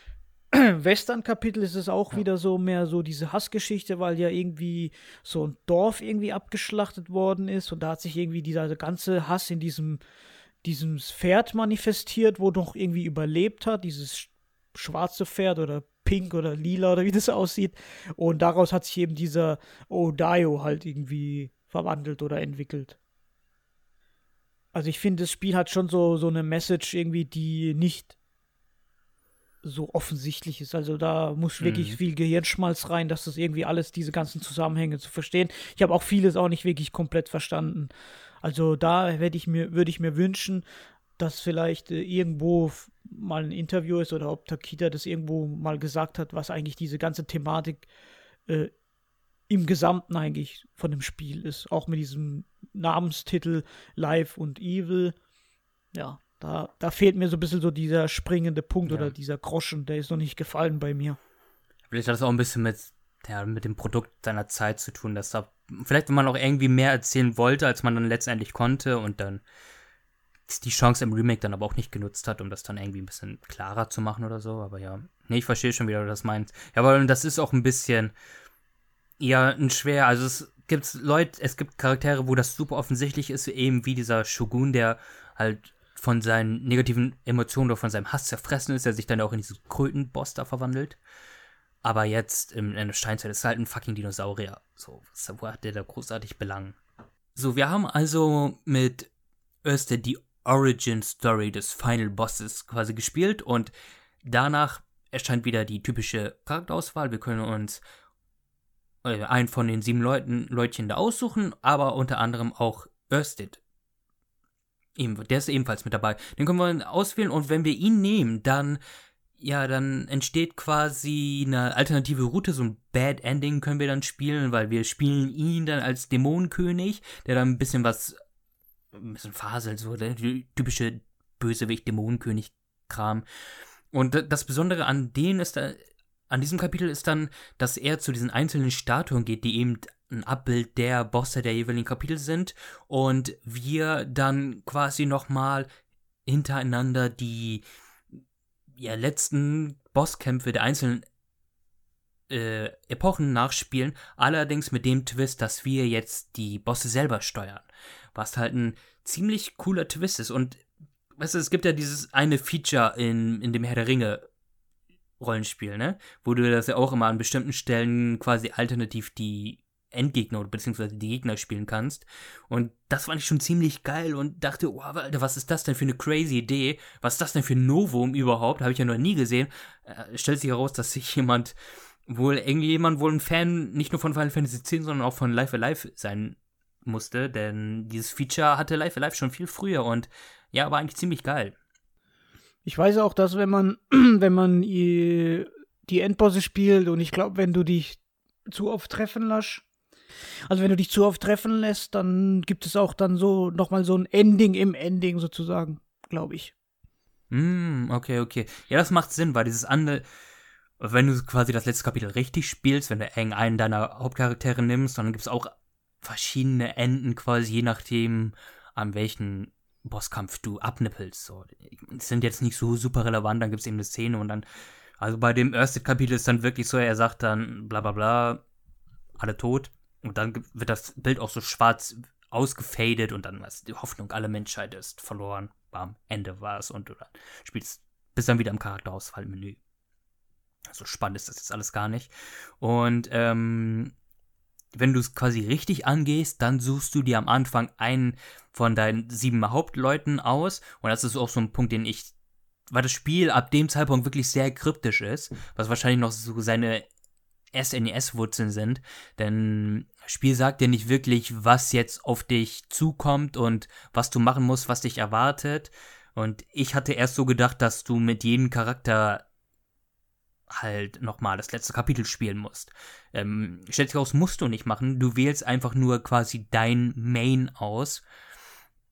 Western-Kapitel ist es auch ja. wieder so mehr so diese Hassgeschichte, weil ja irgendwie so ein Dorf irgendwie abgeschlachtet worden ist und da hat sich irgendwie dieser ganze Hass in diesem, diesem Pferd manifestiert, wo doch irgendwie überlebt hat, dieses schwarze Pferd oder pink oder lila oder wie das aussieht. Und daraus hat sich eben dieser Odaio halt irgendwie verwandelt oder entwickelt. Also ich finde, das Spiel hat schon so, so eine Message irgendwie, die nicht so offensichtlich ist. Also da muss wirklich mhm. viel Gehirnschmalz rein, dass das irgendwie alles, diese ganzen Zusammenhänge zu verstehen. Ich habe auch vieles auch nicht wirklich komplett verstanden. Also da ich mir, würde ich mir wünschen, dass vielleicht äh, irgendwo mal ein Interview ist oder ob Takita das irgendwo mal gesagt hat, was eigentlich diese ganze Thematik äh, im Gesamten eigentlich von dem Spiel ist. Auch mit diesem Namenstitel Live und Evil. Ja, da, da fehlt mir so ein bisschen so dieser springende Punkt ja. oder dieser Groschen, der ist noch nicht gefallen bei mir. Vielleicht hat das auch ein bisschen mit, ja, mit dem Produkt seiner Zeit zu tun, dass da vielleicht, wenn man auch irgendwie mehr erzählen wollte, als man dann letztendlich konnte und dann die Chance im Remake dann aber auch nicht genutzt hat, um das dann irgendwie ein bisschen klarer zu machen oder so. Aber ja, nee, ich verstehe schon, wie du das meinst. Ja, aber das ist auch ein bisschen, ja, ein schwer, also es gibt Leute, es gibt Charaktere, wo das super offensichtlich ist, eben wie dieser Shogun, der halt von seinen negativen Emotionen oder von seinem Hass zerfressen ist, der sich dann auch in diesen Kultenboss da verwandelt. Aber jetzt in der Steinzeit ist halt ein fucking Dinosaurier. So, wo hat der da großartig Belang? So, wir haben also mit Öste die Origin Story des Final Bosses quasi gespielt und danach erscheint wieder die typische Charakterauswahl. Wir können uns äh, einen von den sieben Leuten, Leutchen da aussuchen, aber unter anderem auch Örsted der ist ebenfalls mit dabei. Den können wir auswählen und wenn wir ihn nehmen, dann ja, dann entsteht quasi eine alternative Route, so ein Bad Ending können wir dann spielen, weil wir spielen ihn dann als Dämonenkönig, der dann ein bisschen was, ein bisschen faselt, so der typische Bösewicht-Dämonenkönig-Kram. Und das Besondere an denen ist an diesem Kapitel ist dann, dass er zu diesen einzelnen Statuen geht, die eben ein Abbild der Bosse der jeweiligen Kapitel sind. Und wir dann quasi nochmal hintereinander die ja, letzten Bosskämpfe der einzelnen äh, Epochen nachspielen, allerdings mit dem Twist, dass wir jetzt die Bosse selber steuern, was halt ein ziemlich cooler Twist ist. Und weißt du, es gibt ja dieses eine Feature in, in dem Herr der Ringe Rollenspiel, ne? Wo du das ja auch immer an bestimmten Stellen quasi alternativ die Endgegner oder beziehungsweise die Gegner spielen kannst. Und das fand ich schon ziemlich geil und dachte, oh, Alter, was ist das denn für eine crazy Idee? Was ist das denn für ein Novum überhaupt? Habe ich ja noch nie gesehen. Äh, stellt sich heraus, dass sich jemand, wohl irgendjemand wohl ein Fan nicht nur von Final Fantasy X, sondern auch von Life Alive sein musste, denn dieses Feature hatte Life Alive schon viel früher und ja, war eigentlich ziemlich geil. Ich weiß auch, dass wenn man, wenn man die Endbosse spielt und ich glaube, wenn du dich zu oft treffen lässt, also wenn du dich zu oft treffen lässt, dann gibt es auch dann so nochmal so ein Ending im Ending sozusagen, glaube ich. Mm, okay, okay. Ja, das macht Sinn, weil dieses andere, wenn du quasi das letzte Kapitel richtig spielst, wenn du einen deiner Hauptcharaktere nimmst, dann gibt es auch verschiedene Enden quasi, je nachdem, an welchen Bosskampf du abnippelst. So. Die sind jetzt nicht so super relevant, dann gibt es eben eine Szene und dann, also bei dem ersten Kapitel ist dann wirklich so, er sagt dann bla bla bla, alle tot. Und dann wird das Bild auch so schwarz ausgefadet und dann ist die Hoffnung, alle Menschheit ist verloren. Bam, Ende war es und du dann spielst, bist dann wieder im Charakterauswahlmenü. So spannend ist das jetzt alles gar nicht. Und ähm, wenn du es quasi richtig angehst, dann suchst du dir am Anfang einen von deinen sieben Hauptleuten aus. Und das ist auch so ein Punkt, den ich, weil das Spiel ab dem Zeitpunkt wirklich sehr kryptisch ist, was wahrscheinlich noch so seine SNES-Wurzeln sind, denn das Spiel sagt dir nicht wirklich, was jetzt auf dich zukommt und was du machen musst, was dich erwartet. Und ich hatte erst so gedacht, dass du mit jedem Charakter halt nochmal das letzte Kapitel spielen musst. Ähm, stellt sich aus, musst du nicht machen. Du wählst einfach nur quasi dein Main aus,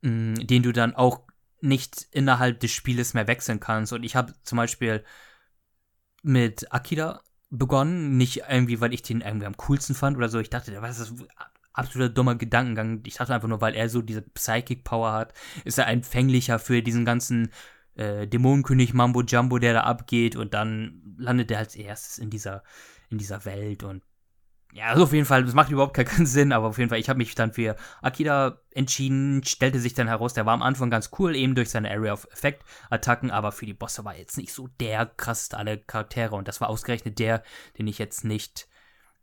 mh, mm, den du dann auch nicht innerhalb des Spieles mehr wechseln kannst. Und ich habe zum Beispiel mit Akira begonnen, nicht irgendwie, weil ich den irgendwie am coolsten fand oder so. Ich dachte, was ist das absoluter dummer Gedankengang. Ich dachte einfach nur, weil er so diese Psychic Power hat, ist er empfänglicher für diesen ganzen äh, Dämonenkönig Mambo Jumbo, der da abgeht und dann landet er als erstes in dieser in dieser Welt und ja, also auf jeden Fall, das macht überhaupt keinen Sinn, aber auf jeden Fall, ich habe mich dann für Akira entschieden, stellte sich dann heraus, der war am Anfang ganz cool, eben durch seine Area of Effect Attacken, aber für die Bosse war jetzt nicht so der krasseste aller Charaktere und das war ausgerechnet der, den ich jetzt nicht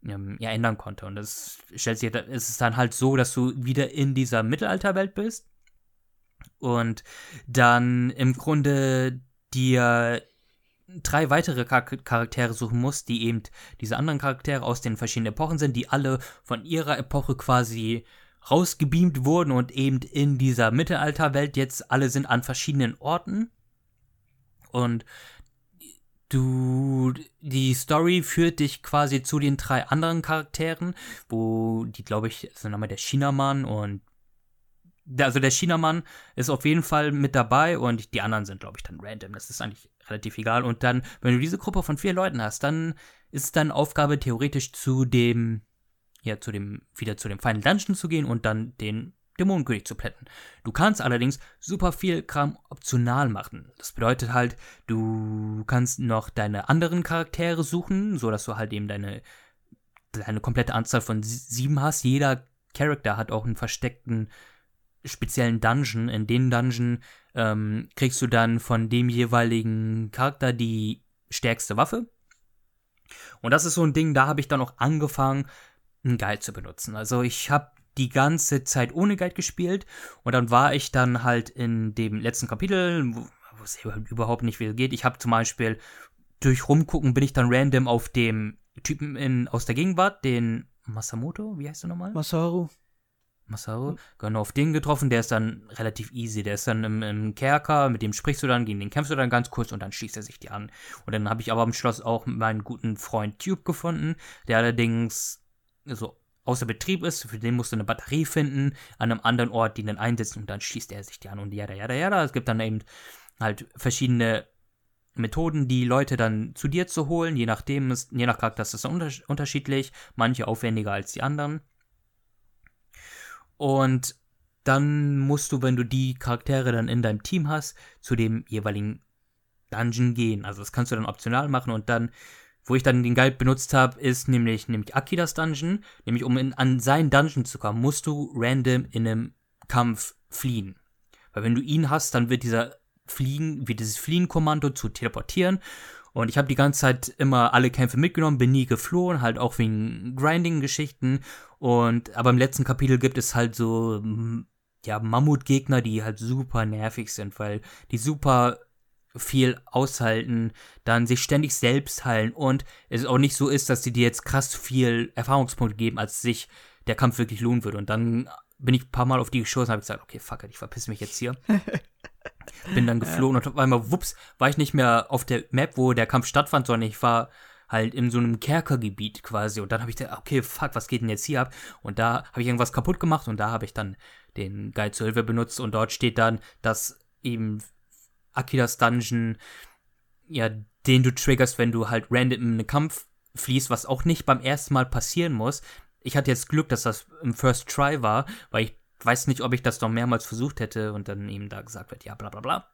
ähm, ja, ändern konnte. Und das stellt sich, ist es dann halt so, dass du wieder in dieser Mittelalterwelt bist und dann im Grunde dir drei weitere Charaktere suchen muss, die eben diese anderen Charaktere aus den verschiedenen Epochen sind, die alle von ihrer Epoche quasi rausgebeamt wurden und eben in dieser Mittelalterwelt jetzt alle sind an verschiedenen Orten. Und du, die Story führt dich quasi zu den drei anderen Charakteren, wo die, glaube ich, sind nochmal der Chinamann und also der Chinamann ist auf jeden Fall mit dabei und die anderen sind, glaube ich, dann random. Das ist eigentlich relativ egal. Und dann, wenn du diese Gruppe von vier Leuten hast, dann ist es deine Aufgabe, theoretisch zu dem, ja, zu dem, wieder zu dem Final Dungeon zu gehen und dann den Dämonenkönig zu plätten. Du kannst allerdings super viel Kram optional machen. Das bedeutet halt, du kannst noch deine anderen Charaktere suchen, so dass du halt eben deine, deine komplette Anzahl von sieben hast. Jeder Charakter hat auch einen versteckten speziellen Dungeon. In den Dungeon ähm, kriegst du dann von dem jeweiligen Charakter die stärkste Waffe. Und das ist so ein Ding, da habe ich dann auch angefangen, einen Guide zu benutzen. Also ich habe die ganze Zeit ohne Guide gespielt und dann war ich dann halt in dem letzten Kapitel, wo, wo es überhaupt nicht viel geht. Ich habe zum Beispiel durch Rumgucken bin ich dann random auf dem Typen in, aus der Gegenwart, den Masamoto, wie heißt der nochmal? Masaru. Masaru, genau auf den getroffen, der ist dann relativ easy. Der ist dann im, im, Kerker, mit dem sprichst du dann, gegen den kämpfst du dann ganz kurz und dann schießt er sich die an. Und dann habe ich aber am Schloss auch meinen guten Freund Tube gefunden, der allerdings so außer Betrieb ist. Für den musst du eine Batterie finden, an einem anderen Ort, die dann einsetzen und dann schießt er sich die an und ja, ja, ja, ja. Es gibt dann eben halt verschiedene Methoden, die Leute dann zu dir zu holen, je nachdem, ist, je nach Charakter ist das unterschiedlich, manche aufwendiger als die anderen. Und dann musst du, wenn du die Charaktere dann in deinem Team hast, zu dem jeweiligen Dungeon gehen. Also das kannst du dann optional machen und dann, wo ich dann den Guide benutzt habe, ist nämlich, nämlich Akidas Dungeon. Nämlich um in, an seinen Dungeon zu kommen, musst du random in einem Kampf fliehen. Weil wenn du ihn hast, dann wird dieser Fliegen, wird dieses Fliehen-Kommando zu teleportieren und ich habe die ganze Zeit immer alle Kämpfe mitgenommen, bin nie geflohen, halt auch wegen Grinding-Geschichten. Und aber im letzten Kapitel gibt es halt so ja Mammutgegner, die halt super nervig sind, weil die super viel aushalten, dann sich ständig selbst heilen und es auch nicht so ist, dass die dir jetzt krass viel Erfahrungspunkte geben, als sich der Kampf wirklich lohnen würde. Und dann bin ich ein paar Mal auf die geschossen und habe gesagt, okay, fuck it, ich verpiss mich jetzt hier. Bin dann geflogen ja. und auf einmal, wups, war ich nicht mehr auf der Map, wo der Kampf stattfand, sondern ich war halt in so einem Kerkergebiet quasi. Und dann habe ich gedacht, okay, fuck, was geht denn jetzt hier ab? Und da habe ich irgendwas kaputt gemacht und da habe ich dann den Guide zur Hilfe benutzt und dort steht dann, dass eben Akiras Dungeon, ja, den du triggerst, wenn du halt random in einen Kampf fließt, was auch nicht beim ersten Mal passieren muss. Ich hatte jetzt Glück, dass das im First Try war, weil ich weiß nicht, ob ich das noch mehrmals versucht hätte und dann eben da gesagt wird, ja, bla bla bla.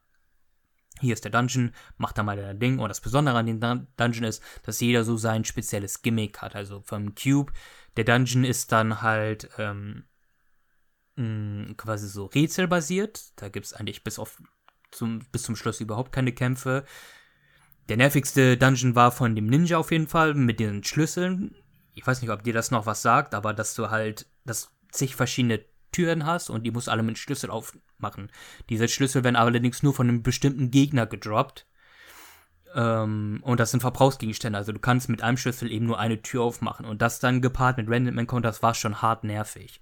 Hier ist der Dungeon, mach da mal dein Ding. Und das Besondere an dem Dun Dungeon ist, dass jeder so sein spezielles Gimmick hat. Also vom Cube, der Dungeon ist dann halt ähm, mm, quasi so rätselbasiert. Da gibt es eigentlich bis, auf, zum, bis zum Schluss überhaupt keine Kämpfe. Der nervigste Dungeon war von dem Ninja auf jeden Fall mit den Schlüsseln. Ich weiß nicht, ob dir das noch was sagt, aber dass du halt, dass zig verschiedene Türen hast und die musst alle mit Schlüssel aufmachen. Diese Schlüssel werden allerdings nur von einem bestimmten Gegner gedroppt. Ähm, und das sind Verbrauchsgegenstände. Also du kannst mit einem Schlüssel eben nur eine Tür aufmachen. Und das dann gepaart mit Random Encounter, das war schon hart nervig.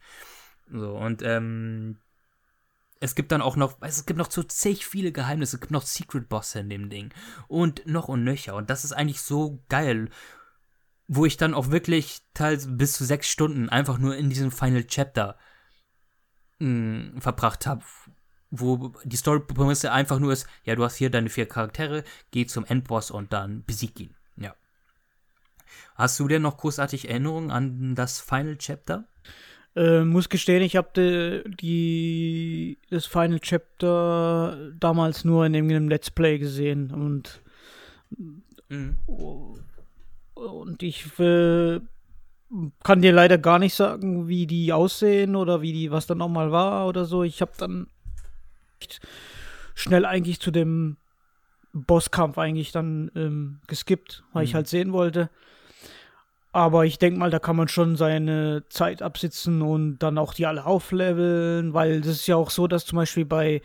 So, und ähm, es gibt dann auch noch, es gibt noch so zig viele Geheimnisse, es gibt noch Secret Bosse in dem Ding. Und noch und nöcher. Und das ist eigentlich so geil. Wo ich dann auch wirklich teils bis zu sechs Stunden einfach nur in diesem Final Chapter mh, verbracht habe. wo die Story-Prämisse einfach nur ist, ja, du hast hier deine vier Charaktere, geh zum Endboss und dann besieg ihn. Ja. Hast du denn noch großartig Erinnerungen an das Final Chapter? Äh, muss gestehen, ich habe die, das Final Chapter damals nur in einem Let's Play gesehen und mhm. und ich äh, kann dir leider gar nicht sagen, wie die aussehen oder wie die was dann nochmal war oder so. Ich habe dann schnell eigentlich zu dem Bosskampf eigentlich dann ähm, geskippt, weil mhm. ich halt sehen wollte. Aber ich denke mal, da kann man schon seine Zeit absitzen und dann auch die alle aufleveln, weil das ist ja auch so, dass zum Beispiel bei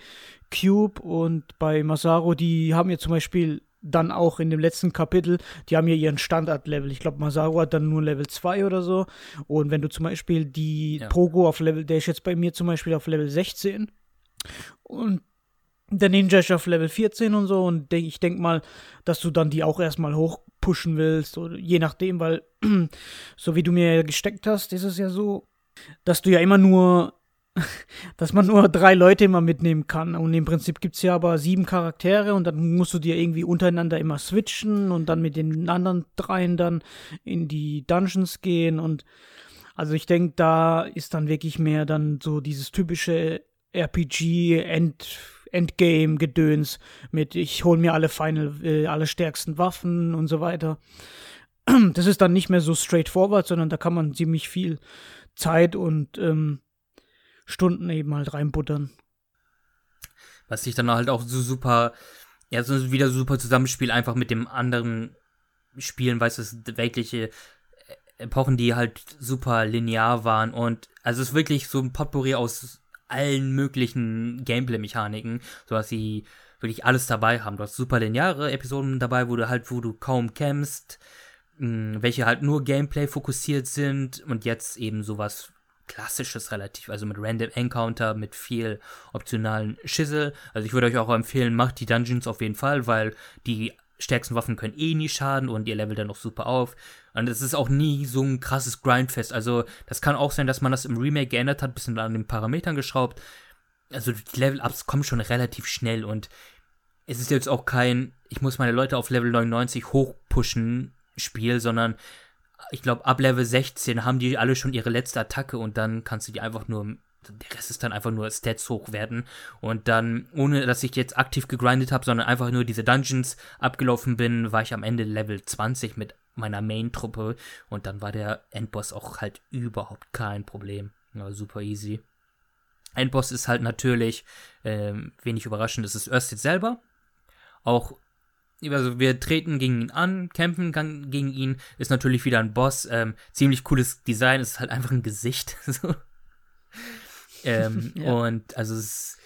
Cube und bei Masaru, die haben ja zum Beispiel dann auch in dem letzten Kapitel, die haben ja ihren Standardlevel. Ich glaube, Masaru hat dann nur Level 2 oder so. Und wenn du zum Beispiel die ja. Pogo auf Level, der ist jetzt bei mir zum Beispiel auf Level 16 und der Ninja ist auf Level 14 und so und ich denke mal, dass du dann die auch erstmal hochpushen willst oder je nachdem, weil so wie du mir gesteckt hast, ist es ja so, dass du ja immer nur, dass man nur drei Leute immer mitnehmen kann und im Prinzip gibt es ja aber sieben Charaktere und dann musst du dir irgendwie untereinander immer switchen und dann mit den anderen dreien dann in die Dungeons gehen und also ich denke, da ist dann wirklich mehr dann so dieses typische RPG End Endgame Gedöns mit ich hole mir alle Final äh, alle stärksten Waffen und so weiter. Das ist dann nicht mehr so straightforward, sondern da kann man ziemlich viel Zeit und ähm, Stunden eben halt reinbuttern. Was sich dann halt auch so super, ja, so wieder super Zusammenspiel einfach mit dem anderen Spielen, weißt du, es weltliche Epochen, die halt super linear waren und also es ist wirklich so ein Potpourri aus allen möglichen Gameplay-Mechaniken, sodass sie wirklich alles dabei haben. Du hast super lineare Episoden dabei, wo du halt, wo du kaum kämpfst, hm, welche halt nur Gameplay fokussiert sind und jetzt eben sowas klassisches relativ, also mit Random Encounter, mit viel optionalen Schissel. Also ich würde euch auch empfehlen, macht die Dungeons auf jeden Fall, weil die stärksten Waffen können eh nie schaden und ihr levelt dann noch super auf. Und es ist auch nie so ein krasses Grindfest. Also, das kann auch sein, dass man das im Remake geändert hat, bisschen an den Parametern geschraubt. Also, die Level-Ups kommen schon relativ schnell und es ist jetzt auch kein, ich muss meine Leute auf Level 99 hochpushen Spiel, sondern ich glaube, ab Level 16 haben die alle schon ihre letzte Attacke und dann kannst du die einfach nur der Rest ist dann einfach nur Stats hochwerten. Und dann, ohne dass ich jetzt aktiv gegrindet habe, sondern einfach nur diese Dungeons abgelaufen bin, war ich am Ende Level 20 mit meiner Main-Truppe. Und dann war der Endboss auch halt überhaupt kein Problem. Ja, super easy. Endboss ist halt natürlich, ähm, wenig überraschend, das ist Örsted selber. Auch also wir treten gegen ihn an, kämpfen gegen ihn, ist natürlich wieder ein Boss. Ähm, ziemlich cooles Design, ist halt einfach ein Gesicht. So. Ähm, ja. Und also es,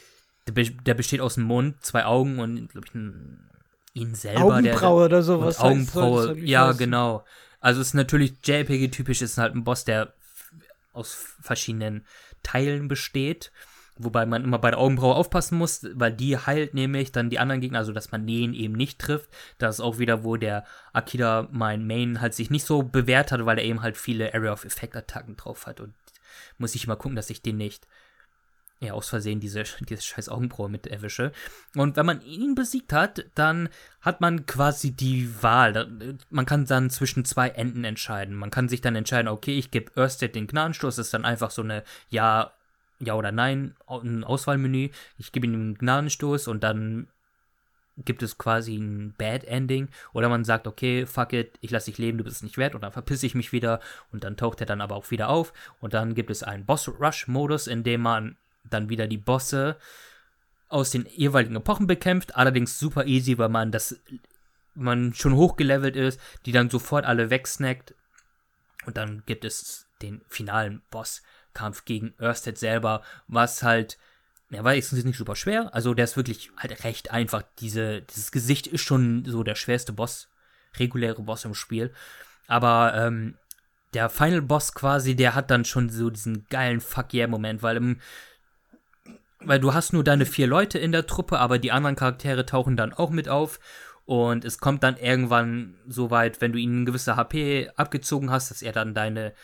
der, der, besteht aus dem Mund, zwei Augen und glaube ich ein, ihn selber. Augenbraue der, oder sowas. Augenbraue, heißt, ja heißen. genau. Also es ist natürlich JPG-typisch, ist halt ein Boss, der aus verschiedenen Teilen besteht. Wobei man immer bei der Augenbraue aufpassen muss, weil die heilt nämlich dann die anderen Gegner, also dass man den eben nicht trifft. Das ist auch wieder, wo der Akira, mein Main, halt sich nicht so bewährt hat, weil er eben halt viele Area of Effect Attacken drauf hat. Und muss ich mal gucken, dass ich den nicht ja, aus Versehen diese, diese scheiß Augenbraue mit erwische. Und wenn man ihn besiegt hat, dann hat man quasi die Wahl. Man kann dann zwischen zwei Enden entscheiden. Man kann sich dann entscheiden, okay, ich gebe Ørsted den Gnadenstoß, das ist dann einfach so eine Ja, Ja oder Nein, ein Auswahlmenü. Ich gebe ihm den Gnadenstoß und dann gibt es quasi ein Bad Ending. Oder man sagt, okay, fuck it, ich lasse dich leben, du bist es nicht wert. Und dann verpisse ich mich wieder. Und dann taucht er dann aber auch wieder auf. Und dann gibt es einen Boss-Rush-Modus, in dem man dann wieder die Bosse aus den jeweiligen Epochen bekämpft, allerdings super easy, weil man das man schon hochgelevelt ist, die dann sofort alle wegsnackt und dann gibt es den finalen Bosskampf gegen Ørsted selber, was halt ja, war jetzt nicht super schwer, also der ist wirklich halt recht einfach. Diese, dieses Gesicht ist schon so der schwerste Boss, reguläre Boss im Spiel. Aber ähm, der Final Boss quasi, der hat dann schon so diesen geilen Fuck yeah Moment, weil im weil du hast nur deine vier Leute in der Truppe, aber die anderen Charaktere tauchen dann auch mit auf. Und es kommt dann irgendwann so weit, wenn du ihnen gewisse HP abgezogen hast, dass er dann deine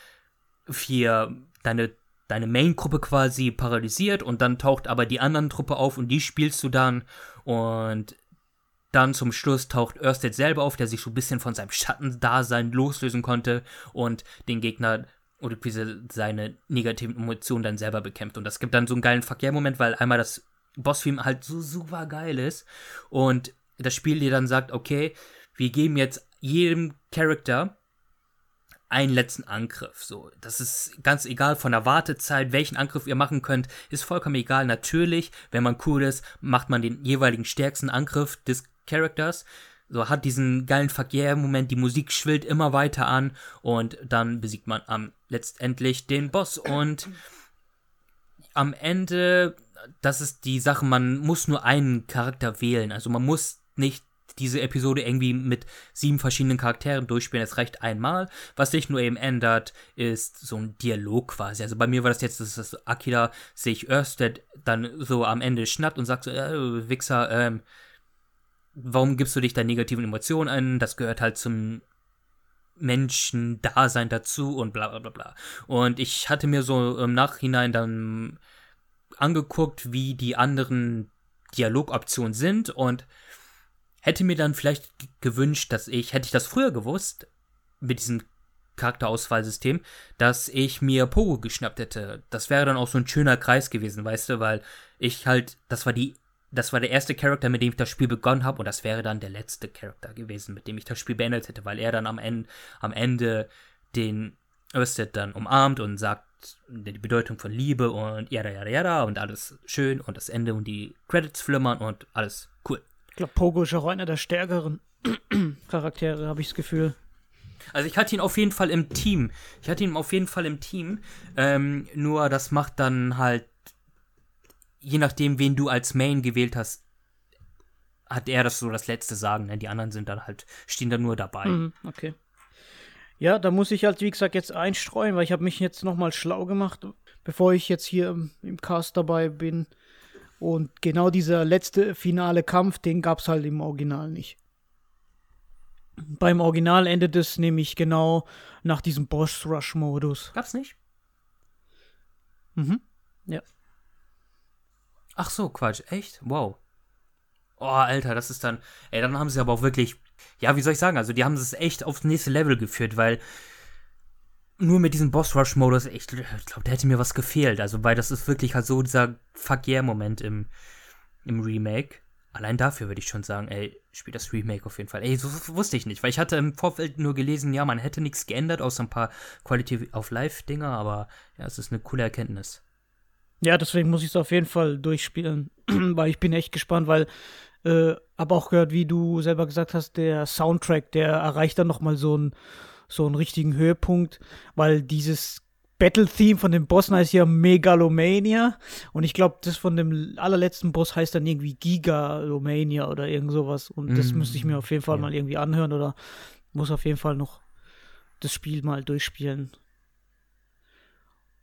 vier, deine, deine Main-Gruppe quasi paralysiert und dann taucht aber die anderen Truppe auf und die spielst du dann und dann zum Schluss taucht Ørsted selber auf, der sich so ein bisschen von seinem Schattendasein loslösen konnte und den Gegner oder seine negativen Emotionen dann selber bekämpft. Und das gibt dann so einen geilen Verkehrmoment, weil einmal das Bossfilm halt so super geil ist und das Spiel dir dann sagt, okay, wir geben jetzt jedem Charakter einen letzten Angriff. So, das ist ganz egal von der Wartezeit, welchen Angriff ihr machen könnt, ist vollkommen egal. Natürlich, wenn man cool ist, macht man den jeweiligen stärksten Angriff des Charakters. So hat diesen geilen Verkehrmoment, die Musik schwillt immer weiter an und dann besiegt man am letztendlich den Boss und am Ende, das ist die Sache, man muss nur einen Charakter wählen. Also man muss nicht diese Episode irgendwie mit sieben verschiedenen Charakteren durchspielen. Es reicht einmal. Was sich nur eben ändert, ist so ein Dialog quasi. Also bei mir war das jetzt, dass Akira sich Ørsted dann so am Ende schnappt und sagt so, äh, Wichser, ähm, warum gibst du dich da negativen Emotionen an? Das gehört halt zum Menschen-Dasein dazu und bla bla bla bla. Und ich hatte mir so im Nachhinein dann angeguckt, wie die anderen Dialogoptionen sind und hätte mir dann vielleicht gewünscht, dass ich, hätte ich das früher gewusst, mit diesem Charakterauswahlsystem, dass ich mir Pogo geschnappt hätte. Das wäre dann auch so ein schöner Kreis gewesen, weißt du, weil ich halt, das war die, das war der erste Charakter, mit dem ich das Spiel begonnen habe und das wäre dann der letzte Charakter gewesen, mit dem ich das Spiel beendet hätte, weil er dann am Ende, am Ende den Östed dann umarmt und sagt die Bedeutung von Liebe und jada jada jada und alles schön und das Ende und die Credits flimmern und alles. Ich glaube, Pogo ist auch einer der stärkeren Charaktere, habe ich das Gefühl. Also ich hatte ihn auf jeden Fall im Team. Ich hatte ihn auf jeden Fall im Team. Ähm, nur das macht dann halt, je nachdem, wen du als Main gewählt hast, hat er das so das letzte Sagen. Ne? Die anderen sind dann halt, stehen dann nur dabei. Mhm, okay. Ja, da muss ich halt, wie gesagt, jetzt einstreuen, weil ich habe mich jetzt nochmal schlau gemacht, bevor ich jetzt hier im, im Cast dabei bin. Und genau dieser letzte finale Kampf, den gab es halt im Original nicht. Beim Original endet es nämlich genau nach diesem Boss-Rush-Modus. Gab's nicht? Mhm. Ja. Ach so, Quatsch, echt? Wow. Oh, Alter, das ist dann. Ey, dann haben sie aber auch wirklich. Ja, wie soll ich sagen? Also, die haben es echt aufs nächste Level geführt, weil nur mit diesem Boss-Rush-Modus, ich glaube, da hätte mir was gefehlt. Also, weil das ist wirklich halt so dieser Fuck yeah-Moment im, im Remake. Allein dafür würde ich schon sagen, ey, spiel das Remake auf jeden Fall. Ey, so wusste ich nicht, weil ich hatte im Vorfeld nur gelesen, ja, man hätte nichts geändert, außer ein paar Quality of Life-Dinger, aber ja, es ist eine coole Erkenntnis. Ja, deswegen muss ich es auf jeden Fall durchspielen, weil ich bin echt gespannt, weil äh, habe auch gehört, wie du selber gesagt hast, der Soundtrack, der erreicht dann nochmal so ein so einen richtigen Höhepunkt, weil dieses Battle-Theme von dem Boss heißt ja Megalomania und ich glaube, das von dem allerletzten Boss heißt dann irgendwie Gigalomania oder irgend sowas und mm. das müsste ich mir auf jeden Fall ja. mal irgendwie anhören oder muss auf jeden Fall noch das Spiel mal durchspielen.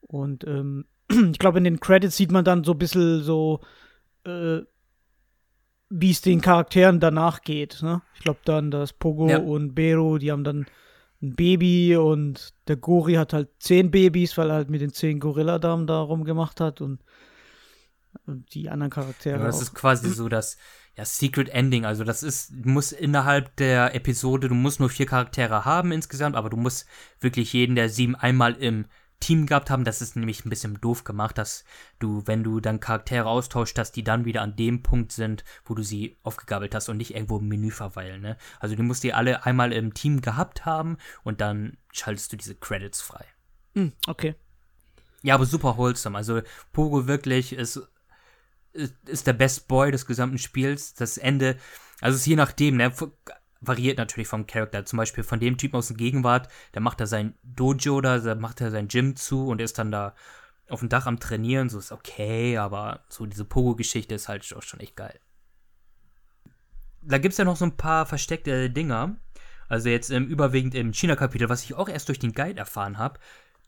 Und ähm, ich glaube, in den Credits sieht man dann so ein bisschen so, äh, wie es den Charakteren danach geht. Ne? Ich glaube dann, dass Pogo ja. und Bero, die haben dann ein Baby und der Gori hat halt zehn Babys, weil er halt mit den zehn Gorilladamen da rumgemacht hat und, und die anderen Charaktere. Ja, das auch. ist quasi so das ja, Secret Ending. Also das ist, du musst innerhalb der Episode, du musst nur vier Charaktere haben insgesamt, aber du musst wirklich jeden der sieben einmal im Team gehabt haben. Das ist nämlich ein bisschen doof gemacht, dass du, wenn du dann Charaktere austauscht, dass die dann wieder an dem Punkt sind, wo du sie aufgegabelt hast und nicht irgendwo im Menü verweilen. Ne? Also du musst die alle einmal im Team gehabt haben und dann schaltest du diese Credits frei. Hm, okay. Ja, aber super wholesome. Also Pogo wirklich ist, ist der Best Boy des gesamten Spiels. Das Ende, also es ist je nachdem, ne? Variiert natürlich vom Charakter. Zum Beispiel von dem Typen aus der Gegenwart, der macht da sein Dojo da, da macht er sein Gym zu und ist dann da auf dem Dach am Trainieren. So ist okay, aber so diese Pogo-Geschichte ist halt auch schon echt geil. Da gibt es ja noch so ein paar versteckte Dinger. Also jetzt ähm, überwiegend im China-Kapitel, was ich auch erst durch den Guide erfahren habe,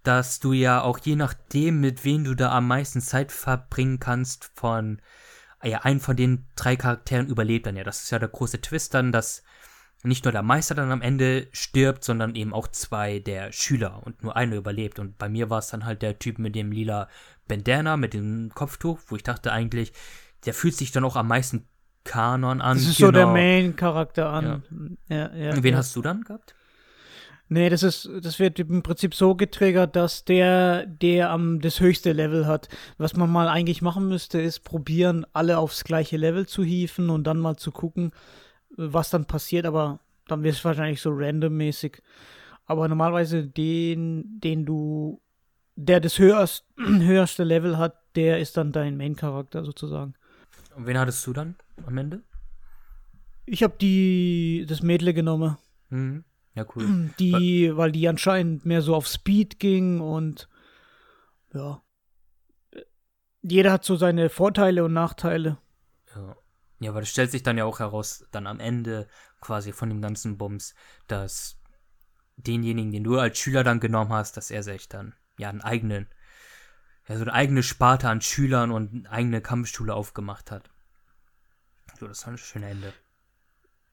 dass du ja auch je nachdem, mit wem du da am meisten Zeit verbringen kannst, von ja, einen von den drei Charakteren überlebt dann ja. Das ist ja der große Twist dann, dass nicht nur der Meister dann am Ende stirbt, sondern eben auch zwei der Schüler und nur einer überlebt. Und bei mir war es dann halt der Typ mit dem lila Bandana, mit dem Kopftuch, wo ich dachte eigentlich, der fühlt sich dann auch am meisten Kanon an. Das ist genau. so der genau. Main-Charakter an. Ja. Ja, ja, Wen hast du dann gehabt? Nee, das ist, das wird im Prinzip so getriggert, dass der, der am das höchste Level hat. Was man mal eigentlich machen müsste, ist probieren, alle aufs gleiche Level zu hieven und dann mal zu gucken, was dann passiert, aber dann wird es wahrscheinlich so randommäßig. Aber normalerweise den, den du, der das höherst, höherste Level hat, der ist dann dein Main-Charakter sozusagen. Und wen hattest du dann am Ende? Ich habe die, das Mädle genommen. Mhm. Ja, cool. Die, weil die anscheinend mehr so auf Speed ging und ja. Jeder hat so seine Vorteile und Nachteile. Ja. Ja, aber das stellt sich dann ja auch heraus, dann am Ende quasi von dem ganzen Bums, dass denjenigen, den du als Schüler dann genommen hast, dass er sich dann ja einen eigenen, ja, so eine eigene Sparte an Schülern und eine eigene Kampfschule aufgemacht hat. So, das war ein schönes Ende.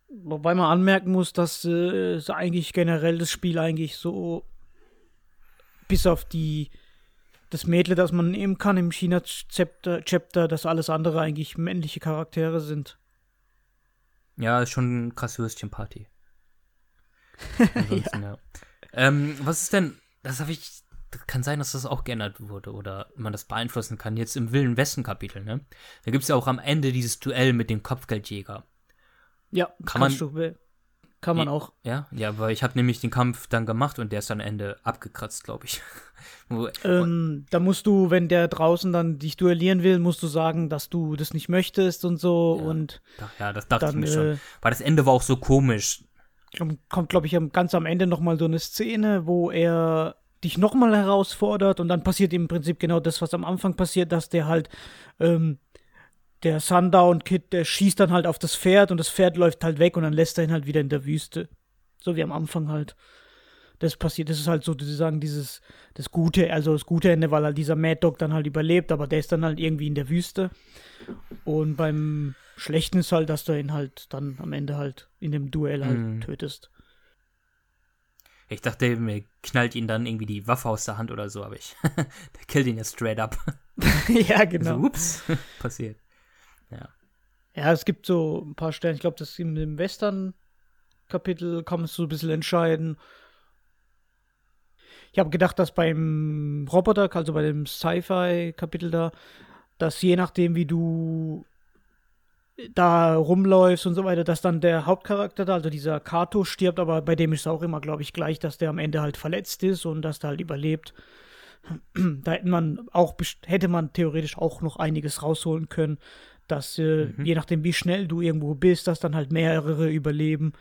Wobei man anmerken muss, dass äh, eigentlich generell das Spiel eigentlich so bis auf die das Mädle, das man nehmen kann im China-Chapter, Chapter, dass alles andere eigentlich männliche Charaktere sind. Ja, ist schon ein krasse Würstchenparty. ja. ja. Ähm, was ist denn, das habe ich, kann sein, dass das auch geändert wurde oder man das beeinflussen kann. Jetzt im Wilden Westen-Kapitel, ne? Da gibt es ja auch am Ende dieses Duell mit dem Kopfgeldjäger. Ja, kann man, du, kann man auch. Ja, ja, aber ich habe nämlich den Kampf dann gemacht und der ist am Ende abgekratzt, glaube ich. ähm, da musst du, wenn der draußen dann dich duellieren will, musst du sagen, dass du das nicht möchtest und so ja, und. Ja, das dachte dann, ich mir schon. Äh, Weil das Ende war auch so komisch. Kommt, glaube ich, ganz am Ende nochmal so eine Szene, wo er dich nochmal herausfordert und dann passiert im Prinzip genau das, was am Anfang passiert, dass der halt ähm, der Sundown Kid, der schießt dann halt auf das Pferd und das Pferd läuft halt weg und dann lässt er ihn halt wieder in der Wüste. So wie am Anfang halt. Das passiert, das ist halt sozusagen dieses, das gute, also das gute Ende, weil halt dieser Mad Dog dann halt überlebt, aber der ist dann halt irgendwie in der Wüste. Und beim Schlechten ist halt, dass du ihn halt dann am Ende halt in dem Duell halt mhm. tötest. Ich dachte, mir knallt ihn dann irgendwie die Waffe aus der Hand oder so, aber ich, der killt ihn ja straight up. ja, genau. So, ups, passiert. Ja. Ja, es gibt so ein paar Stellen, ich glaube, das in dem Western-Kapitel kann man so ein bisschen entscheiden. Ich habe gedacht, dass beim Roboter, also bei dem Sci-Fi-Kapitel da, dass je nachdem, wie du da rumläufst und so weiter, dass dann der Hauptcharakter da, also dieser Kato, stirbt, aber bei dem ist es auch immer, glaube ich, gleich, dass der am Ende halt verletzt ist und dass der halt überlebt. Da hätte man auch, hätte man theoretisch auch noch einiges rausholen können dass äh, mhm. je nachdem, wie schnell du irgendwo bist, dass dann halt mehrere überleben.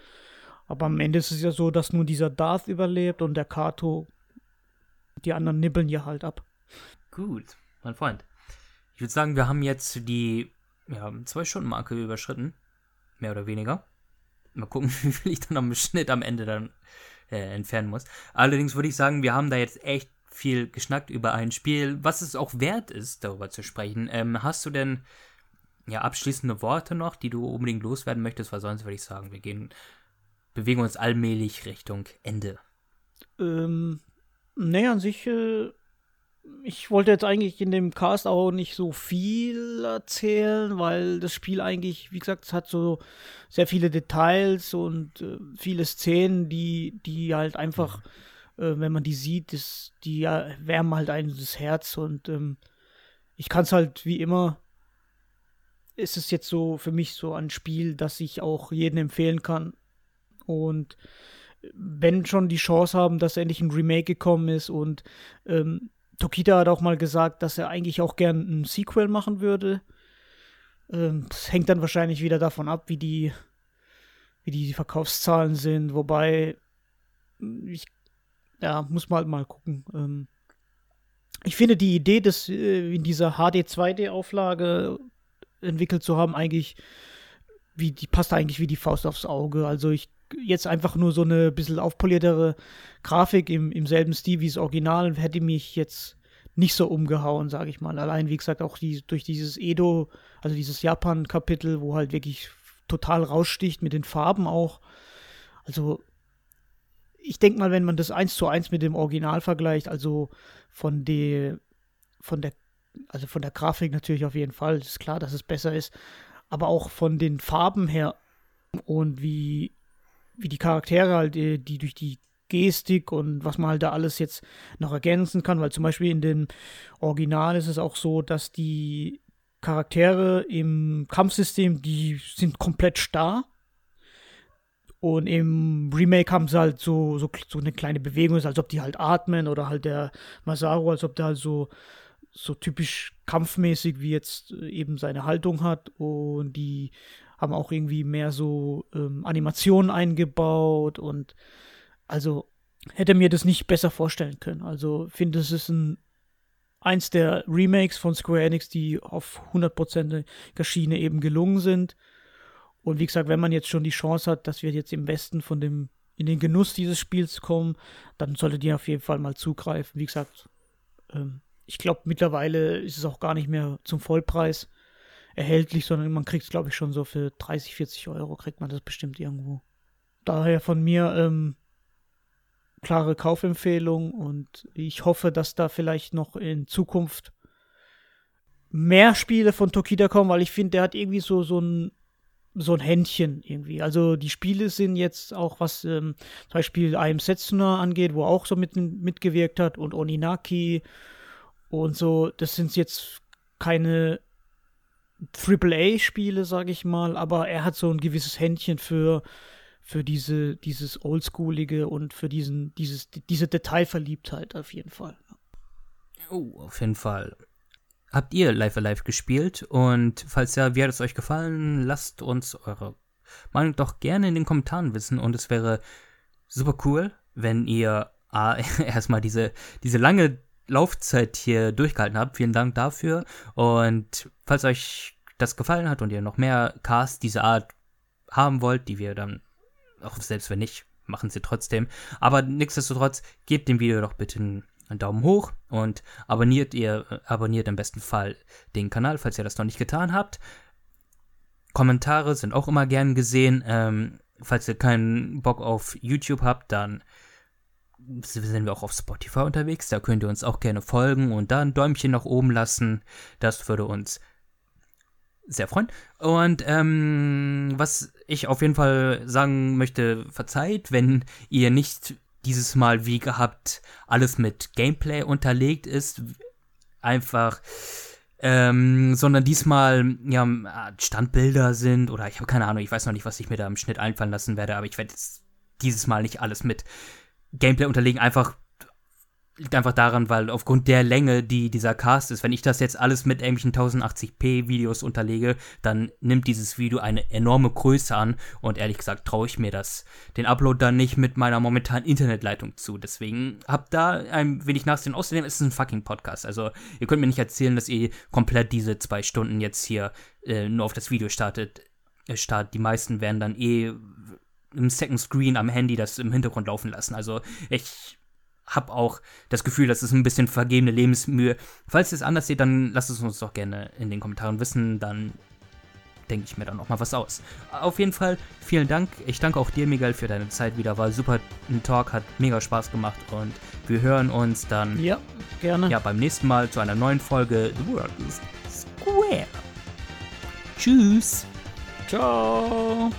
Aber am Ende ist es ja so, dass nur dieser Darth überlebt und der Kato, die anderen nibbeln ja halt ab. Gut, mein Freund. Ich würde sagen, wir haben jetzt die ja, Zwei-Stunden-Marke überschritten. Mehr oder weniger. Mal gucken, wie viel ich dann am Schnitt am Ende dann äh, entfernen muss. Allerdings würde ich sagen, wir haben da jetzt echt viel geschnackt über ein Spiel, was es auch wert ist, darüber zu sprechen. Ähm, hast du denn ja, abschließende Worte noch, die du unbedingt loswerden möchtest, weil sonst würde ich sagen, wir gehen, bewegen uns allmählich Richtung Ende. Ähm, nee, an sich, äh, ich wollte jetzt eigentlich in dem Cast auch nicht so viel erzählen, weil das Spiel eigentlich, wie gesagt, es hat so sehr viele Details und äh, viele Szenen, die, die halt einfach, mhm. äh, wenn man die sieht, das, die ja, wärmen halt einem das Herz und ähm, ich kann es halt wie immer ist es jetzt so für mich so ein Spiel, das ich auch jedem empfehlen kann. Und wenn schon die Chance haben, dass endlich ein Remake gekommen ist und ähm, Tokita hat auch mal gesagt, dass er eigentlich auch gern ein Sequel machen würde. Ähm, das hängt dann wahrscheinlich wieder davon ab, wie die, wie die Verkaufszahlen sind. Wobei, ich, ja, muss man halt mal gucken. Ähm, ich finde die Idee, dass äh, in dieser HD 2D-Auflage entwickelt zu haben, eigentlich wie die passt eigentlich wie die Faust aufs Auge. Also ich jetzt einfach nur so eine bisschen aufpoliertere Grafik im, im selben Stil wie das Original hätte mich jetzt nicht so umgehauen, sage ich mal. Allein, wie gesagt, auch die, durch dieses Edo, also dieses Japan-Kapitel, wo halt wirklich total raussticht mit den Farben auch. Also, ich denke mal, wenn man das eins zu eins mit dem Original vergleicht, also von der, von der, also von der Grafik natürlich auf jeden Fall, ist klar, dass es besser ist, aber auch von den Farben her und wie, wie die Charaktere halt, die, die durch die Gestik und was man halt da alles jetzt noch ergänzen kann, weil zum Beispiel in dem Original ist es auch so, dass die Charaktere im Kampfsystem, die sind komplett starr. Und im Remake haben sie halt so, so, so eine kleine Bewegung, als ob die halt atmen oder halt der Masaru, als ob der halt so, so typisch kampfmäßig wie jetzt eben seine Haltung hat. Und die haben auch irgendwie mehr so ähm, Animationen eingebaut und also hätte mir das nicht besser vorstellen können. Also finde, es ist ein eins der Remakes von Square Enix, die auf 100% Schiene eben gelungen sind. Und wie gesagt, wenn man jetzt schon die Chance hat, dass wir jetzt im Westen von dem in den Genuss dieses Spiels kommen, dann solltet ihr auf jeden Fall mal zugreifen. Wie gesagt, ähm, ich glaube mittlerweile ist es auch gar nicht mehr zum Vollpreis erhältlich, sondern man kriegt es glaube ich schon so für 30, 40 Euro kriegt man das bestimmt irgendwo. Daher von mir ähm, klare Kaufempfehlung und ich hoffe, dass da vielleicht noch in Zukunft mehr Spiele von Tokida kommen, weil ich finde, der hat irgendwie so, so ein so ein Händchen irgendwie. Also die Spiele sind jetzt auch, was ähm, zum Beispiel einem Setsuna angeht, wo er auch so mit, mitgewirkt hat und Oninaki und so, das sind jetzt keine AAA-Spiele, sage ich mal, aber er hat so ein gewisses Händchen für für diese, dieses Oldschoolige und für diesen, dieses, diese Detailverliebtheit auf jeden Fall. Oh, auf jeden Fall. Habt ihr Live Alive gespielt? Und falls ja, wie hat es euch gefallen? Lasst uns eure Meinung doch gerne in den Kommentaren wissen. Und es wäre super cool, wenn ihr ah, erstmal diese, diese lange Laufzeit hier durchgehalten habt. Vielen Dank dafür. Und falls euch das gefallen hat und ihr noch mehr Casts dieser Art haben wollt, die wir dann auch selbst wenn nicht, machen sie trotzdem. Aber nichtsdestotrotz, gebt dem Video doch bitte einen, Daumen hoch und abonniert ihr, abonniert im besten Fall den Kanal, falls ihr das noch nicht getan habt. Kommentare sind auch immer gern gesehen. Ähm, falls ihr keinen Bock auf YouTube habt, dann sind wir auch auf Spotify unterwegs. Da könnt ihr uns auch gerne folgen und da ein Däumchen nach oben lassen. Das würde uns sehr freuen. Und ähm, was ich auf jeden Fall sagen möchte, verzeiht, wenn ihr nicht dieses Mal wie gehabt alles mit Gameplay unterlegt ist, einfach, ähm, sondern diesmal ja Standbilder sind oder ich habe keine Ahnung, ich weiß noch nicht, was ich mir da im Schnitt einfallen lassen werde, aber ich werde jetzt dieses Mal nicht alles mit Gameplay unterlegen, einfach liegt einfach daran, weil aufgrund der Länge, die dieser Cast ist, wenn ich das jetzt alles mit irgendwelchen 1080p Videos unterlege, dann nimmt dieses Video eine enorme Größe an und ehrlich gesagt traue ich mir das, den Upload dann nicht mit meiner momentanen Internetleitung zu. Deswegen habt da ein wenig Nachsehen. Außerdem ist es ein fucking Podcast. Also ihr könnt mir nicht erzählen, dass ihr komplett diese zwei Stunden jetzt hier äh, nur auf das Video startet. Äh, start. Die meisten werden dann eh im Second Screen am Handy das im Hintergrund laufen lassen. Also ich habe auch das Gefühl, das ist ein bisschen vergebene Lebensmühe. Falls ihr es anders seht, dann lasst es uns doch gerne in den Kommentaren wissen, dann denke ich mir dann noch mal was aus. Auf jeden Fall vielen Dank. Ich danke auch dir, Miguel, für deine Zeit wieder. War super ein Talk, hat mega Spaß gemacht und wir hören uns dann ja, gerne. Ja, beim nächsten Mal zu einer neuen Folge The World is Square. Tschüss. Ciao.